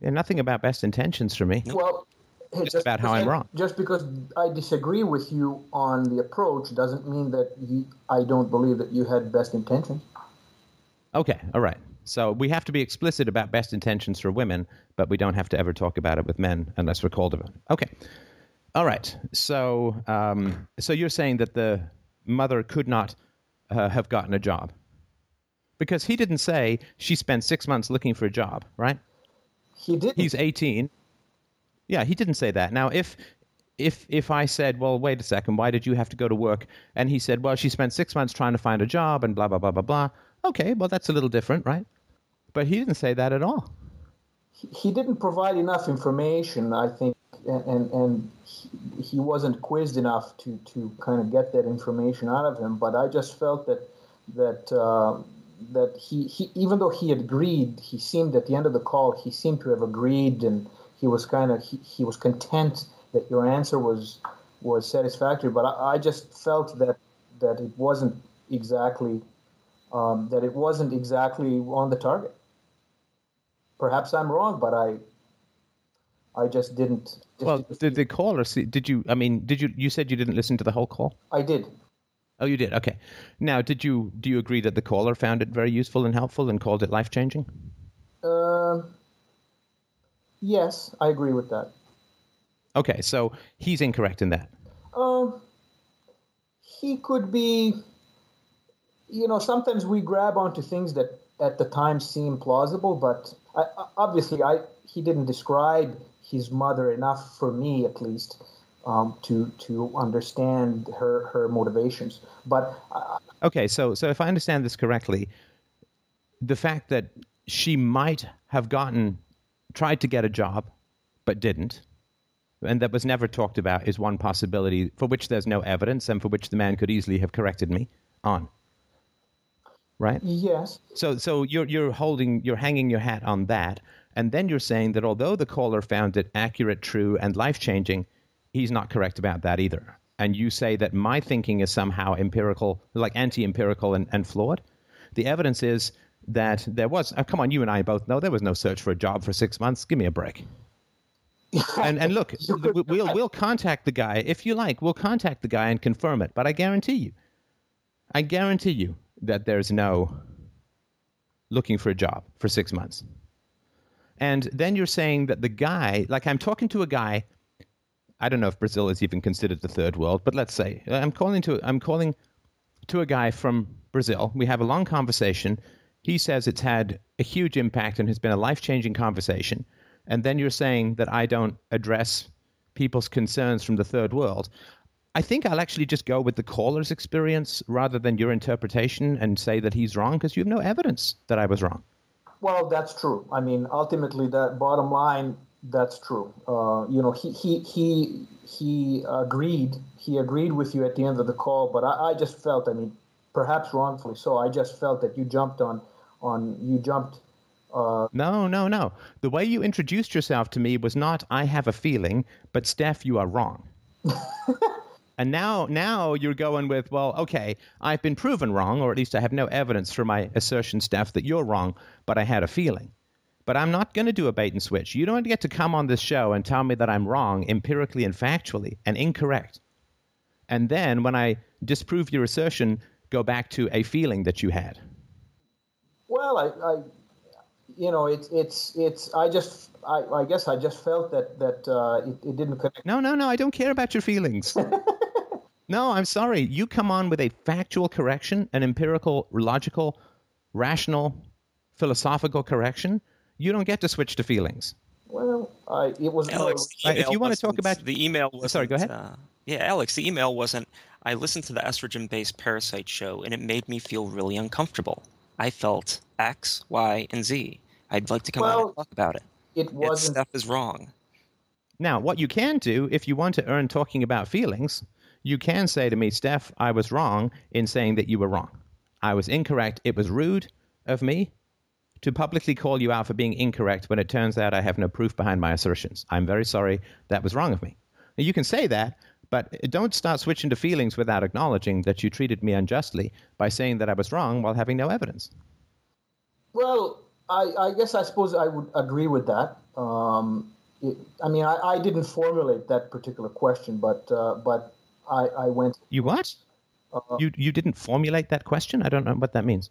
Yeah, nothing about best intentions for me. Well, hey, Just about how I'm because- wrong. Just because I disagree with you on the approach doesn't mean that you, I don't believe that you had best intentions. Okay, all right. So we have to be explicit about best intentions for women, but we don't have to ever talk about it with men unless we're called upon. Okay. All right. So, um, so you're saying that the mother could not uh, have gotten a job because he didn't say she spent six months looking for a job, right? He did. He's 18. Yeah, he didn't say that. Now, if if if I said, "Well, wait a second, why did you have to go to work?" and he said, "Well, she spent 6 months trying to find a job and blah blah blah blah blah." Okay, well, that's a little different, right? But he didn't say that at all. he didn't provide enough information, I think, and and, he wasn't quizzed enough to, to kind of get that information out of him. But I just felt that that uh, that he, he even though he agreed, he seemed at the end of the call he seemed to have agreed, and he was kind of he, he was content that your answer was was satisfactory. But I, I just felt that that it wasn't exactly um, that it wasn't exactly on the target perhaps I'm wrong, but I I just didn't. Just Well, didn't did the caller see? Did you? I mean, did you? You said you didn't listen to the whole call. I did. Oh, you did. Okay. Now, did you? Do you agree that the caller found it very useful and helpful and called it life changing? Uh, yes, I agree with that. Okay, so he's incorrect in that. Um, he could be. You know, sometimes we grab onto things that at the time seem plausible, but I, obviously, I he didn't describe his mother enough for me, at least, um, to to understand her her motivations. But uh, Okay, so so if I understand this correctly, the fact that she might have gotten tried to get a job but didn't and that was never talked about is one possibility for which there's no evidence and for which the man could easily have corrected me on. Right? yes, So so you're you're holding you're hanging your hat on that and then you're saying that although the caller found it accurate, true and life-changing, he's not correct about that either. And you say that my thinking is somehow empirical, like anti-empirical and, and flawed. The evidence is that there was oh, come on, you and I both know there was no search for a job for 6 months. Give me a break. [laughs] and and look, You could- we- we'll we'll contact the guy if you like. We'll contact the guy and confirm it. But I guarantee you, I guarantee you that there's no looking for a job for six months. And then you're saying that the guy, like I'm talking to a guy, I don't know if Brazil is even considered the third world, but let's say I'm calling to I'm calling to a guy from Brazil. We have a long conversation. He says it's had a huge impact and has been a life changing conversation. And then you're saying that I don't address people's concerns from the third world. I think I'll actually just go with the caller's experience rather than your interpretation and say that he's wrong because you have no evidence that I was wrong. Well, that's true. I mean, ultimately, that bottom line, that's true. Uh, you know, he he he he agreed. He agreed with you at the end of the call, but I, I just felt, I mean, perhaps wrongfully so. I just felt that you jumped on on you jumped. Uh, No, no, no. The way you introduced yourself to me was not I have a feeling, but Steph, you are wrong. [laughs] and now now you're going with, well, okay, I've been proven wrong, or at least I have no evidence for my assertion, Steph, that you're wrong, but I had a feeling. But I'm not going to do a bait and switch. You don't get to come on this show and tell me that I'm wrong empirically and factually and incorrect. And then when I disprove your assertion, go back to a feeling that you had. Well, I, I you know, it's it's it's. I just I, I guess I just felt that that uh, it, it didn't connect. No, no, no. I don't care about your feelings. [laughs] no, I'm sorry. You come on with a factual correction, an empirical, logical, rational, philosophical correction. You don't get to switch to feelings. Well, I it was Alex, Uh, if you wanna talk about- the email, wasn't, Sorry, go ahead. Uh, yeah, Alex, the email wasn't. I listened to the estrogen-based parasite show, and it made me feel really uncomfortable. I felt X, Y, and Z. I'd like to come out and talk about it. it wasn't. stuff is wrong. Now, what you can do, if you want to earn talking about feelings, you can say to me, Steph, I was wrong in saying that you were wrong. I was incorrect. It was rude of me to publicly call you out for being incorrect when it turns out I have no proof behind my assertions. I'm very sorry. That was wrong of me. Now, you can say that, but don't start switching to feelings without acknowledging that you treated me unjustly by saying that I was wrong while having no evidence. Well, I, I guess I suppose I would agree with that. Um, it, I mean, I, I didn't formulate that particular question, but uh, but I, I went. You what? Uh, You, you didn't formulate that question? I don't know what that means.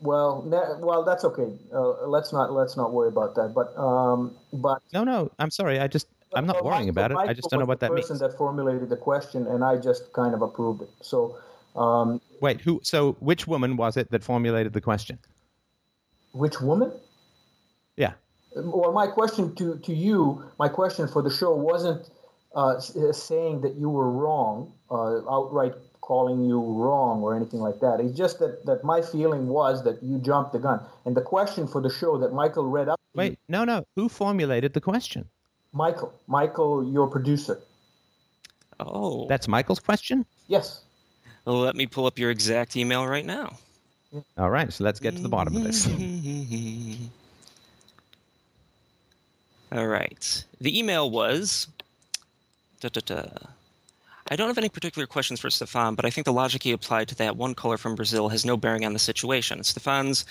well, ne- well, that's okay. Uh, let's not let's not worry about that. But um, but No, no, I'm sorry. I just, I'm not worrying about it. I just don't know what the that person means. that formulated the question, and I just kind of approved it. So, um, Wait, who? So, which woman was it that formulated the question? which woman? Yeah. Well, my question to, to you, my question for the show wasn't uh, uh, saying that you were wrong, uh, outright calling you wrong or anything like that. It's just that, that my feeling was that you jumped the gun. And the question for the show that Michael read up. Wait, no, no. Who formulated the question? Michael, Michael, your producer. Oh, That's Michael's question. Yes. well, let me pull up your exact email right now. All right, so let's get to the bottom of this. [laughs] All right. The email was. Da, da, da. I don't have any particular questions for Stefan, but I think the logic he applied to that one caller from Brazil has no bearing on the situation. Stefan's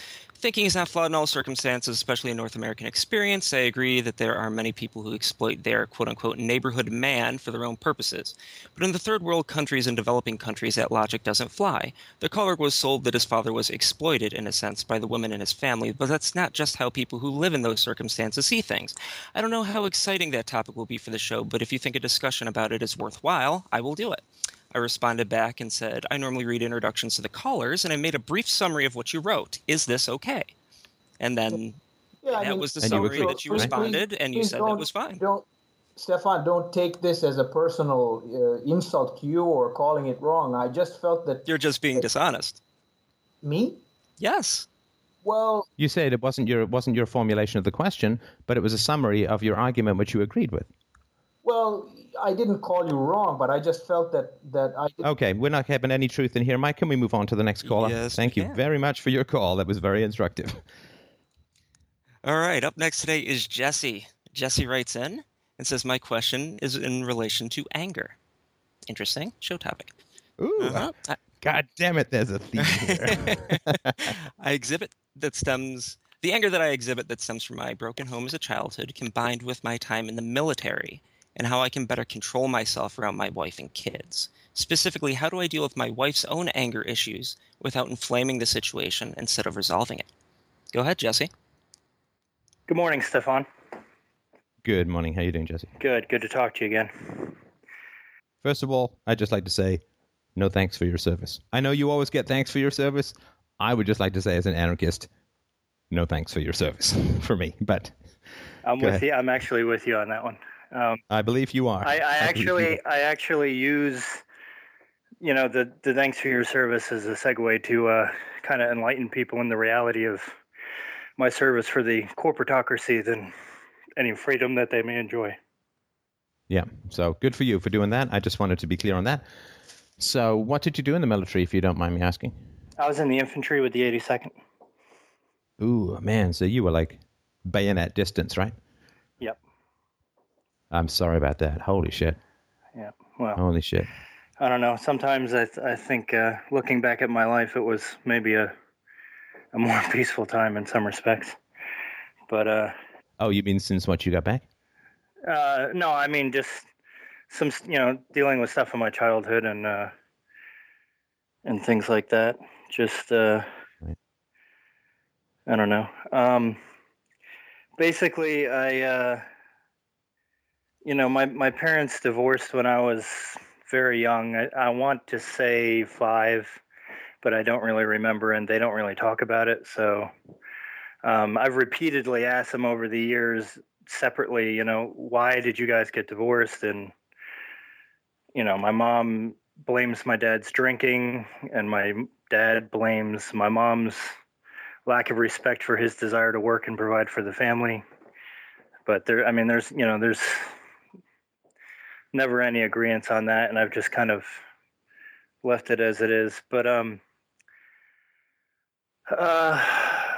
Thinking is not flawed in all circumstances, especially in North American experience. I agree that there are many people who exploit their quote unquote neighborhood man for their own purposes. But in the third world countries and developing countries, that logic doesn't fly. The caller was sold that his father was exploited, in a sense, by the women in his family, but that's not just how people who live in those circumstances see things. I don't know how exciting that topic will be for the show, but if you think a discussion about it is worthwhile, I will do it. I responded back and said, I normally read introductions to the callers, and I made a brief summary of what you wrote. Is this okay? And then Yeah, I that mean, was the And you summary that you right? responded, and you said that was fine. Don't, Stefan, don't take this as a personal uh, insult to you or calling it wrong. I just felt that You're just being dishonest. me. Yes. Well, You said it wasn't your it wasn't your formulation of the question, but it was a summary of your argument which you agreed with. well, I didn't call you wrong, but I just felt that that I. Did, Okay, we're not having any truth in here, Mike. Can we move on to the next caller? Yes, we Thank you can. very much for your call. That was very instructive. [laughs] All right. Up next today is Jesse. Jesse writes in and says, My question is in relation to anger. Interesting show topic. Ooh, Uh-huh. I- God damn it! There's a theme here. [laughs] I exhibit that stems the anger that I exhibit that stems from my broken home as a childhood, combined with my time in the military, and how I can better control myself around my wife and kids. Specifically, how do I deal with my wife's own anger issues without inflaming the situation instead of resolving it? Go ahead, Jesse. Good morning, Stefan. Good morning. How you doing, Jesse? Good. Good to talk to you again. First of all, I'd just like to say no thanks for your service. I know you always get thanks for your service. I would just like to say, as an anarchist, no thanks for your service [laughs] for me. But I'm with ahead. you. I'm actually with you on that one. Um, I believe you are. I, I you actually. I actually use, you know, the the thanks for your service as a segue to uh, kind of enlighten people in the reality of my service for the corporatocracy than any freedom that they may enjoy. Yeah. So good for you for doing that. I just wanted to be clear on that. So, what did you do in the military, if you don't mind me asking? I was in the infantry with the 82nd. Ooh, man. So you were like bayonet distance, right? I'm sorry about that. Holy shit. Yeah. Well, Holy shit. I don't know. Sometimes I, th- I think uh, looking back at my life, it was maybe a a more [laughs] peaceful time in some respects. But uh, Oh, you mean since what you got back? uh, no, I mean just some you know dealing with stuff in my childhood and uh, and things like that. Just uh, Right. I don't know. Um, basically, I uh, you know my my parents divorced when I was very young. I, I want to say five, but I don't really remember, and they don't really talk about it. So um, I've repeatedly asked them over the years separately, you know, why did you guys get divorced? And you know, my mom blames my dad's drinking, and my dad blames my mom's lack of respect for his desire to work and provide for the family. But there, I mean, there's, you know, there's never any agreement on that, and I've just kind of left it as it is. But um, uh,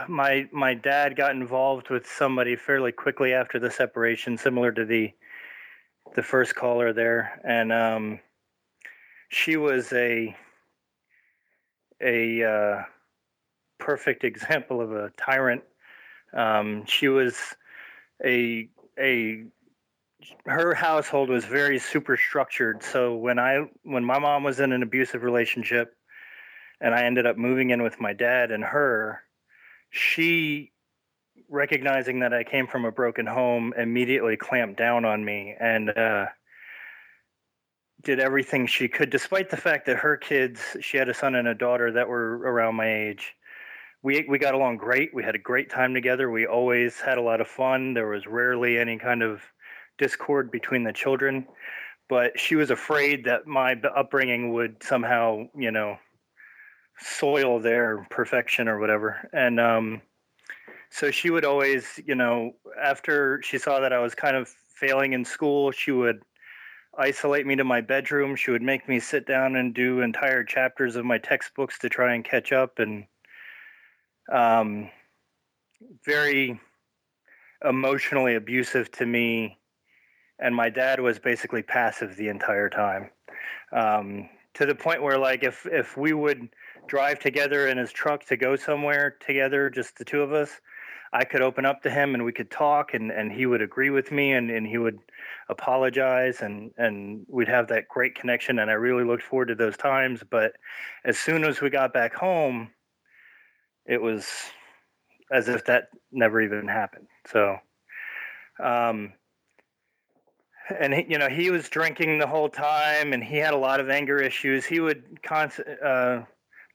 my my dad got involved with somebody fairly quickly after the separation, similar to the the first caller there, and um, she was a a uh, perfect example of a tyrant. Um, she was a a her household was very super structured. So when I when my mom was in an abusive relationship, and I ended up moving in with my dad and her, she recognizing that I came from a broken home immediately clamped down on me and uh, did everything she could, despite the fact that her kids, she had a son and a daughter that were around my age. We, we got along great. We had a great time together. We always had a lot of fun. There was rarely any kind of discord between the children. But she was afraid that my upbringing would somehow, you know, soil their perfection or whatever. And um, so she would always, you know, after she saw that I was kind of failing in school, she would isolate me to my bedroom. She would make me sit down and do entire chapters of my textbooks to try and catch up. And um, very emotionally abusive to me. And my dad was basically passive the entire time. Um, to the point where like if if we would drive together in his truck to go somewhere together, just the two of us, I could open up to him and we could talk and, and he would agree with me and, and he would apologize and, and we'd have that great connection and I really looked forward to those times. But as soon as we got back home, it was as if that never even happened. So um and he, you know he was drinking the whole time and he had a lot of anger issues he would constant uh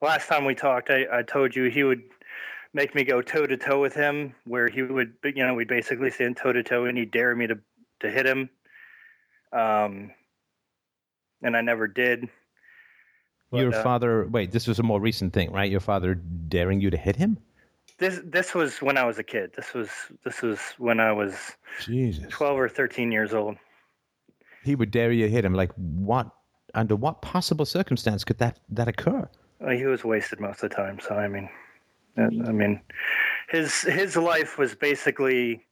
last time we talked I, I told you he would make me go toe to toe with him where he would you know we'd basically stand toe to toe and he'd dare me to to hit him um and i never did But, Your uh, father. Wait, this was a more recent thing, right? Your father daring you to hit him? this this was when i was a kid this was this was when i was Jesus. 12 or 13 years old He would dare you hit him. Like what? Under what possible circumstance could that that occur? Well, he was wasted most of the time. So I mean, I mean, his his life was basically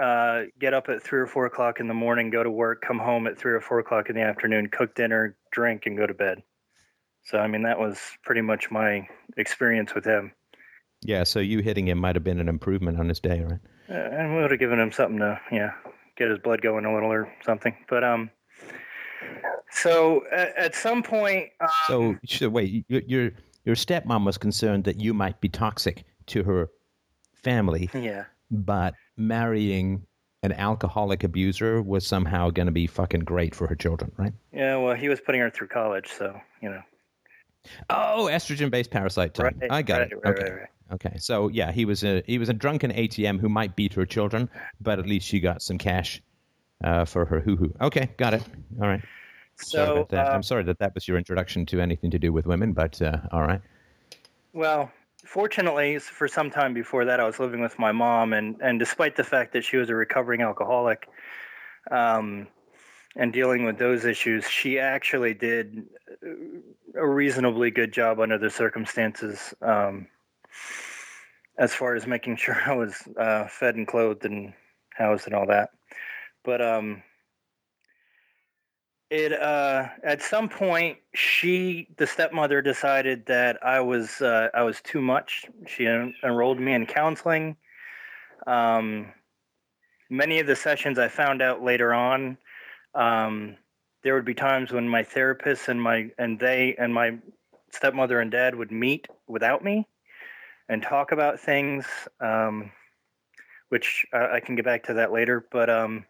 uh, get up at three or four o'clock in the morning, go to work, come home at three or four o'clock in the afternoon, cook dinner, drink, and go to bed. So I mean, that was pretty much my experience with him. Yeah. So you hitting him might have been an improvement on his day, right? Uh, and we would have given him something to, yeah, get his blood going a little or something. But um, so at, at some point, um, So, so wait, your, your your stepmom was concerned that you might be toxic to her family, yeah. but marrying an alcoholic abuser was somehow going to be fucking great for her children, right? Yeah, well, he was putting her through college, so you know. Oh, estrogen-based parasite. Tom. Right, I got right, it. right, okay. Okay. So yeah, he was a he was a drunken ATM who might beat her children, but at least she got some cash uh, for her hoo hoo. Okay, got it. All right. So, that. uh, I'm sorry that that was your introduction to anything to do with women, but uh, all right. well, fortunately, for some time before that, I was living with my mom, and and despite the fact that she was a recovering alcoholic, um, and dealing with those issues, she actually did a reasonably good job under the circumstances. Um, as far as making [laughs] sure I was uh, fed and clothed and housed and all that, but um, it uh at some point she the stepmother decided that i was uh i was too much she en- enrolled me in counseling um many of the sessions i found out later on um there would be times when my therapist and my and they and my stepmother and dad would meet without me and talk about things um which I, I can get back to that later but um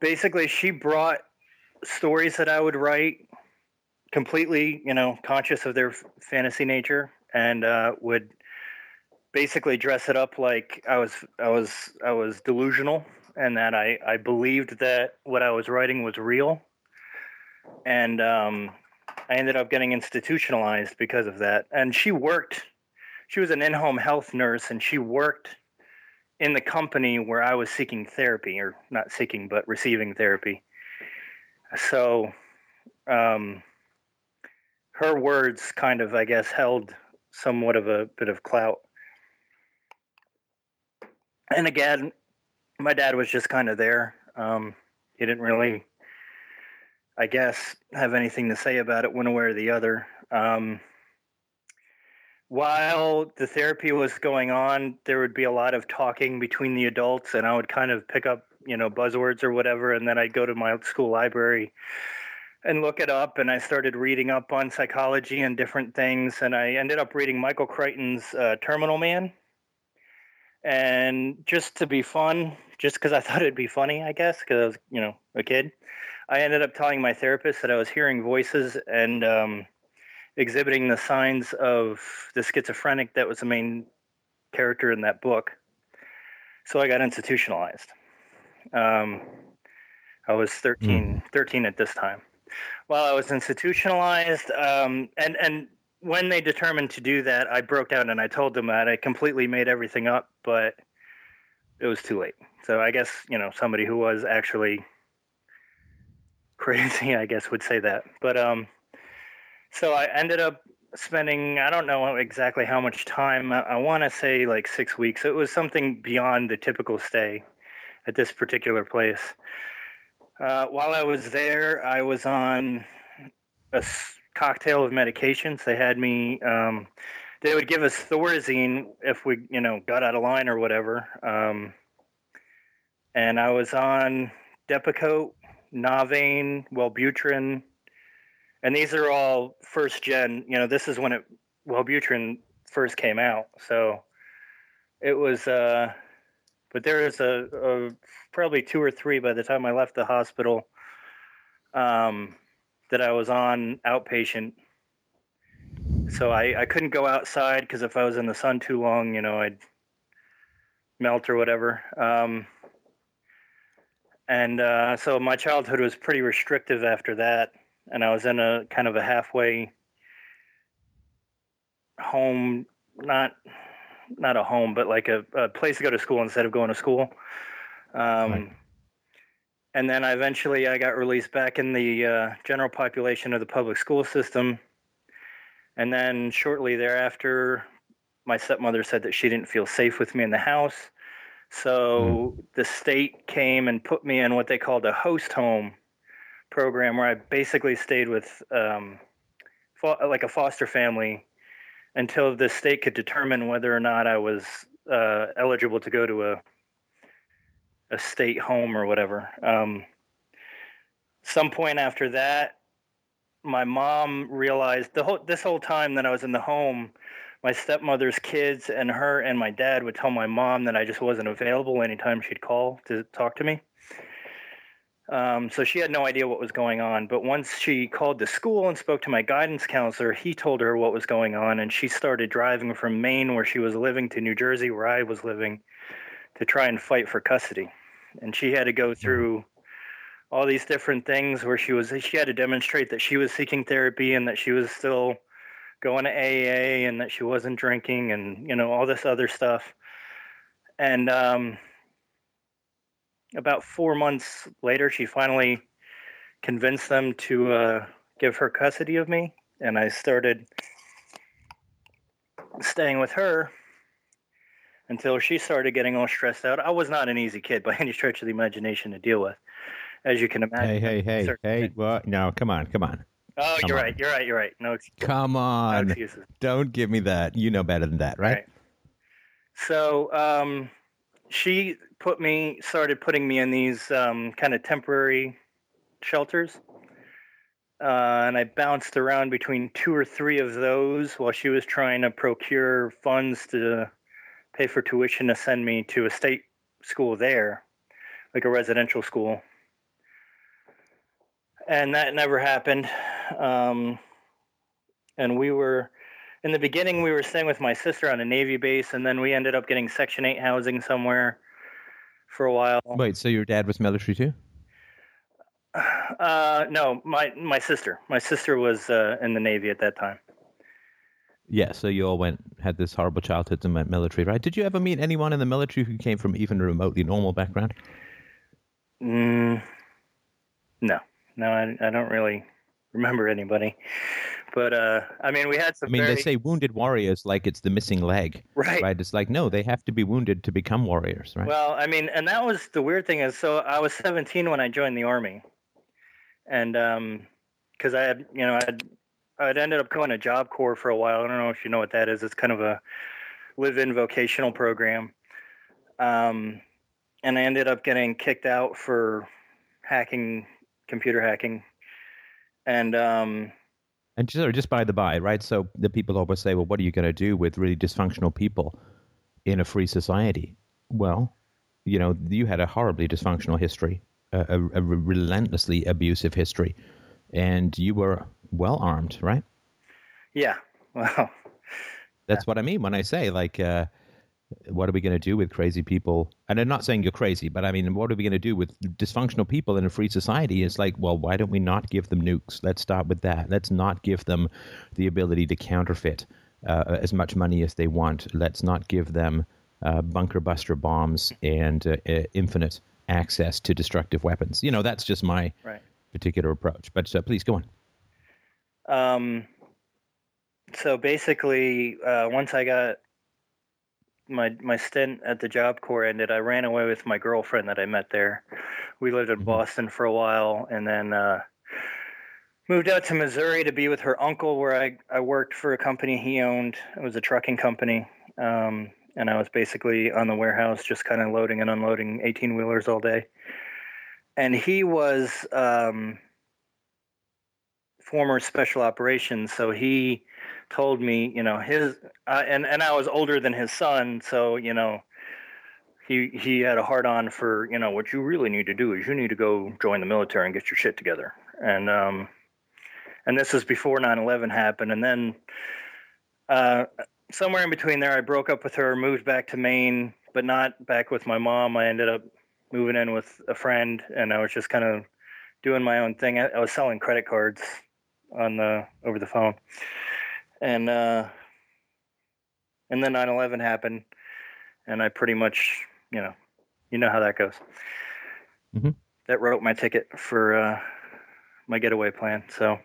basically she brought stories that I would write completely, you know, conscious of their f- fantasy nature and uh, would basically dress it up like I was I was I was delusional and that I I believed that what I was writing was real. And um, I ended up getting institutionalized because of that. And she worked she was an in-home health nurse and she worked in the company where I was seeking therapy, or not seeking, but receiving therapy. So, um, her words kind of, I guess, held somewhat of a bit of clout. And again, my dad was just kind of there. Um, he didn't really, I guess, have anything to say about it one way or the other. Um, while the therapy was going on, there would be a lot of talking between the adults, and I would kind of pick up, you know, buzzwords or whatever, and then I'd go to my school library and look it up. And I started reading up on psychology and different things, and I ended up reading Michael Crichton's uh, Terminal Man. And just to be fun, just because I [laughs] thought it'd be funny, I guess, because I was, you know, a kid, I ended up telling my therapist that I was hearing voices and. Um, exhibiting the signs of the schizophrenic that was the main character in that book. So I got institutionalized. Um, I was 13, 13 at this time. While I was institutionalized, um, and and when they determined to do that, I broke down and I told them that I completely made everything up, but it was too late. So I guess you know somebody who was actually crazy, [laughs] I guess, would say that. But um, so I ended up spending I don't know exactly how much time. I, I want to say like six weeks. It was something beyond the typical stay at this particular place. Uh, while I was there, I was on a cocktail of medications. They had me. Um, they would give us Thorazine if we, you know, got out of line or whatever. Um, and I was on Depakote, Navane, Wellbutrin, and these are all first gen. You know, this is when it Wellbutrin first came out, so it was. Uh, but there was a, a probably two or three by the time I left the hospital um, that I was on outpatient. So I, I couldn't go outside because if I was in the sun too long, you know, I'd melt or whatever. Um, and uh, so my childhood was pretty restrictive after that. And I was in a kind of a halfway home, not not a home, but like a, a place to go to school instead of going to school. Um, Right. And then I eventually I got released back in the uh, general population of the public school system. And then shortly thereafter, my stepmother said that she didn't feel safe with me in the house. So the state came and put me in what they called a host home program, where I basically stayed with um, fo- like a foster family until the state could determine whether or not I was uh, eligible to go to a a state home or whatever. Um, some point after that, my mom realized the whole this whole time that I was in the home, my stepmother's kids and her and my dad would tell my mom that I just wasn't available anytime she'd call to talk to me. Um, so she had no idea what was going on. But once she called the school and spoke to my guidance counselor, he told her what was going on, and she started driving from Maine, where she was living, to New Jersey, where I was living, to try and fight for custody. And she had to go through all these different things where she was she had to demonstrate that she was seeking therapy and that she was still going to AA and that she wasn't drinking and you know all this other stuff. And um, about four months later, she finally convinced them to uh, give her custody of me, and I started staying with her until she started getting all stressed out. I was not an easy kid by [laughs] any stretch of the imagination to deal with, as you can imagine. Hey, hey, hey, Certain hey! things. What? No, come on, come on, Oh, Come you're on. right. You're right. You're right. No, excuses. come on. no excuses. Don't give me that. You know better than that, right? Right. So um, she put me, started putting me in these um, kind of temporary shelters. Uh, and I bounced around between two or three of those while she was trying to procure funds to pay for tuition to send me to a state school there, like a residential school. And that never happened. Um, and we were in the beginning we were staying with my sister on a navy base and then we ended up getting section 8 housing somewhere for a while Wait, so your dad was military too? uh, no my my sister my sister was uh, in the navy at that time Yeah, so you all went had this horrible childhood and went military, right? Did you ever meet anyone in the military who came from even a remotely normal background? mm, no no I, I don't really remember anybody but uh, i mean we had some I mean, very, they say wounded warriors like it's the missing leg, right right? It's like no, they have to be wounded to become warriors, right? Well, I mean, and that was the weird thing is, so I was 17 when I joined the army, and um, because I had, you know, I had, I'd ended up going to Job Corps for a while. I don't know if you know what that is. It's kind of a live-in vocational program, um, and I ended up getting kicked out for hacking, computer hacking, and um, And just, just by the by, right? So the people always say, well, what are you going to do with really dysfunctional people in a free society? Well, you know, you had a horribly dysfunctional history, a, a, a relentlessly abusive history, and you were well armed, right? yeah, [laughs] well, That's what I mean when I say, like, uh, what are we going to do with crazy people? And I'm not saying you're crazy, but I mean, what are we going to do with dysfunctional people in a free society? It's like, well, why don't we not give them nukes? Let's start with that. Let's not give them the ability to counterfeit uh, as much money as they want. Let's not give them uh, bunker buster bombs and uh, uh, infinite access to destructive weapons. You know, that's just my right. particular approach. But uh, please go on. Um, so basically, uh, once I got my my stint at the Job Corps ended, I ran away with my girlfriend that I met there. We lived in Mhm. Boston for a while, and then uh, moved out to Missouri to be with her uncle, where I, I worked for a company he owned. It was a trucking company. Um, and I was basically on the warehouse, just kind of loading and unloading 18 wheelers all day. And he was um, former special operations, so he told me, you know, his uh, and and I was older than his son, so you know, he he had a hard on for you know what you really need to do is you need to go join the military and get your shit together, and um, and this was before 9/11 happened, and then uh, somewhere in between there, I broke up with her, moved back to Maine, but not back with my mom. I ended up moving in with a friend, and I was just kind of doing my own thing. I, I, was selling credit cards on the over the phone, and uh, and then 9/11 happened, and I pretty much, you know, you know how that goes. Mm-hmm. That wrote my ticket for uh, my getaway plan. So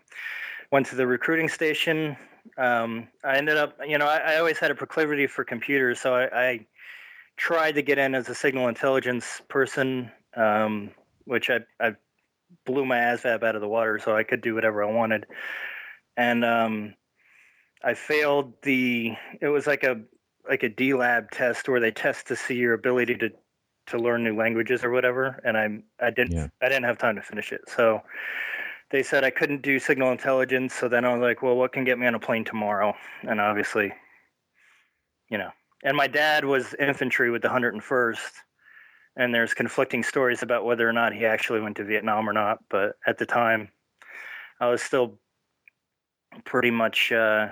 went to the recruiting station um, I ended up, you know, I, I, always had a proclivity for computers, so I, I, tried to get in as a signal intelligence person, um, which I, I blew my ASVAB out of the water, so I could do whatever I wanted. And um, I failed the. It was like a like a DLAB test where they test to see your ability to to learn new languages or whatever, and I'm I didn't yeah. I didn't have time to finish it, so they said I couldn't do signal intelligence. So then I was like, well, what can get me on a plane tomorrow? And obviously, you know, and my dad was infantry with the 101st. And there's conflicting stories about whether or not he actually went to Vietnam or not. But at the time, I was still pretty much uh,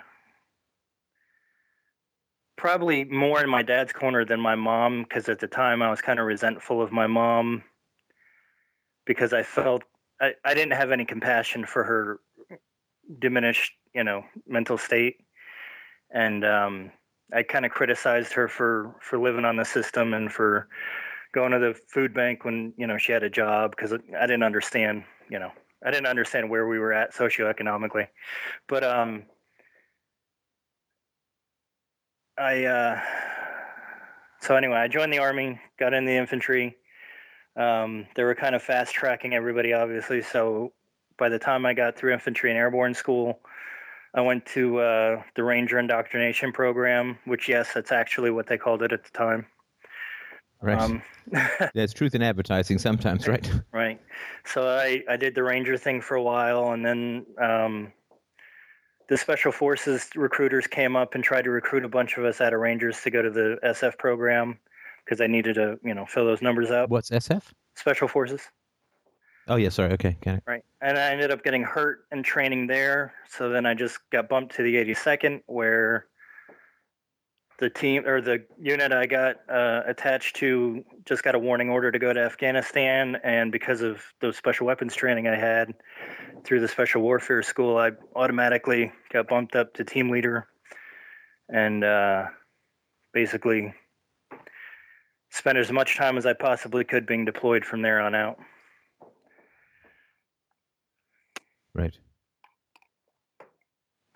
probably more in my dad's corner than my mom because at the time I was kind of resentful of my mom because I felt I, I didn't have any compassion for her diminished, you know, mental state, and um, I kind of criticized her for for living on the system and for going to the food bank when you know she had a job because I didn't understand, you know, I didn't understand where we were at socioeconomically, but um, I uh, so anyway, I joined the army, got in the infantry. Um, they were kind of fast tracking everybody, obviously. So by the time I got through infantry and airborne school, I went to uh, the Ranger indoctrination program, which, yes, that's actually what they called it at the time. Right. Um, [laughs] There's truth in advertising sometimes, right? Right. So I, I did the Ranger thing for a while, and then um, the Special Forces recruiters came up and tried to recruit a bunch of us out of Rangers to go to the SF program because I needed to, you know, fill those numbers up. What's SF? Special Forces. Oh yeah, sorry. Okay, got it. Right, and I ended up getting hurt in training there. So then I just got bumped to the 82nd, where the team or the unit I got uh, attached to just got a warning order to go to Afghanistan, and because of the special weapons training I had through the special warfare school, I automatically got bumped up to team leader, and uh, basically spent as much time as I possibly could being deployed from there on out. Right.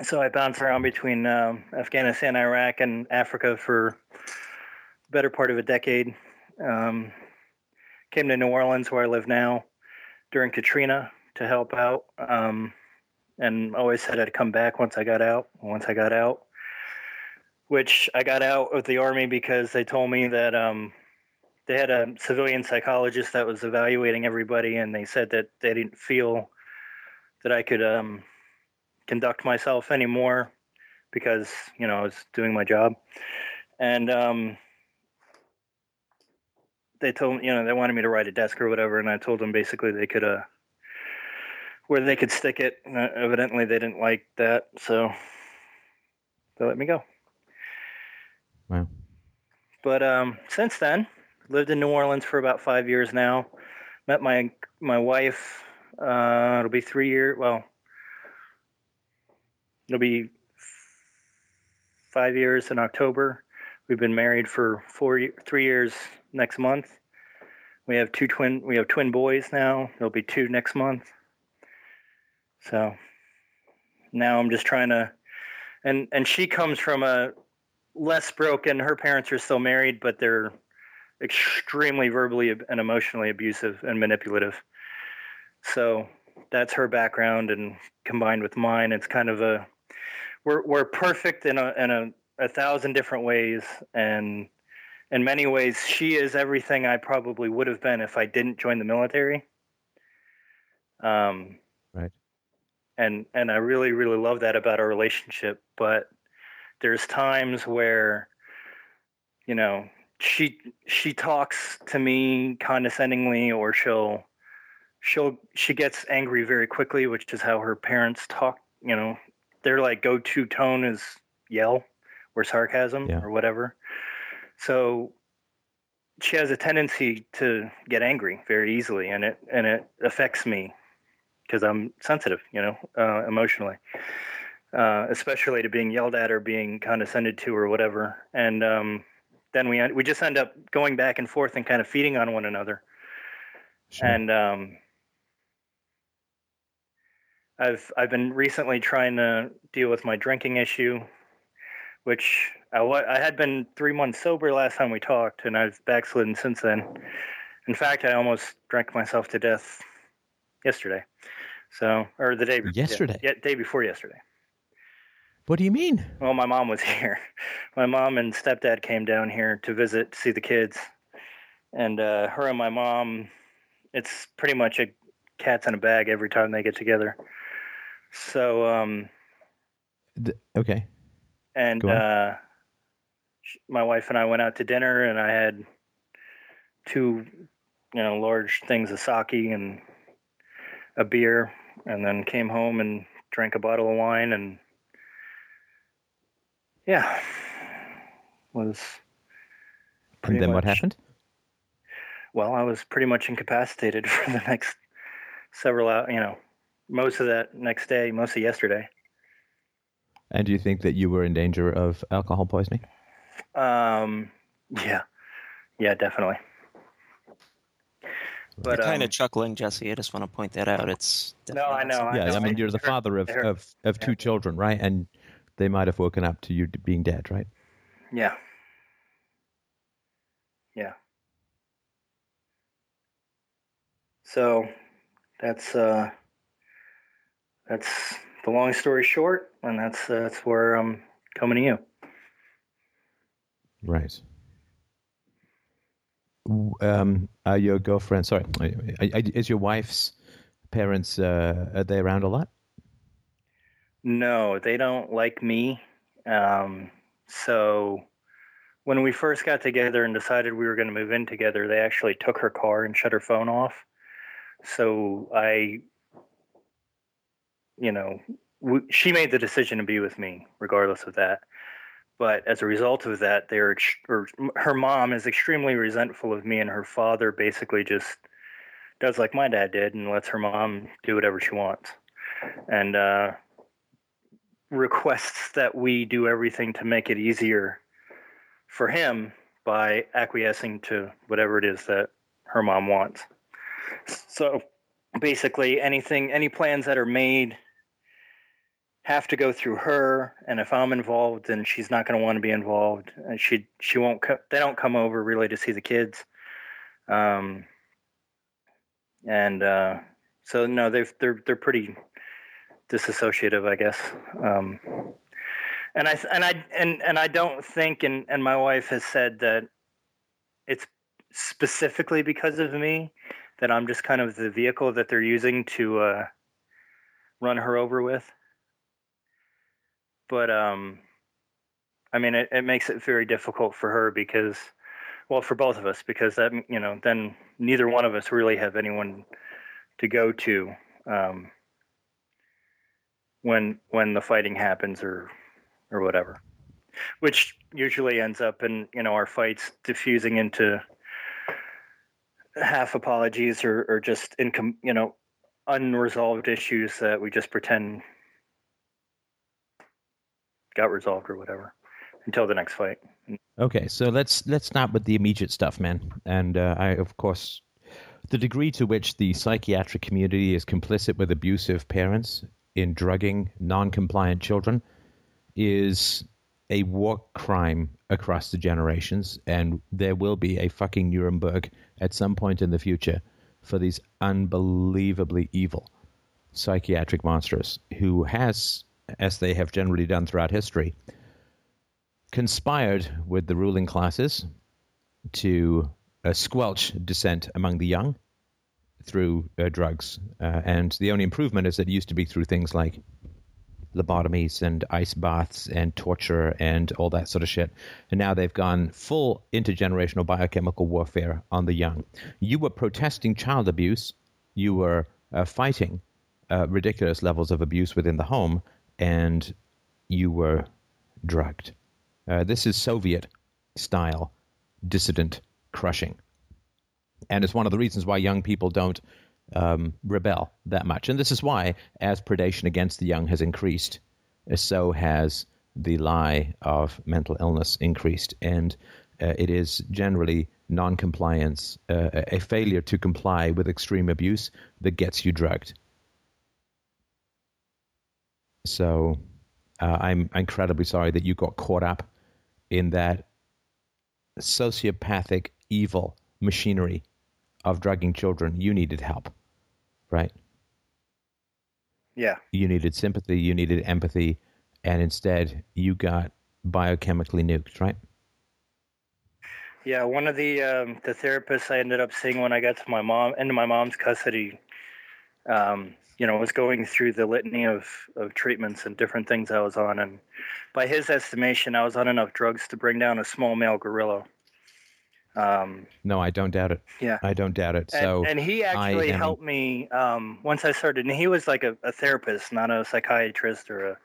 So I bounced around between um, Afghanistan, Iraq, and Africa for the better part of a decade. Um, came to New Orleans, where I live now, during Katrina to help out, um, and always said I'd come back once I got out. Once I got out, which I got out of the army because they told me that um, they had a civilian psychologist that was evaluating everybody, and they said that they didn't feel that I could um, conduct myself anymore because you know I was doing my job, and um, they told me you know they wanted me to write a desk or whatever, and I told them basically they could uh where they could stick it. And uh, evidently, they didn't like that, so they let me go. Wow. But um, since then, lived in New Orleans for about five years now. Met my my wife. Uh, it'll be three years. Well, it'll be five years in October. We've been married for four, three years next month. We have two twin. We have twin boys now. There'll be two next month. So now I'm just trying to, and and she comes from a less broken. Her parents are still married, but they're extremely verbally and emotionally abusive and manipulative. So that's her background, and combined with mine, it's kind of a we're we're perfect in a in a, a thousand different ways, and in many ways, she is everything I probably would have been if I didn't join the military. Um, Right. And and I really really love that about our relationship, but there's times where, you know, she she talks to me condescendingly, or she'll she'll she gets angry very quickly, which is how her parents talk. You know, their like go to tone is yell or sarcasm Yeah. or whatever. So she has a tendency to get angry very easily, and it and it affects me because I'm sensitive, you know, uh, emotionally, uh, especially to being yelled at or being condescended to or whatever. And um, then we we just end up going back and forth and kind of feeding on one another. Sure. And um, I've I've been recently trying to deal with my drinking issue, which I, I had been three months sober last time we talked, and I've backslidden since then. In fact, I almost drank myself to death yesterday. So, or the day Yesterday? yeah, day before yesterday. what do you mean? Well, my mom was [laughs] here. My mom and stepdad came down here to visit, see the kids, and uh, her and my mom. It's pretty much a cats in a bag every time they get together. So, um, Th- okay. and uh, my wife and I went out to dinner, and I had two, you know, large things of sake and a beer, and then came home and drank a bottle of wine, and yeah, was. And then what happened? Well, I was pretty much incapacitated [laughs] for the next several, you know, most of that next day, most of yesterday. And do you think that you were in danger of alcohol poisoning? Um, yeah, yeah, definitely. But You're kind um, of chuckling, Jesse. I just want to point that out. It's No, I know, I yeah, know. I mean, you're the father of, of, of two yeah. children, right? And they might have woken up to you being dead, right? yeah, yeah. So that's uh, that's the long story short, and that's uh, that's where I'm coming to you. Right. Um, are your girlfriend, sorry, is your wife's parents, uh, are they around a lot? No, they don't like me. Um, so when we first got together and decided we were going to move in together, they actually took her car and shut her phone off. So I, you know, she made the decision to be with me, regardless of that. But as a result of that, they're ex- or her mom is extremely resentful of me, and her father basically just does like my dad did and lets her mom do whatever she wants. And uh, requests that we do everything to make it easier for him by acquiescing to whatever it is that her mom wants. So basically anything any plans that are made have to go through her and if I'm involved then she's not going to want to be involved and she she won't co- they don't come over really to see the kids um and uh so no they've they're they're pretty disassociative, I guess. Um, and I and I and and I don't think, and and my wife has said that it's specifically because of me that I'm just kind of the vehicle that they're using to uh, run her over with. But um, I mean, it, it makes it very difficult for her because, well, for both of us, because that you know, then neither one of us really have anyone to go to. Um, when when the fighting happens or or whatever which usually ends up in you know our fights diffusing into half apologies or, or just income you know unresolved issues that we just pretend got resolved or whatever. Until the next fight. Okay, so let's let's start with the immediate stuff, man. And uh, I, of course, the degree to which the psychiatric community is complicit with abusive parents in drugging non-compliant children is a war crime across the generations, and there will be a fucking Nuremberg at some point in the future for these unbelievably evil psychiatric monsters who has, as they have generally done throughout history, conspired with the ruling classes to uh, squelch dissent among the young through uh, drugs. Uh, and the only improvement is that it used to be through things like lobotomies and ice baths and torture and all that sort of shit. And now they've gone full intergenerational biochemical warfare on the young. You were protesting child abuse, you were uh, fighting uh, ridiculous levels of abuse within the home, and you were drugged. Uh, this is Soviet style dissident crushing. And it's one of the reasons why young people don't um, rebel that much. And this is why, as predation against the young has increased, so has the lie of mental illness increased. And uh, it is generally non-compliance, uh, a failure to comply with extreme abuse that gets you drugged. So uh, I'm incredibly sorry that you got caught up in that sociopathic, evil machinery of drugging children. You needed help, right? Yeah. You needed sympathy, you needed empathy, and instead you got biochemically nuked, right? Yeah, one of the um, the therapists I ended up seeing when I got to my mom into my mom's custody, um, you know, was going through the litany of of treatments and different things I was on, and by his estimation, I was on enough drugs to bring down a small male gorilla. Um, no, I don't doubt it. Yeah, I don't doubt it. And, so, and he actually helped me um, once I started. And he was like a, a, therapist, not a psychiatrist or a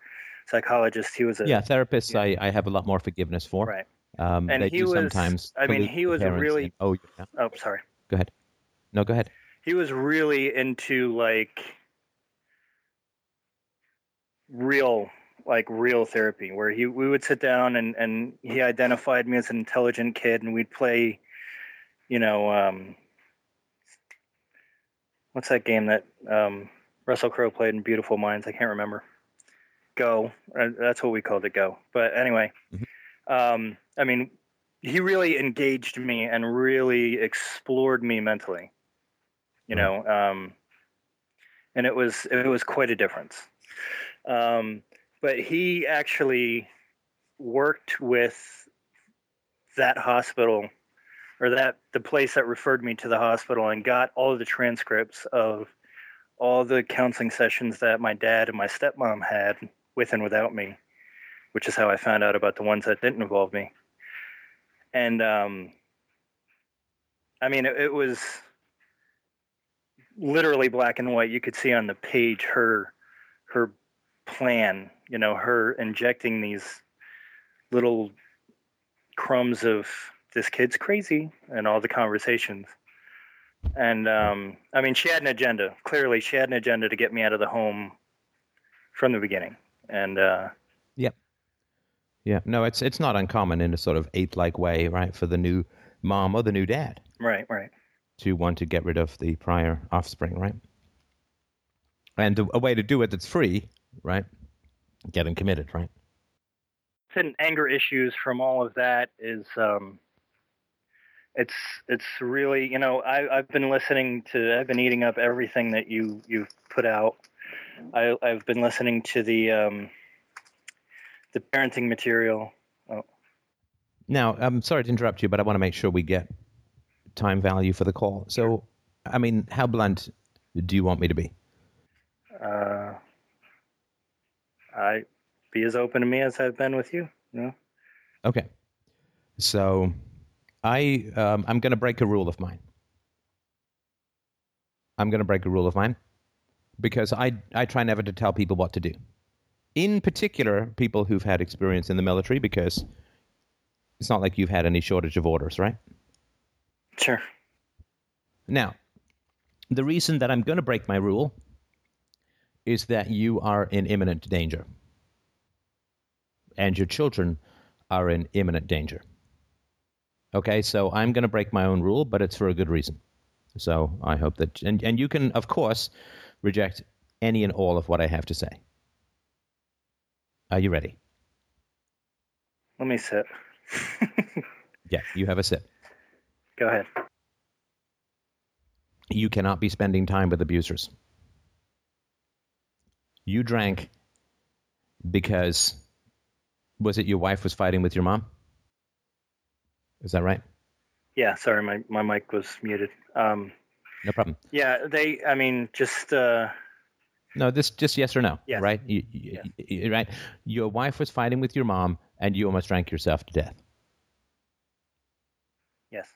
psychologist. He was a yeah therapist. Yeah. I I have a lot more forgiveness for. Right. Um, and he was sometimes. I mean, he was really. And, oh, yeah. oh, sorry. Go ahead. No, go ahead. He was really into like real like real therapy where he we would sit down and and he identified me as an intelligent kid and we'd play you know um what's that game that um Russell Crowe played in Beautiful Minds? I can't remember. Go. Uh, that's what we called it Go. But anyway mm-hmm. um I mean he really engaged me and really explored me mentally you know um and it was it was quite a difference um but he actually worked with that hospital or that the place that referred me to the hospital and got all of the transcripts of all the counseling sessions that my dad and my stepmom had with and without me, which is how I found out about the ones that didn't involve me. And um, I mean, it, it was literally black and white. You could see on the page her her plan, you know, her injecting these little crumbs of this kid's crazy and all the conversations. And um, I mean, she had an agenda. Clearly, she had an agenda to get me out of the home from the beginning. And uh, yep, yeah, no, it's it's not uncommon in a sort of ape-like way, right, for the new mom or the new dad, right, right, to want to get rid of the prior offspring, right? And a way to do it that's free right? Getting committed, right? And anger issues from all of that is um, it's it's really you know I, I've been listening to I've been eating up everything that you you've put out. I, I've been listening to the um, the parenting material. Oh. Now, I'm sorry to interrupt you, but I want to make sure we get time value for the call. So, I mean, how blunt do you want me to be? Uh, I be as open to me as I've been with you. No. Okay. So, I um, I'm going to break a rule of mine. I'm going to break a rule of mine because I I try never to tell people what to do. In particular, people who've had experience in the military, because it's not like you've had any shortage of orders, right? Sure. Now, the reason that I'm going to break my rule is that you are in imminent danger. And your children are in imminent danger. Okay, so I'm going to break my own rule, but it's for a good reason. So I hope that, and, and you can, of course, reject any and all of what I have to say. Are you ready? Let me sit. [laughs] yeah, you have a sit. Go ahead. You cannot be spending time with abusers. You drank because was it your wife was fighting with your mom? Is that right? Yeah, sorry, my, my mic was muted. Um, No problem. yeah, they. I mean, just uh, No, this just yes or no, Yes. right? You, you, you- right. Your wife was fighting with your mom, and you almost drank yourself to death. yes,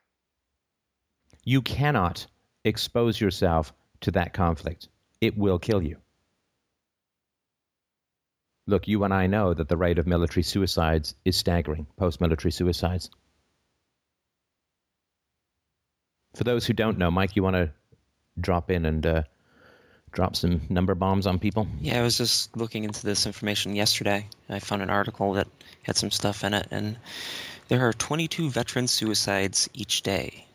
You cannot expose yourself to that conflict. It will kill you. Look, you and I know that the rate of military suicides is staggering, post military suicides. For those who don't know, Mike, you want to drop in and uh, drop some number bombs on people? Yeah, I was just looking into this information yesterday. I found an article that had some stuff in it, and there are 22 veteran suicides each day.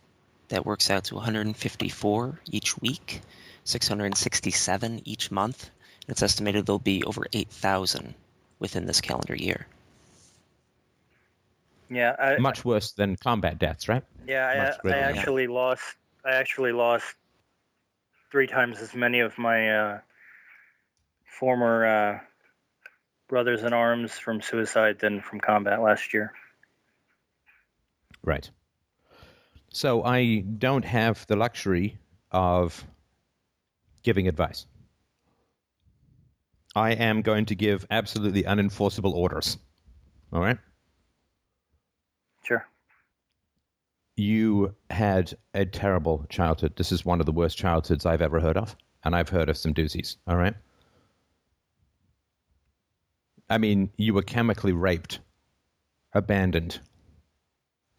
That works out to 154 each week, 667 each month. And It's estimated there'll be over 8,000 within this calendar year. yeah. I, Much worse than combat deaths, right? Yeah, I, I greater, yeah. actually lost. I actually lost three times as many of my uh, former uh, brothers in arms from suicide than from combat last year. Right. So I don't have the luxury of giving advice. I am going to give absolutely unenforceable orders. All right? Sure. You had a terrible childhood. This is one of the worst childhoods I've ever heard of, and I've heard of some doozies. All right? I mean, you were chemically raped, abandoned,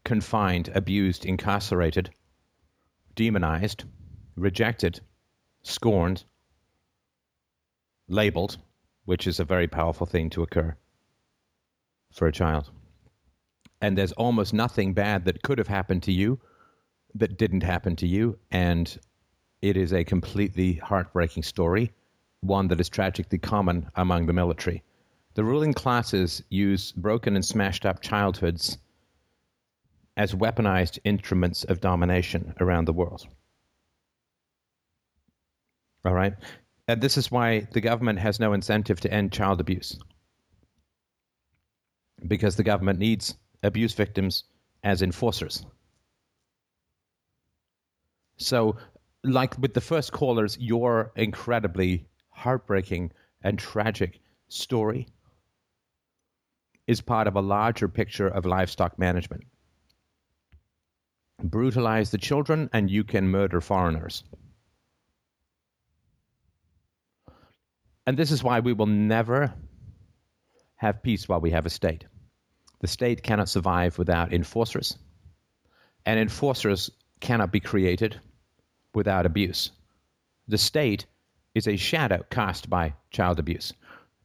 confined, abused, incarcerated, demonized, rejected, scorned, labeled, which is a very powerful thing to occur for a child. And there's almost nothing bad that could have happened to you that didn't happen to you. And it is a completely heartbreaking story, one that is tragically common among the military. The ruling classes use broken and smashed up childhoods as weaponized instruments of domination around the world. All right? And this is why the government has no incentive to end child abuse. Because the government needs abuse victims as enforcers. So, like with the first callers, your incredibly heartbreaking and tragic story is part of a larger picture of livestock management brutalize the children and you can murder foreigners. And this is why we will never have peace while we have a state. The state cannot survive without enforcers, and enforcers cannot be created without abuse. The state is a shadow cast by child abuse.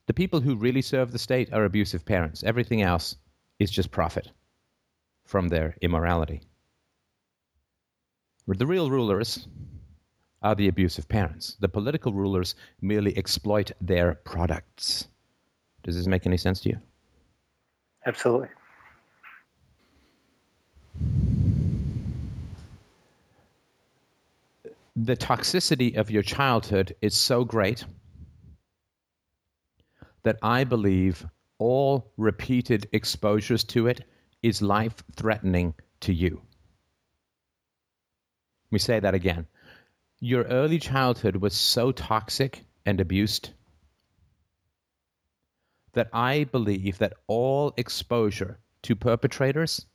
The people who really serve the state are abusive parents. Everything else is just profit from their immorality. The real rulers are the abusive parents. The political rulers merely exploit their products. Does this make any sense to you? Absolutely. The toxicity of your childhood is so great that I believe all repeated exposures to it is life threatening to you. Let me say that again. Your early childhood was so toxic and abused that I believe that all exposure to perpetrators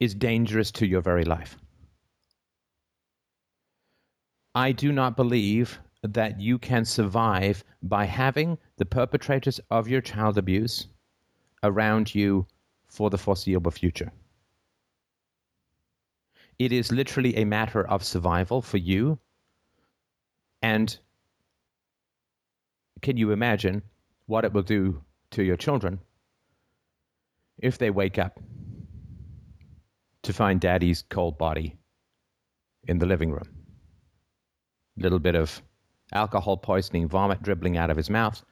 is dangerous to your very life. I do not believe that you can survive by having the perpetrators of your child abuse around you for the foreseeable future. It is literally a matter of survival for you. And can you imagine what it will do to your children if they wake up to find daddy's cold body in the living room? a Little bit of alcohol poisoning, vomit dribbling out of his mouth,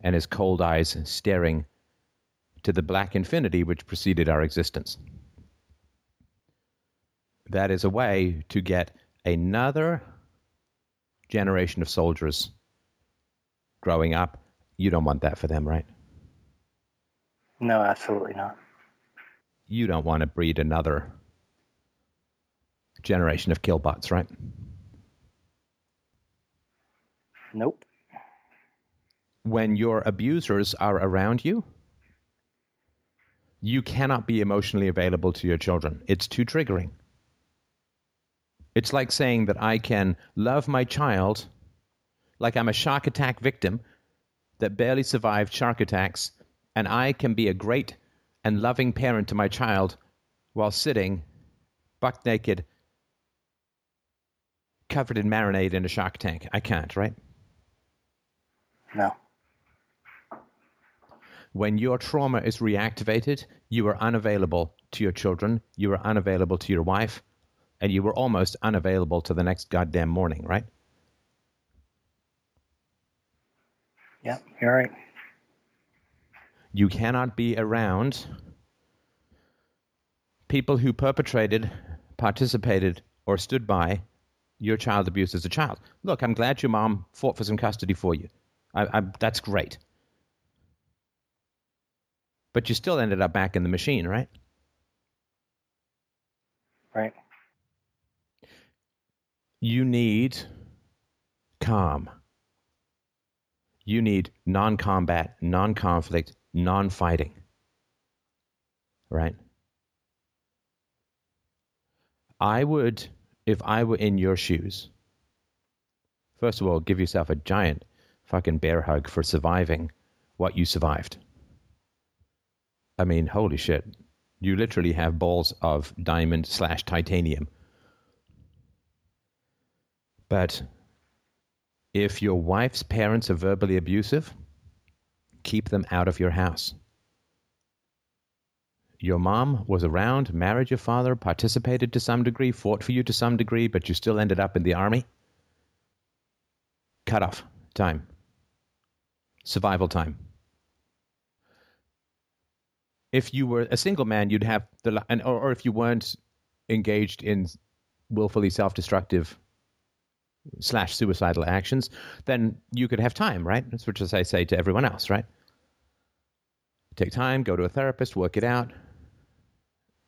and his cold eyes staring to the black infinity which preceded our existence. That is a way to get another generation of soldiers growing up. You don't want that for them, right? No, absolutely not. You don't want to breed another generation of killbots, right? Nope. When your abusers are around you, you cannot be emotionally available to your children. It's too triggering. It's like saying that I can love my child like I'm a shark attack victim that barely survived shark attacks, and I can be a great and loving parent to my child while sitting buck naked, covered in marinade in a shark tank. I can't, right? No. When your trauma is reactivated, you are unavailable to your children, you are unavailable to your wife, and you were almost unavailable to the next goddamn morning, right? Yeah, you're right. You cannot be around people who perpetrated, participated, or stood by your child abuse as a child. Look, I'm glad your mom fought for some custody for you. I, I, that's great. But you still ended up back in the machine, right? Right. You need calm. You need non combat, non conflict, non fighting. Right? I would, if I were in your shoes, first of all, give yourself a giant fucking bear hug for surviving what you survived. I mean, holy shit. You literally have balls of diamond slash titanium. But if your wife's parents are verbally abusive, keep them out of your house. Your mom was around, married your father, participated to some degree, fought for you to some degree, but you still ended up in the army. Cut off time. Survival time. If you were a single man, you'd have the, and, or, or if you weren't engaged in willfully self destructive slash suicidal actions, then you could have time, right? That's what I say to everyone else, right? Take time, go to a therapist, work it out.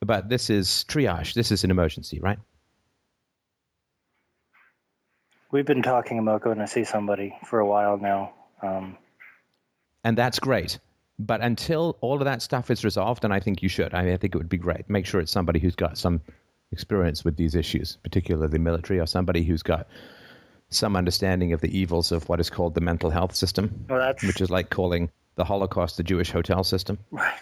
But this is triage. This is an emergency, right? We've been talking about going to see somebody for a while now. Um, and that's great. But until all of that stuff is resolved, and I think you should, I, mean, I think it would be great. Make sure it's somebody who's got some experience with these issues, particularly the military, or somebody who's got some understanding of the evils of what is called the mental health system, well, which is like calling the Holocaust the Jewish hotel system. Right.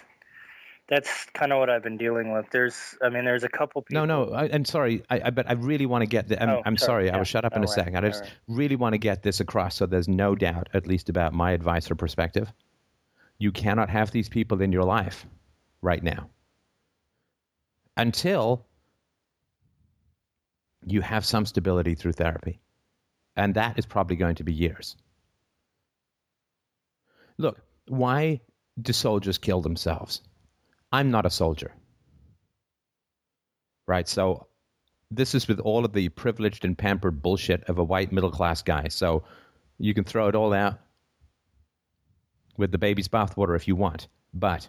That's kind of what I've been dealing with. There's, I mean, there's a couple people. No, no, I, am sorry, I, I, but I really want to get the. I'm, Oh, I'm sorry, sorry, I yeah. will shut up in a right, second. I just right. really want to get this across so there's no doubt, at least about my advice or perspective. You cannot have these people in your life right now until you have some stability through therapy. And that is probably going to be years. Look, why do soldiers kill themselves? I'm not a soldier. Right? So this is with all of the privileged and pampered bullshit of a white middle class guy. So you can throw it all out with the baby's bathwater if you want. But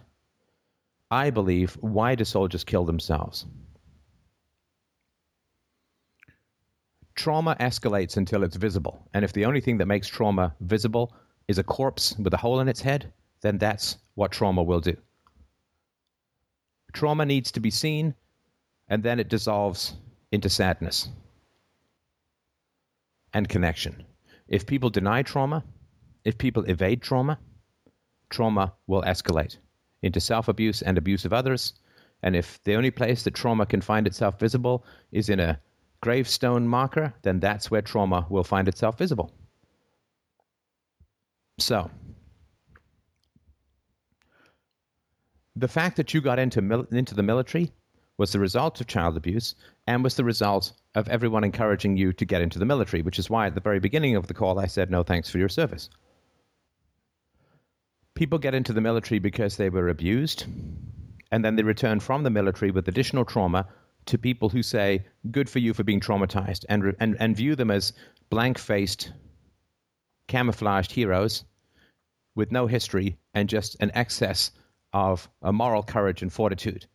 I believe why do soldiers kill themselves? Trauma escalates until it's visible. And if the only thing that makes trauma visible is a corpse with a hole in its head, then that's what trauma will do. Trauma needs to be seen, and then it dissolves into sadness and connection. If people deny trauma, if people evade trauma, trauma will escalate into self abuse and abuse of others. And if the only place that trauma can find itself visible is in a gravestone marker, then that's where trauma will find itself visible. So, the fact that you got into mil- into the military was the result of child abuse and was the result of everyone encouraging you to get into the military, which is why at the very beginning of the call I said no thanks for your service. People get into the military because they were abused, and then they return from the military with additional trauma to people who say, Good for you for being traumatized, and, and, and view them as blank faced, camouflaged heroes with no history and just an excess of a moral courage and fortitude.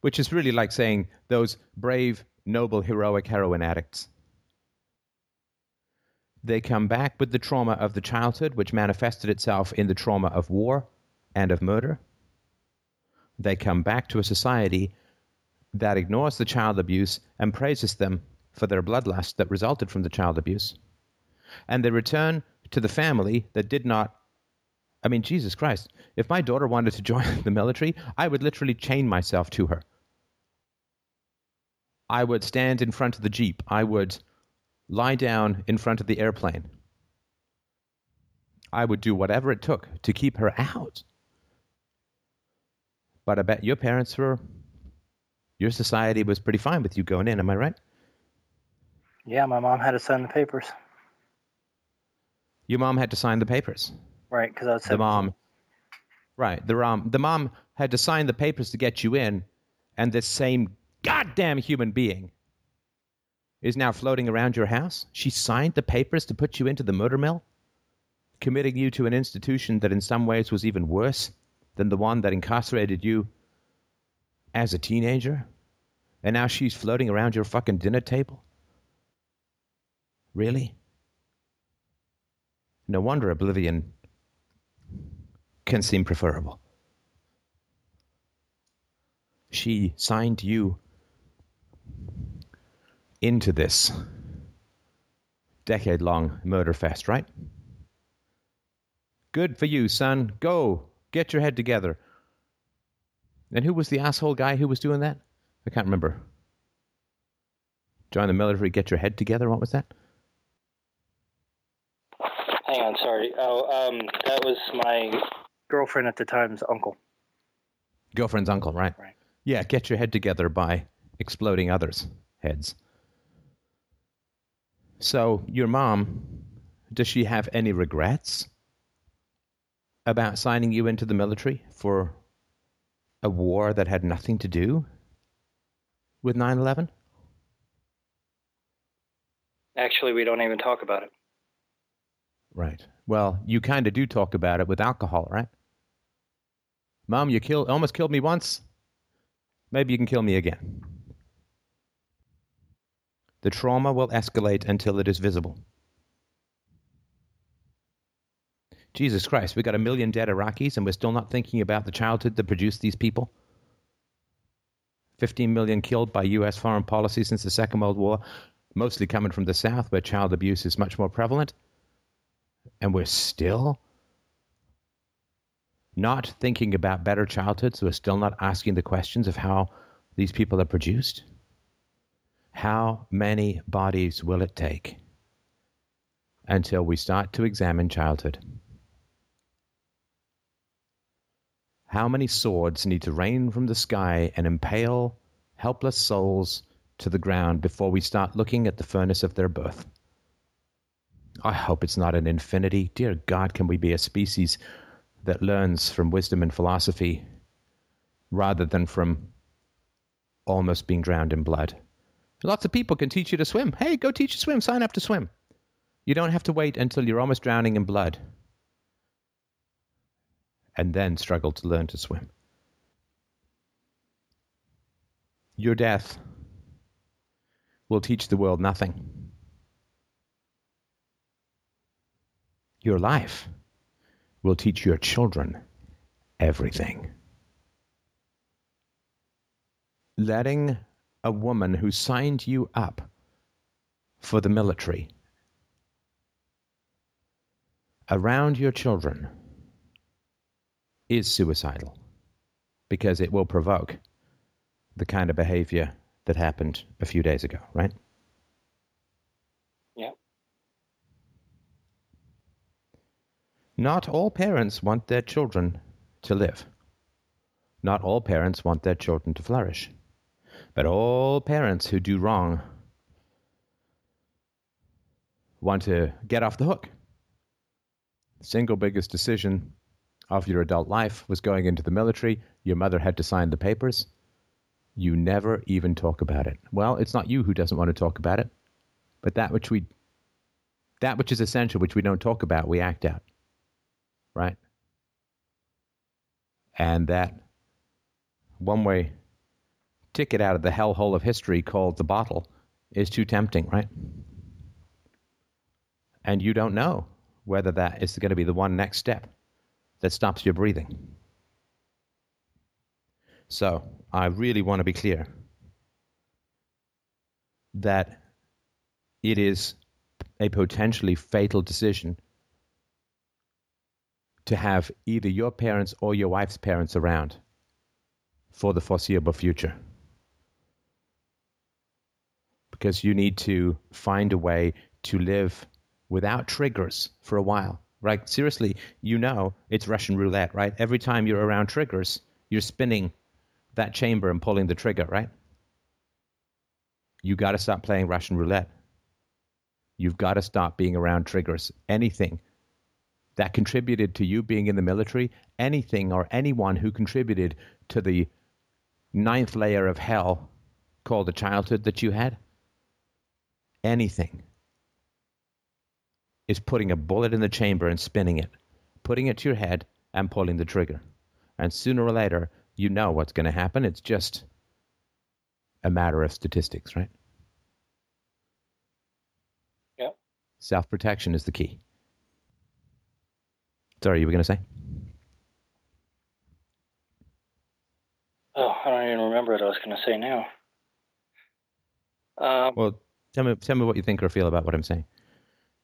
Which is really like saying those brave, noble, heroic heroin addicts. They come back with the trauma of the childhood, which manifested itself in the trauma of war and of murder. They come back to a society that ignores the child abuse and praises them for their bloodlust that resulted from the child abuse. And they return to the family that did not. I mean, Jesus Christ, if my daughter wanted to [laughs] join the military, I would literally chain myself to her. I would stand in front of the Jeep. I would lie down in front of the airplane. I would do whatever it took to keep her out. But I bet your parents were, your society was pretty fine with you going in. Am I right? Yeah, my mom had to sign the papers. Your mom had to sign the papers. Right, because I was The mom, right? The mom, the mom had to sign the papers to get you in, and this same goddamn human being is now floating around your house. She signed the papers to put you into the murder mill, committing you to an institution that in some ways was even worse than the one that incarcerated you as a teenager. And now she's floating around your fucking dinner table. Really? No wonder oblivion can seem preferable. She signed you into this decade long murder fest, right? Good for you, son. Go. Get your head together. And who was the asshole guy who was doing that? I can't remember. Join the military, get your head together. What was that? Hang on, sorry. Oh, um, that was my girlfriend at the time's uncle. Girlfriend's uncle, right? Right. Yeah, get your head together by exploding others' heads. So, your mom, does she have any regrets about signing you into the military for a war that had nothing to do with 9 11? Actually, we don't even talk about it. Right. Well, you kind of do talk about it with alcohol, right? Mom, you killed, almost killed me once. Maybe you can kill me again. The trauma will escalate until it is visible. Jesus Christ, we got a million dead Iraqis and we're still not thinking about the childhood that produced these people? 15 million killed by U.S. foreign policy since the Second World War, mostly coming from the South where child abuse is much more prevalent. And we're still not thinking about better childhoods. We're still not asking the questions of how these people are produced. How many bodies will it take until we start to examine childhood? How many swords need to rain from the sky and impale helpless souls to the ground before we start looking at the furnace of their birth? I hope it's not an infinity. Dear God, can we be a species that learns from wisdom and philosophy rather than from almost being drowned in blood? Lots of people can teach you to swim. Hey, go teach you to swim. Sign up to swim. You don't have to wait until you're almost drowning in blood and then struggle to learn to swim. Your death will teach the world nothing. Your life will teach your children everything. Letting a woman who signed you up for the military around your children is suicidal because it will provoke the kind of behavior that happened a few days ago, right? Yeah. Not all parents want their children to live. Not all parents want their children to flourish. But all parents who do wrong want to get off the hook. The single biggest decision of your adult life was going into the military. Your mother had to sign the papers. You never even talk about it. Well, it's not you who doesn't want to talk about it, but that which we that which is essential, which we don't talk about, we act out. Right? And that one way ticket out of the hellhole of history called the bottle is too tempting, right? And you don't know whether that is going to be the one next step that stops your breathing. So I really want to be clear that it is a potentially fatal decision to have either your parents or your wife's parents around for the foreseeable future. Because you need to find a way to live without triggers for a while. Right? Seriously, you know it's Russian roulette, right? Every time you're around triggers, you're spinning that chamber and pulling the trigger, right? You got to stop playing Russian roulette. You've got to stop being around triggers. Anything that contributed to you being in the military, anything or anyone who contributed to the ninth layer of hell called the childhood that you had, anything is putting a bullet in the chamber and spinning it, putting it to your head and pulling the trigger. And sooner or later, you know what's going to happen. It's just a matter of statistics, right? Yep. Self protection is the key. Sorry, you were going to say? Oh, I don't even remember what I was going to say now. Um, Well, tell me, tell me what you think or feel about what I'm saying.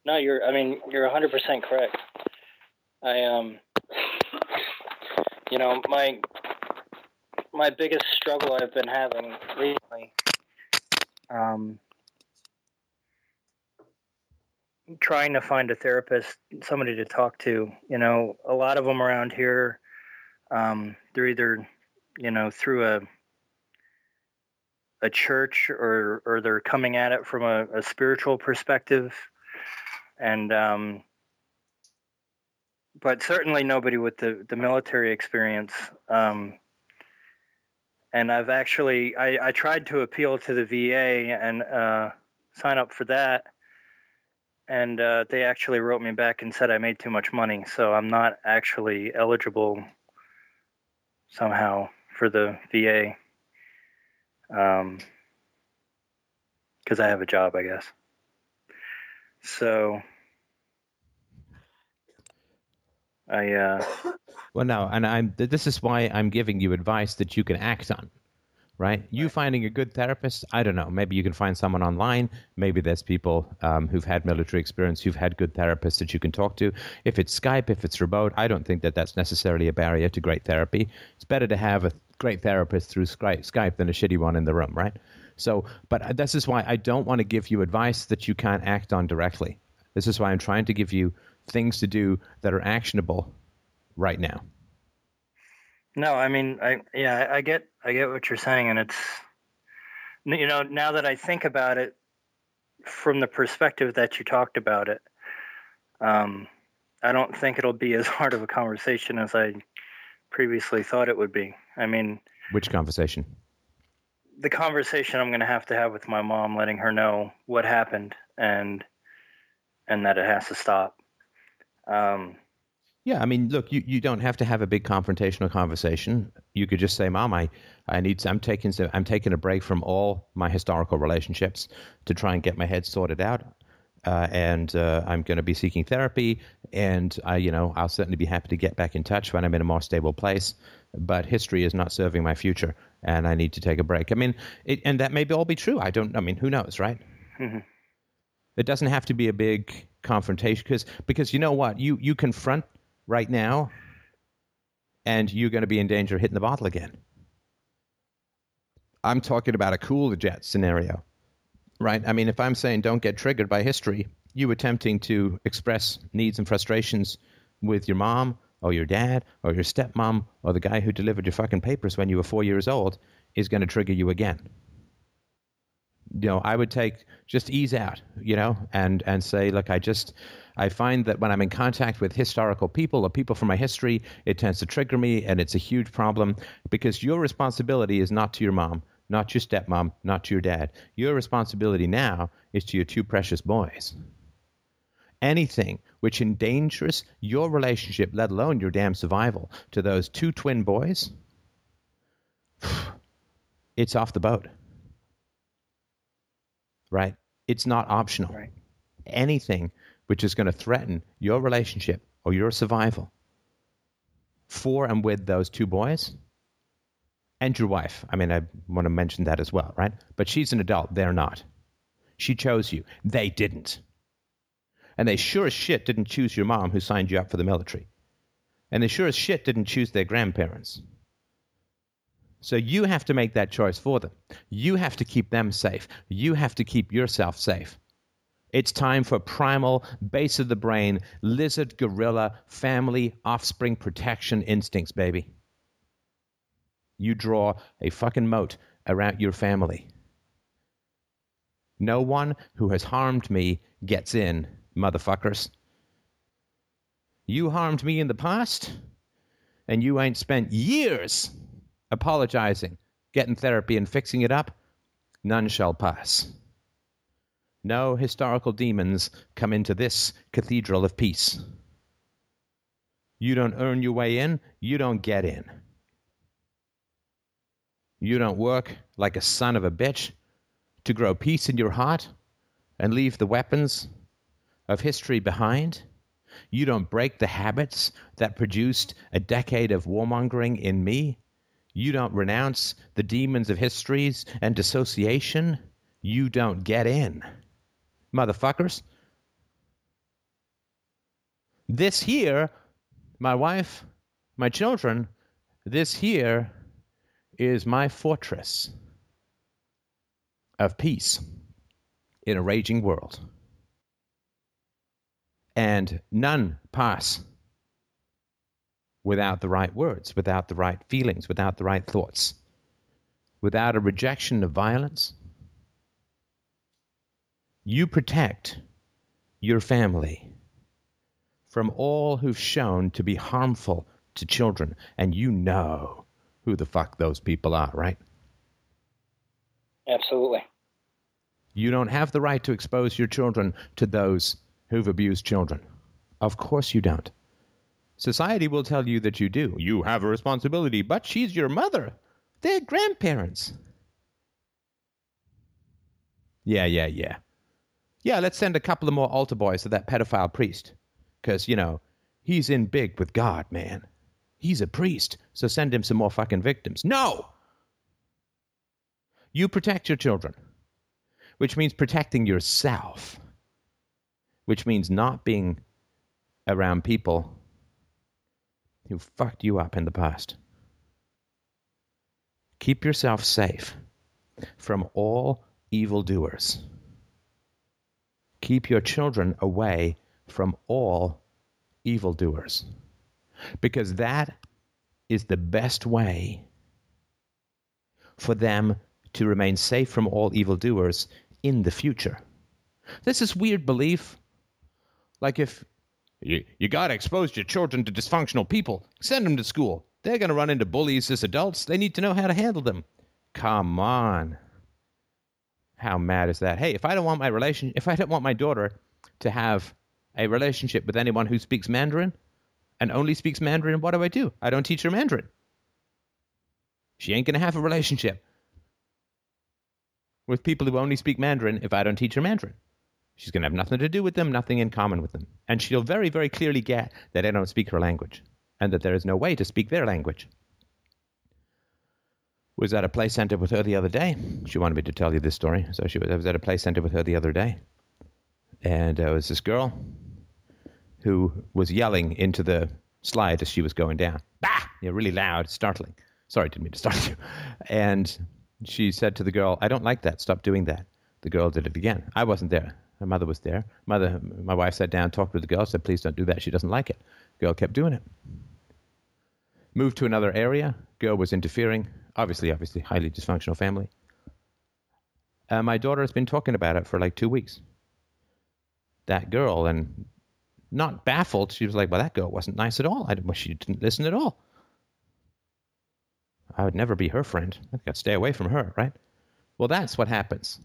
No, you're. I mean, you're 100% correct. I um, you know, my my biggest struggle I've been having recently, um, trying to find a therapist, somebody to talk to. You know, a lot of them around here, um, they're either, you know, through a a church or or they're coming at it from a, a spiritual perspective, and um, but certainly nobody with the the military experience. Um, and I've actually I, I tried to appeal to the VA and uh, sign up for that, and uh, they actually wrote me back and said I made too much money, so I'm not actually eligible somehow for the VA, because I have a job, I guess. So I uh, Well, no, and I'm. This is why I'm giving you advice that you can act on. Right? You finding a good therapist, I don't know. Maybe you can find someone online. Maybe there's people um, who've had military experience, who've had good therapists that you can talk to. If it's Skype, if it's remote, I don't think that that's necessarily a barrier to great therapy. It's better to have a great therapist through Skype than a shitty one in the room, right? So, but this is why I don't want to give you advice that you can't act on directly. This is why I'm trying to give you things to do that are actionable right now. No, I mean, I yeah, I- get I get what you're saying, and it's you know now that I think about it from the perspective that you talked about it, um, I don't think it'll be [laughs] as hard of a conversation as I previously thought it would be. I mean, Which conversation? The conversation I'm going to have to have with my mom, letting her know what happened and and that it has to stop. Um, Yeah, I mean, look, you, you don't have to have a big confrontational conversation. You could just say, "Mom, I, I need I'm taking some, I'm taking a break from all my historical relationships to try and get my head sorted out, uh, and uh, I'm going to be seeking therapy, and I, you know, I'll certainly be happy to get back in touch when I'm in a more stable place. But history is not serving my future, and I need to take a break. I mean, it, and that may all be true. I don't. I mean, who knows, right? Mhm. It doesn't have to be a big confrontation because because you know what you you confront right now, and you're going to be in danger of hitting the bottle again. I'm talking about a cool the jet scenario, right? I mean, if I'm saying don't get triggered by history, you attempting to express needs and frustrations with your mom or your dad or your stepmom or the guy who delivered your fucking papers when you were four years old is going to trigger you again you know, I would take just ease out, you know, and and say, look, I just I find that when I'm in contact with historical people or people from my history, it tends to trigger me, and it's a huge problem because your responsibility is not to your mom, not your stepmom, not to your dad. Your responsibility now is to your two precious boys. Anything which endangers your relationship, let alone your damn survival, to those two twin boys, [sighs] it's off the boat. Right? It's not optional. Right. Anything which is going to threaten your relationship or your survival for and with those two boys and your wife. I mean, I want to mention that as well, right? But she's an adult. They're not. She chose you. They didn't. And they sure as shit didn't choose your mom who signed you up for the military. And they sure as shit didn't choose their grandparents. So you have to make that choice for them. You have to keep them safe. You have to keep yourself safe. It's time for primal, base of the brain, lizard, gorilla, family, offspring protection instincts, baby. You draw a fucking moat around your family. No one who has harmed me gets in, motherfuckers. You harmed me in the past, and you ain't spent years apologizing, getting therapy, and fixing it up. None shall pass. No historical demons come into this cathedral of peace. You don't earn your way in, you don't get in. You don't work like a son of a bitch to grow peace in your heart and leave the weapons of history behind. You don't break the habits that produced a decade of warmongering in me. You don't renounce the demons of histories and dissociation. You don't get in. Motherfuckers. This here, my wife, my children, this here is my fortress of peace in a raging world. And none pass without the right words, without the right feelings, without the right thoughts, without a rejection of violence. You protect your family from all who've shown to be harmful to children, and you know who the fuck those people are, right? Absolutely. You don't have the right to expose your children to those who've abused children. Of course you don't. Society will tell you that you do. You have a responsibility, but she's your mother. They're grandparents. Yeah, yeah, yeah. Yeah, let's send a couple of more altar boys to that pedophile priest. Because, you know, he's in big with God, man. He's a priest, so send him some more fucking victims. No! You protect your children, which means protecting yourself, which means not being around people who fucked you up in the past. Keep yourself safe from all evildoers. Keep your children away from all evildoers. Because that is the best way for them to remain safe from all evildoers in the future. This is weird belief. Like if you, you got to expose your children to dysfunctional people, send them to school. They're going to run into bullies as adults. They need to know how to handle them. Come on. How mad is that? Hey, if I don't want my relation if I don't want my daughter to have a relationship with anyone who speaks Mandarin, and only speaks Mandarin, what do I do? I don't teach her Mandarin. She ain't going to have a relationship with people who only speak Mandarin if I don't teach her Mandarin. She's going to have nothing to do with them, nothing in common with them. And she'll very, very clearly get that I don't speak her language and that there is no way to speak their language. Was at a play center with her the other day. She wanted me to tell you this story. So she was, I was at a play center with her the other day. And there was this girl who was yelling into the slide as she was going down. Bah! You know, really loud, startling. Sorry, didn't mean to start you. And she said to the girl, I don't like that. Stop doing that. The girl did it again. I wasn't there. Her mother was there. Mother, my wife sat down, talked with the girl, said, please don't do that. She doesn't like it. Girl kept doing it. Moved to another area. Girl was interfering. Obviously, obviously, highly dysfunctional family. Uh, my daughter has been talking about it for like two weeks. That girl, and not baffled. She was like, "Well, that girl wasn't nice at all. I, well, she didn't listen at all. I would never be her friend. I've got to stay away from her, right? Well, that's what happens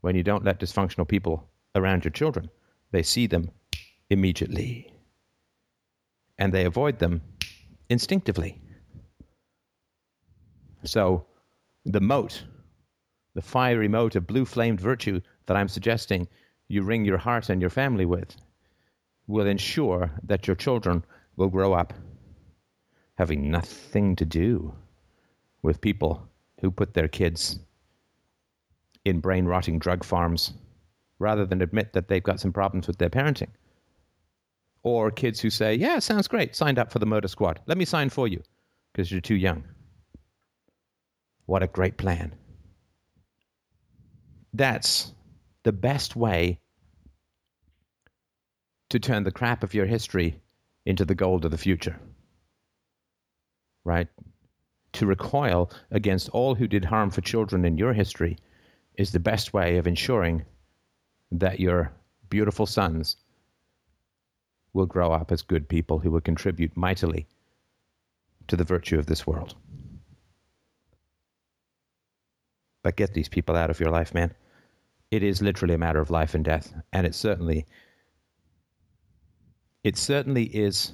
when you don't let dysfunctional people around your children. they see them immediately. And they avoid them instinctively. So, the moat, the fiery moat of blue flamed virtue that I'm suggesting you ring your heart and your family with, will ensure that your children will grow up having nothing to do with people who put their kids in brain rotting drug farms rather than admit that they've got some problems with their parenting. Or kids who say, Yeah, sounds great, signed up for the motor squad. Let me sign for you because you're too young. What a great plan. That's the best way to turn the crap of your history into the gold of the future. Right? To recoil against all who did harm for children in your history is the best way of ensuring that your beautiful sons will grow up as good people who will contribute mightily to the virtue of this world. But get these people out of your life, man. It is literally a matter of life and death, and it certainly it certainly is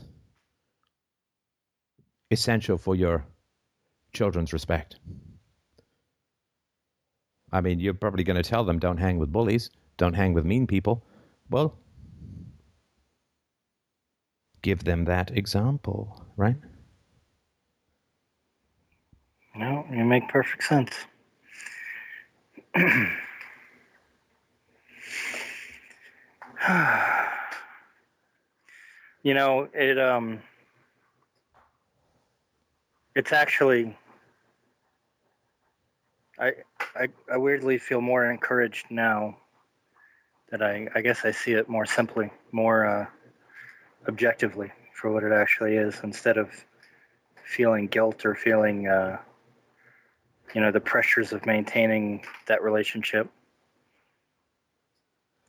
essential for your children's respect. I mean, you're probably going to tell them don't hang with bullies, don't hang with mean people. Well, give them that example, right? No, you make perfect sense. [clears throat] you know, it um it's actually I, I I weirdly feel more encouraged now that I I guess I see it more simply, more uh, objectively for what it actually is, instead of feeling guilt or feeling uh, you know the pressures of maintaining that relationship.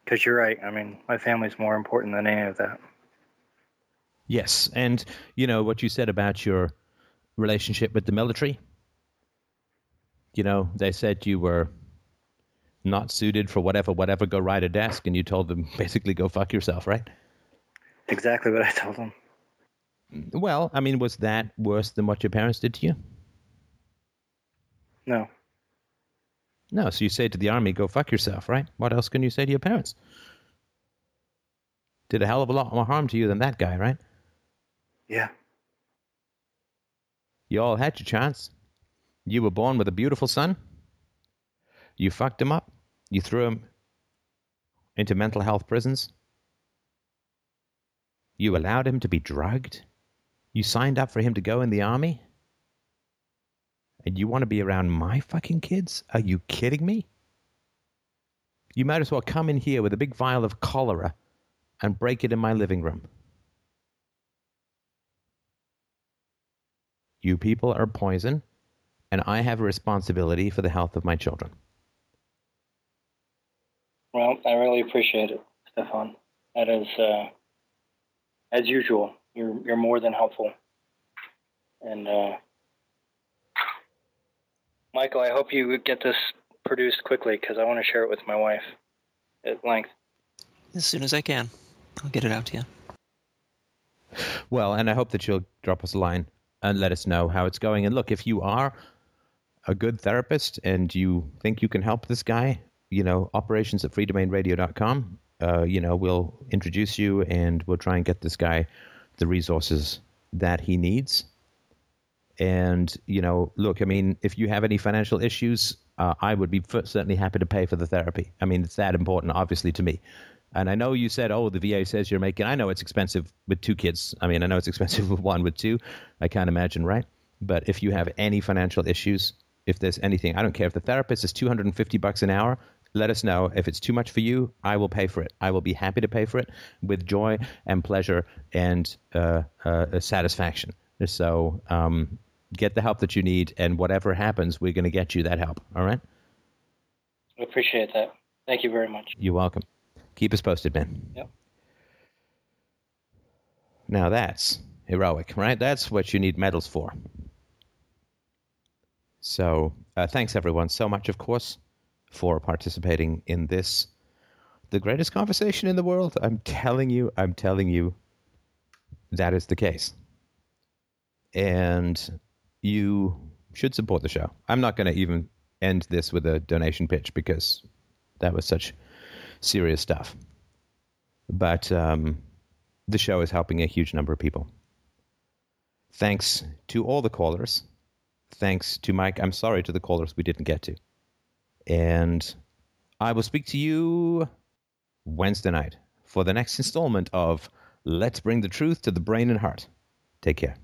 Because you're right. I mean, my family's more important than any of that. Yes, and you know what you said about your relationship with the military. You know, they said you were not suited for whatever, whatever. Go ride a desk, and you told them [laughs] basically go fuck yourself, right? Exactly what I told them. Well, I mean, was that worse than what your parents did to you? No. No, so you say to the army, go fuck yourself, right? What else can you say to your parents? Did a hell of a lot more harm to you than that guy, right? Yeah. You all had your chance. You were born with a beautiful son. You fucked him up. You threw him into mental health prisons. You allowed him to be drugged. You signed up for him to go in the army. And you want to be around my fucking kids? Are you kidding me? You might as well come in here with a big vial of cholera and break it in my living room. You people are poison, and I have a responsibility for the health of my children. Well, I really appreciate it, Stefan. That is, uh, as usual, you're you're more than helpful. And uh, Michael, I hope you get this produced quickly because I want to share it with my wife at length. As soon as I can, I'll get it out to you. Well, and I hope that you'll drop us a line and let us know how it's going. And look, if you are a good therapist and you think you can help this guy, you know, operations at freedomainradio.com, uh, you know, we'll introduce you and we'll try and get this guy the resources that he needs. And, you know, look, I mean, if you have any financial issues, uh, I would be certainly happy to pay for the therapy. I mean, it's that important, obviously, to me. And I know you said, oh, the VA says you're making, I know it's expensive with two kids. I mean, I know it's [laughs] expensive with one, with two. I can't imagine, right? But if you have any financial issues, if there's anything, I don't care if the therapist is 250 bucks an hour, let us know. If it's too much for you, I will pay for it. I will be happy to pay for it with joy and pleasure and uh, uh, satisfaction. So um, get the help that you need, and whatever happens, we're going to get you that help. All right? I appreciate that. Thank you very much. You're welcome. Keep us posted, man. Yep. Now that's heroic, right? That's what you need medals for. So uh, thanks everyone so much, of course, for participating in this the greatest conversation in the world. I'm telling you, I'm telling you, that is the case. And you should support the show. I'm not going to even end this with a donation pitch because that was such serious stuff. But um, the show is helping a huge number of people. Thanks to all the callers. Thanks to Mike. I'm sorry to the callers we didn't get to. And I will speak to you Wednesday night for the next installment of Let's Bring the Truth to the Brain and Heart. Take care.